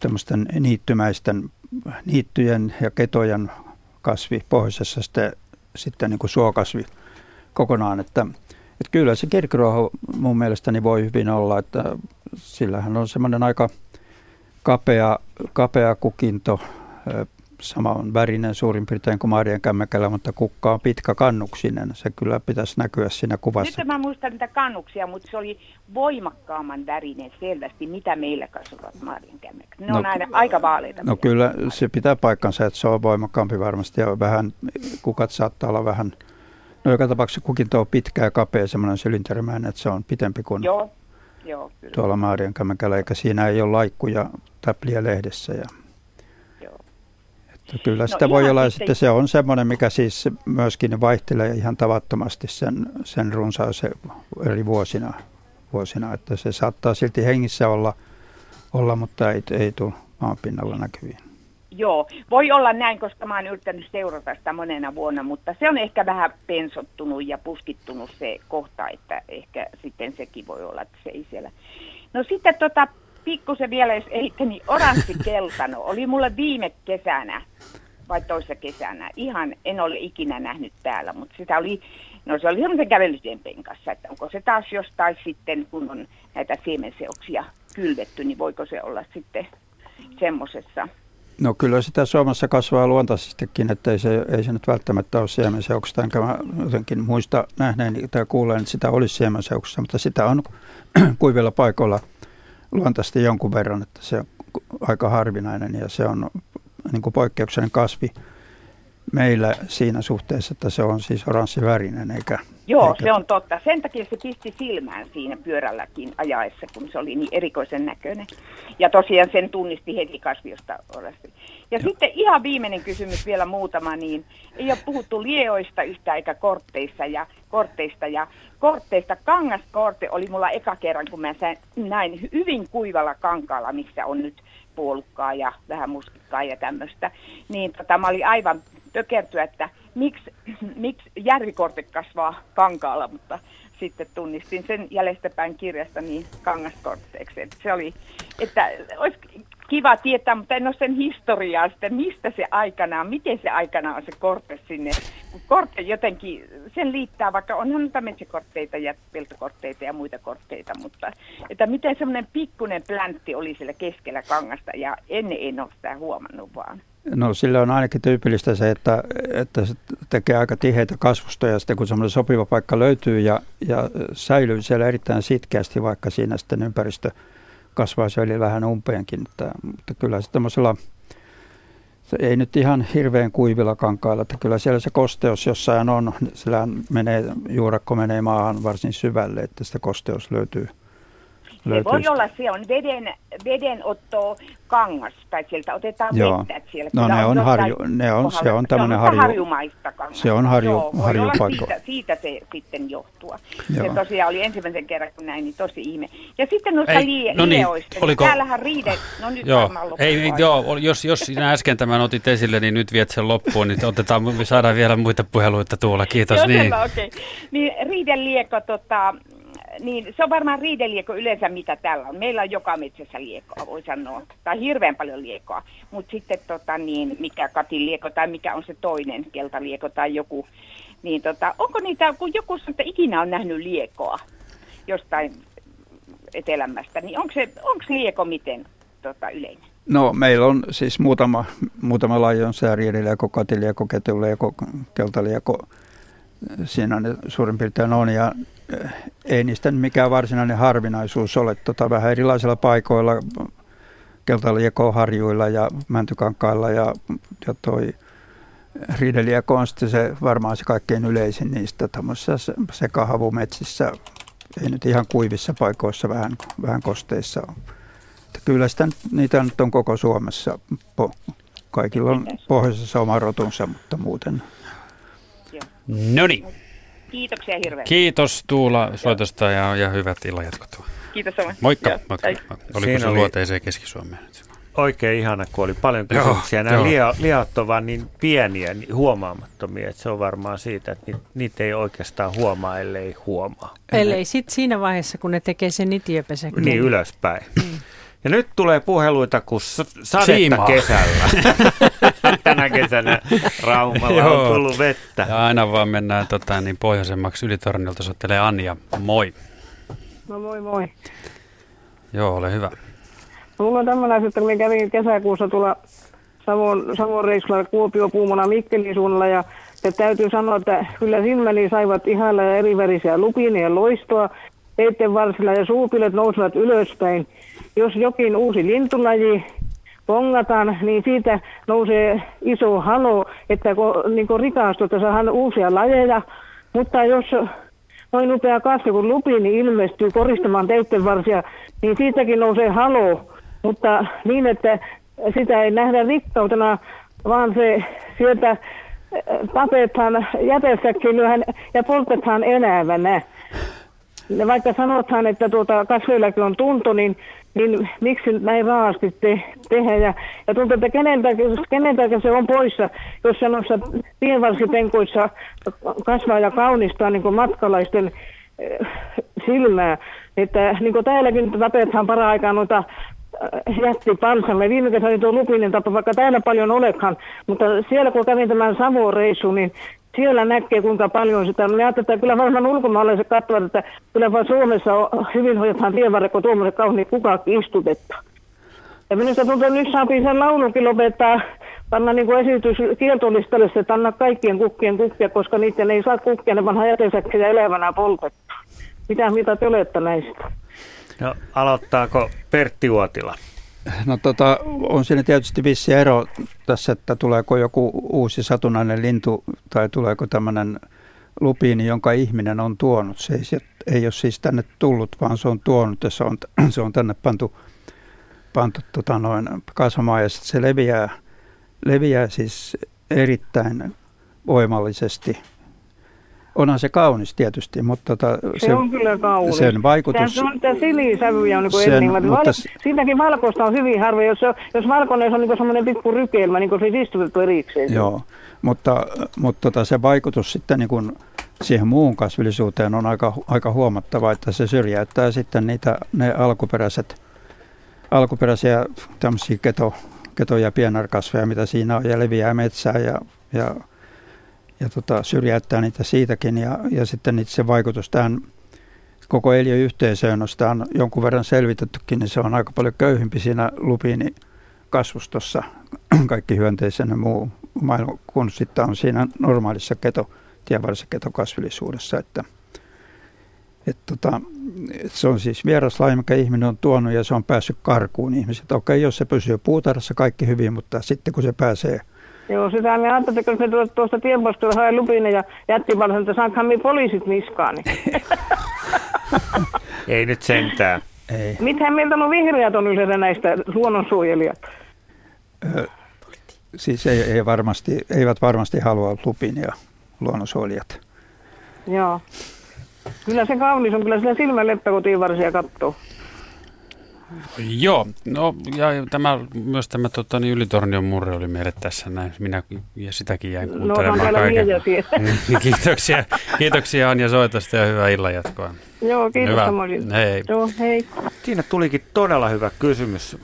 tämmöisten niittymäisten, niittyjen ja ketojen kasvi pohjoisessa sitten, sitten niin kuin suokasvi kokonaan, että että kyllä se kirkkoruoho mun mielestäni voi hyvin olla, että sillähän on semmoinen aika kapea, kapea kukinto, saman värinen suurin piirtein kuin Marjan kämmäkällä, mutta kukka on pitkä kannuksinen. Se kyllä pitäisi näkyä siinä kuvassa. Nyt mä muistan niitä kannuksia, mutta se oli voimakkaamman värinen selvästi, mitä meillä kasvavat Marjan kämmäkällä. Ne no, on aina aika vaaleita. No kyllä se pitää paikkansa, että se on voimakkaampi varmasti ja vähän, kukat saattaa olla vähän No joka tapauksessa kukinto on pitkä ja kapea, semmoinen sylinterimäinen, että se on pitempi kuin Joo. Joo, kyllä. tuolla Maarian kämmäkällä, eikä siinä ei ole laikkuja täpliä lehdessä. Ja, Joo. Että kyllä no sitä voi olla, ja sitten se on semmoinen, mikä siis myöskin vaihtelee ihan tavattomasti sen, sen runsaus eri vuosina, vuosina, että se saattaa silti hengissä olla, olla mutta ei, ei tule maanpinnalla näkyviin. Joo, voi olla näin, koska mä oon yrittänyt seurata sitä monena vuonna, mutta se on ehkä vähän pensottunut ja puskittunut se kohta, että ehkä sitten sekin voi olla, että se ei siellä. No sitten tota, pikkusen vielä, jos ehitte, niin oranssi keltano oli mulle viime kesänä vai toissa kesänä. Ihan en ole ikinä nähnyt täällä, mutta sitä oli, no se oli semmoisen kävelytien penkassa, että onko se taas jostain sitten, kun on näitä siemenseoksia kylvetty, niin voiko se olla sitten semmoisessa No kyllä sitä Suomessa kasvaa luontaisestikin, että ei se, ei se nyt välttämättä ole siemenseuksesta, enkä mä jotenkin muista nähneen tai kuuleen, että sitä olisi siemenseuksessa, mutta sitä on kuivilla paikoilla luontaisesti jonkun verran, että se on aika harvinainen ja se on niin kuin poikkeuksellinen kasvi meillä siinä suhteessa, että se on siis oranssivärinen eikä... Joo, eikä... se on totta. Sen takia se pisti silmään siinä pyörälläkin ajaessa, kun se oli niin erikoisen näköinen. Ja tosiaan sen tunnisti heti kasviosta orassi. Ja Joo. sitten ihan viimeinen kysymys vielä muutama, niin ei ole puhuttu lieoista yhtä eikä kortteista ja kortteista. Ja kortteista kangaskorte oli mulla eka kerran, kun mä näin hyvin kuivalla kankaalla, missä on nyt puolukkaa ja vähän muskikkaa ja tämmöistä. Niin tota, mä olin aivan tökertyä, että miksi, miksi järvikorte kasvaa kankaalla, mutta sitten tunnistin sen jäljestäpäin kirjasta niin kangaskortteeksi. Että se oli, että olisi kiva tietää, mutta en ole sen historiaa sitten, mistä se aikanaan, miten se aikanaan on se korte sinne. Korte jotenkin, sen liittää, vaikka onhan noita metsäkortteita ja peltokortteita ja muita kortteita, mutta että miten semmoinen pikkunen pläntti oli siellä keskellä kangasta ja ennen en ole sitä huomannut vaan. No sillä on ainakin tyypillistä se, että, että se tekee aika tiheitä kasvusta ja sitten kun semmoinen sopiva paikka löytyy ja, ja säilyy siellä erittäin sitkeästi, vaikka siinä sitten ympäristö kasvaa se oli vähän umpeenkin, että, mutta kyllä se tämmöisellä, se ei nyt ihan hirveän kuivilla kankailla, että kyllä siellä se kosteus jossain on, sillä menee, juurakko menee maahan varsin syvälle, että sitä kosteus löytyy – se voi olla, se on veden, vedenotto kangas, tai sieltä otetaan Joo. vettä. Siellä no ne on, harju, ne on, se on tämmöinen harju, harjumaista kangasta. Se on harju, Joo, harjupaikko. Siitä, siitä, se sitten johtua. Joo. Se tosiaan oli ensimmäisen kerran, kun näin, niin tosi ihme. Ja sitten noista ei, lie, no niin, niin oliko... täällähän riide, no nyt joo. ei, ei, joo, jos, jos sinä äsken tämän otit esille, niin nyt viet sen loppuun, niin otetaan, saadaan vielä muita puheluita tuolla, kiitos. joo, niin. Okay. Niin riidelieko, tota, niin se on varmaan riidelieko yleensä mitä täällä on. Meillä on joka metsässä liekoa, voi sanoa. Tai hirveän paljon liekoa. Mutta sitten tota, niin, mikä katilieko tai mikä on se toinen keltalieko tai joku. Niin tota, onko niitä, kun joku sanoo, että ikinä on nähnyt liekoa jostain etelämästä, niin onko, se, onko lieko miten tota, yleinen? No meillä on siis muutama, muutama laji on sääriedelieko, katilieko, ketulieko, keltalieko. Siinä ne suurin piirtein on ja ei niistä mikään varsinainen harvinaisuus ole. Tota, vähän erilaisilla paikoilla, keltaliekoharjuilla ja mäntykankailla ja, ja toi Rideli konsti, se varmaan se kaikkein yleisin niistä tämmöisissä sekahavumetsissä, ei nyt ihan kuivissa paikoissa, vähän, vähän kosteissa. Että kyllä sitä, niitä nyt on koko Suomessa. Po, kaikilla on pohjoisessa oma rotunsa, mutta muuten. No niin. Kiitoksia hirveän. Kiitos Tuula soitosta ja, ja hyvät illanjatkot. Kiitos samoin. Moikka. Joo, moikka. hei. Oliko Siinä se oli- luoteiseen Keski-Suomeen? Oikein ihana, kun oli paljon Joo, kysymyksiä. Nämä joo. lia, lihat on vaan niin pieniä, niin huomaamattomia, että se on varmaan siitä, että niitä, niitä ei oikeastaan huomaa, ellei huomaa. Ellei sitten siinä vaiheessa, kun ne tekee sen itiöpesäkkeen. Niin ylöspäin. Ja nyt tulee puheluita kuin s- sadetta Siimaa. kesällä. Tänä kesänä Raumalla on Joo. tullut vettä. Ja aina vaan mennään tota, niin pohjoisemmaksi ylitorniolta soittelee Anja. Moi. No moi moi. Joo, ole hyvä. No, mulla on tämmöinen asia, että me kävin kesäkuussa tuolla Savon, Savon reissulla Kuopio, Puumona, Mikkelin suunnalla ja, ja täytyy sanoa, että kyllä silmäni saivat ihailla ja erivärisiä lupinia loistoa. Teitten varsilla ja suupilet nousivat ylöspäin. Jos jokin uusi lintulaji pongataan, niin siitä nousee iso halo, että kun, niin kun rikastuu, että saadaan uusia lajeja. Mutta jos noin upea kasvi kuin lupiini ilmestyy koristamaan teitten varsia, niin siitäkin nousee halo, mutta niin, että sitä ei nähdä rikkautena, vaan se sieltä äh, tapetaan jätesäkkiin lyöhän ja poltetaan elävänä. Vaikka sanotaan, että tuota kasveillakin on tunto, niin, niin miksi näin raasti te, tehdä? Ja, ja tuntuu, että keneltäkin, keneltäkin se on poissa, jos se noissa tienvarsipenkoissa kasvaa ja kaunistaa niin matkalaisten eh, silmää. Että niin kuin täälläkin tapetaan para-aikaa noita eh, jättipalsalle. Viime kesänä tuo lupinen tapa, vaikka täällä paljon olekaan, mutta siellä kun kävin tämän Savon reissun, niin siellä näkee kuinka paljon sitä. Mä ajattelin, että kyllä varmaan ulkomaalaiset katsovat, että kyllä vaan Suomessa on, hyvin hoidetaan tienvarre, kun tuommoiset kauniit kukat istutetta. Ja minusta tuntuu, että nyt saapi sen laulunkin lopettaa, panna niin kuin esitys kieltolistalle, että anna kaikkien kukkien kukkia, koska niiden ei saa kukkia, ne vanha jätesäkkejä elävänä poltettu. Mitä mitä te olette näistä? No, aloittaako Pertti Uotila? No tota, on siinä tietysti vissi ero tässä, että tuleeko joku uusi satunnainen lintu tai tuleeko tämmöinen lupiini, jonka ihminen on tuonut. Se ei, ei ole siis tänne tullut, vaan se on tuonut ja se on, se on tänne pantu, pantu tota noin, kasvamaan ja sitten se leviää, leviää siis erittäin voimallisesti. Onhan se kaunis tietysti, mutta tota, Se, on kyllä kaunis. sen vaikutus... Tämä on tämä silisävyjä on niin Sen, eri. mutta Val- siitäkin valkoista on hyvin harvoin. Jos, se- jos valkoinen se on niin semmoinen pikku rykelmä, niin kuin se istutettu erikseen. Joo, mutta, mutta tota, se vaikutus sitten niin kuin siihen muuhun kasvillisuuteen on aika, aika huomattava, että se syrjäyttää sitten niitä, ne alkuperäiset, alkuperäisiä tämmöisiä keto, keto- ja pienarkasveja, mitä siinä on, ja leviää metsää ja, ja, ja tota, syrjäyttää niitä siitäkin. Ja, ja sitten niitä, se vaikutus tähän koko eliöyhteisöön, on sitä on jonkun verran selvitettykin, niin se on aika paljon köyhempi siinä lupiini kasvustossa kaikki hyönteisenä ja muu maailma, kun sitten on siinä normaalissa keto, tienvarsissa ketokasvillisuudessa, että et tota, et se on siis vieras laji, mikä ihminen on tuonut ja se on päässyt karkuun ihmiset. Okei, jos se pysyy puutarhassa kaikki hyvin, mutta sitten kun se pääsee Joo, sitä me ajattelin, että kun se tuosta, tuosta tienpostolla hae lupine ja jätti paljon, että saankohan me poliisit niskaan. Niin. Ei nyt sentään. Ei. Mithän meiltä on vihreät on yleensä näistä luonnonsuojelijat? Siis ei, ei varmasti, eivät varmasti halua lupin ja luonnonsuojelijat. Joo. Kyllä se kaunis on, kyllä sillä silmän leppä, kun tienvarsia katsoo. Joo, no ja tämä, myös tämä tota, niin Ylitornion murre oli meille tässä näin. Minä ja sitäkin jäin No, on kuuntelemaan täällä kaiken. miehiä Mm, kiitoksia, kiitoksia Anja soitosta ja hyvää illanjatkoa. Joo, kiitos Hyvä. samoin. Hei. Joo, hei. Siinä tulikin todella hyvä kysymys,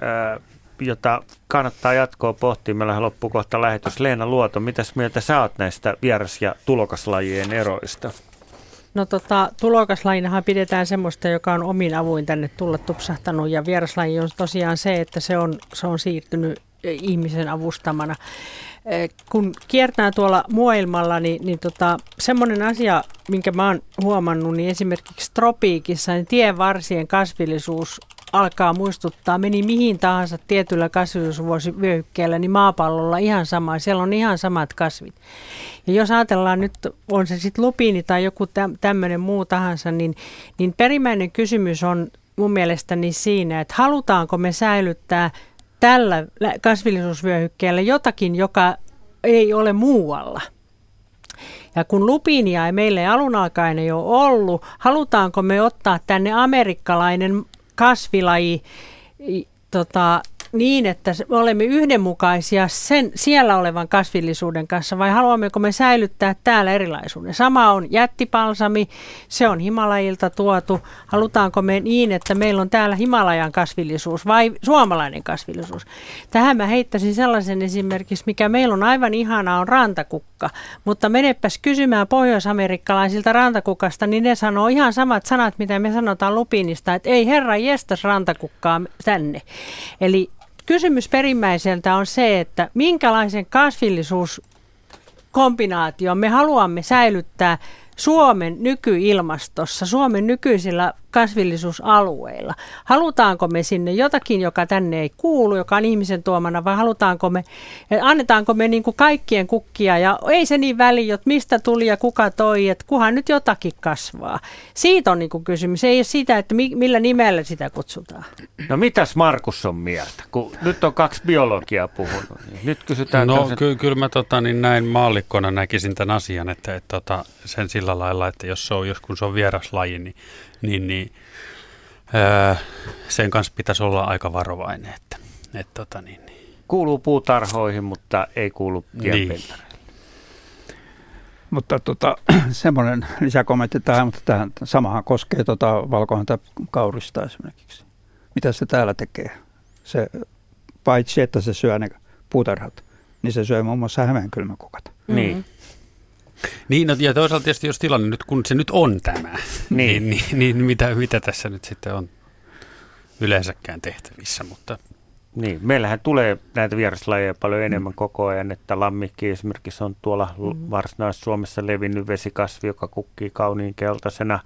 ää, jota kannattaa jatkoa pohtia. Meillä loppuu kohta lähetys. Leena Luoto, mitäs mieltä sä oot näistä vieras- ja tulokaslajien eroista? No tota, tulokaslajinahan pidetään semmoista, joka on omin avuin tänne tulla tupsahtanut ja vieraslaji on tosiaan se, että se on, se on siirtynyt eh, ihmisen avustamana. Eh, Kun kiertää tuolla maailmalla, niin, niin tota, semmoinen asia, minkä mä oon huomannut, niin esimerkiksi tropiikissa niin tienvarsien kasvillisuus alkaa muistuttaa, meni mihin tahansa tietyllä kasvillisuusvyöhykkeellä, niin maapallolla ihan sama. Siellä on ihan samat kasvit. Ja jos ajatellaan nyt, on se sitten lupiini tai joku tämmöinen muu tahansa, niin, niin perimmäinen kysymys on mun mielestäni siinä, että halutaanko me säilyttää tällä kasvillisuusvyöhykkeellä jotakin, joka ei ole muualla. Ja kun lupiinia ei meille alun alkaen ei ole ollut, halutaanko me ottaa tänne amerikkalainen kasvilaji tota, niin, että me olemme yhdenmukaisia sen, siellä olevan kasvillisuuden kanssa vai haluammeko me säilyttää täällä erilaisuuden? Sama on jättipalsami, se on Himalajilta tuotu. Halutaanko me niin, että meillä on täällä Himalajan kasvillisuus vai suomalainen kasvillisuus? Tähän mä heittäisin sellaisen esimerkiksi, mikä meillä on aivan ihana, on rantakukka. Mutta menepäs kysymään pohjoisamerikkalaisilta rantakukasta, niin ne sanoo ihan samat sanat, mitä me sanotaan lupinista, että ei herra jestas rantakukkaa tänne. Eli kysymys perimmäiseltä on se, että minkälaisen kasvillisuuskombinaation me haluamme säilyttää Suomen nykyilmastossa, Suomen nykyisillä kasvillisuusalueilla. Halutaanko me sinne jotakin, joka tänne ei kuulu, joka on ihmisen tuomana, vai halutaanko me, annetaanko me niin kuin kaikkien kukkia, ja ei se niin väli, että mistä tuli ja kuka toi, että kuhan nyt jotakin kasvaa. Siitä on niin kuin kysymys, ei ole sitä, että millä nimellä sitä kutsutaan. No mitäs Markus on mieltä, kun nyt on kaksi biologiaa puhunut, niin nyt kysytään... No tämmöset... ky- kyllä mä tota, niin näin maallikkona näkisin tämän asian, että, että, että tota, sen sillä lailla, että jos, se on, jos kun se on vieraslaji, niin niin, niin öö, sen kanssa pitäisi olla aika varovainen. Että, et, tota, niin, niin. Kuuluu puutarhoihin, mutta ei kuulu niin. Mutta tota, semmoinen lisäkommentti tähän, mutta tähän samahan koskee tota valkohäntä kaurista esimerkiksi. Mitä se täällä tekee? Se, paitsi että se syö ne puutarhat, niin se syö muun muassa hämeenkylmäkukat. Niin. Mm-hmm. Niin, no, ja toisaalta tietysti jos tilanne nyt, kun se nyt on tämä, niin, niin, niin, niin mitä, mitä tässä nyt sitten on yleensäkään tehtävissä, mutta... Niin, meillähän tulee näitä vieraslajeja paljon enemmän mm. koko ajan, että lammikki esimerkiksi on tuolla mm. Varsinais-Suomessa levinnyt vesikasvi, joka kukkii kauniin keltaisena,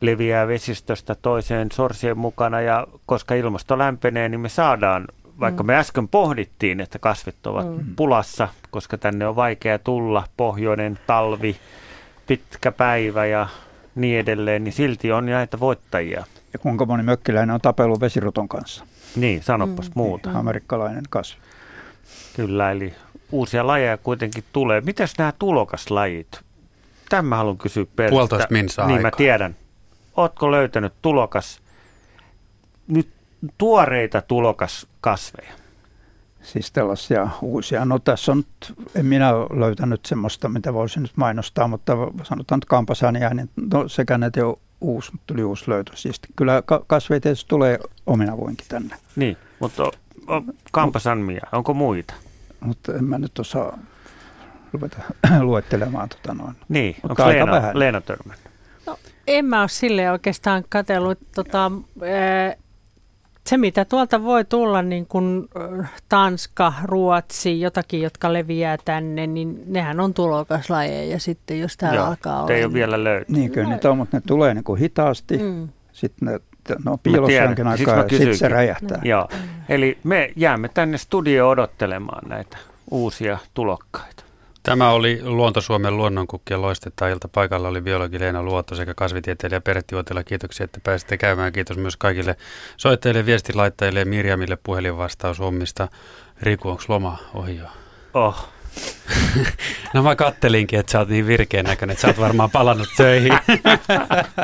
leviää vesistöstä toiseen sorsien mukana ja koska ilmasto lämpenee, niin me saadaan vaikka mm. me äsken pohdittiin, että kasvit ovat mm. pulassa, koska tänne on vaikea tulla, pohjoinen talvi, pitkä päivä ja niin edelleen, niin silti on näitä voittajia. Ja kuinka moni mökkiläinen on tapellut vesiruton kanssa? Niin, sanopas mm. muuta. Amerikkalainen kasvi. Kyllä, eli uusia lajeja kuitenkin tulee. Mitäs nämä tulokaslajit? Tämä haluan kysyä Peltä. Puolitoista minsaa Niin, aikaa. mä tiedän. Ootko löytänyt tulokas nyt tuoreita tulokaskasveja? Siis tällaisia uusia. No tässä on, en minä löytänyt semmoista, mitä voisin nyt mainostaa, mutta sanotaan nyt kampasania, niin no, sekä näitä jo uusi, tuli uusi löytö. Siis kyllä kasveja tietysti tulee omina voinkin tänne. Niin, mutta kampasanmia, onko muita? Mutta en mä nyt osaa ruveta luettelemaan. Tota noin. Niin, onko Leena, vähän. Leena törmännyt? No, en mä ole sille oikeastaan katsellut. Tota, se, mitä tuolta voi tulla, niin kuin Tanska, Ruotsi, jotakin, jotka leviää tänne, niin nehän on tulokaslajeja sitten, jos täällä Joo, alkaa olla. ei ole vielä löytynyt. Niin kyllä no. niitä on, mutta ne tulee niin kuin hitaasti. Mm. Sitten ne no, piilossa jonkin aikaa ja sitten se räjähtää. No. Joo. Eli me jäämme tänne studio odottelemaan näitä uusia tulokkaita. Tämä oli Luontosuomen luonnonkukkien loistetta ilta. Paikalla oli biologi Leena Luotto sekä kasvitieteilijä Peretti Uotila. Kiitoksia, että pääsitte käymään. Kiitos myös kaikille soittajille, viestilaittajille ja Mirjamille puhelinvastaus hommista. Riku, onko loma ohi jo? Oh. no mä kattelinkin, että sä oot niin virkeän näköinen, että sä oot varmaan palannut töihin.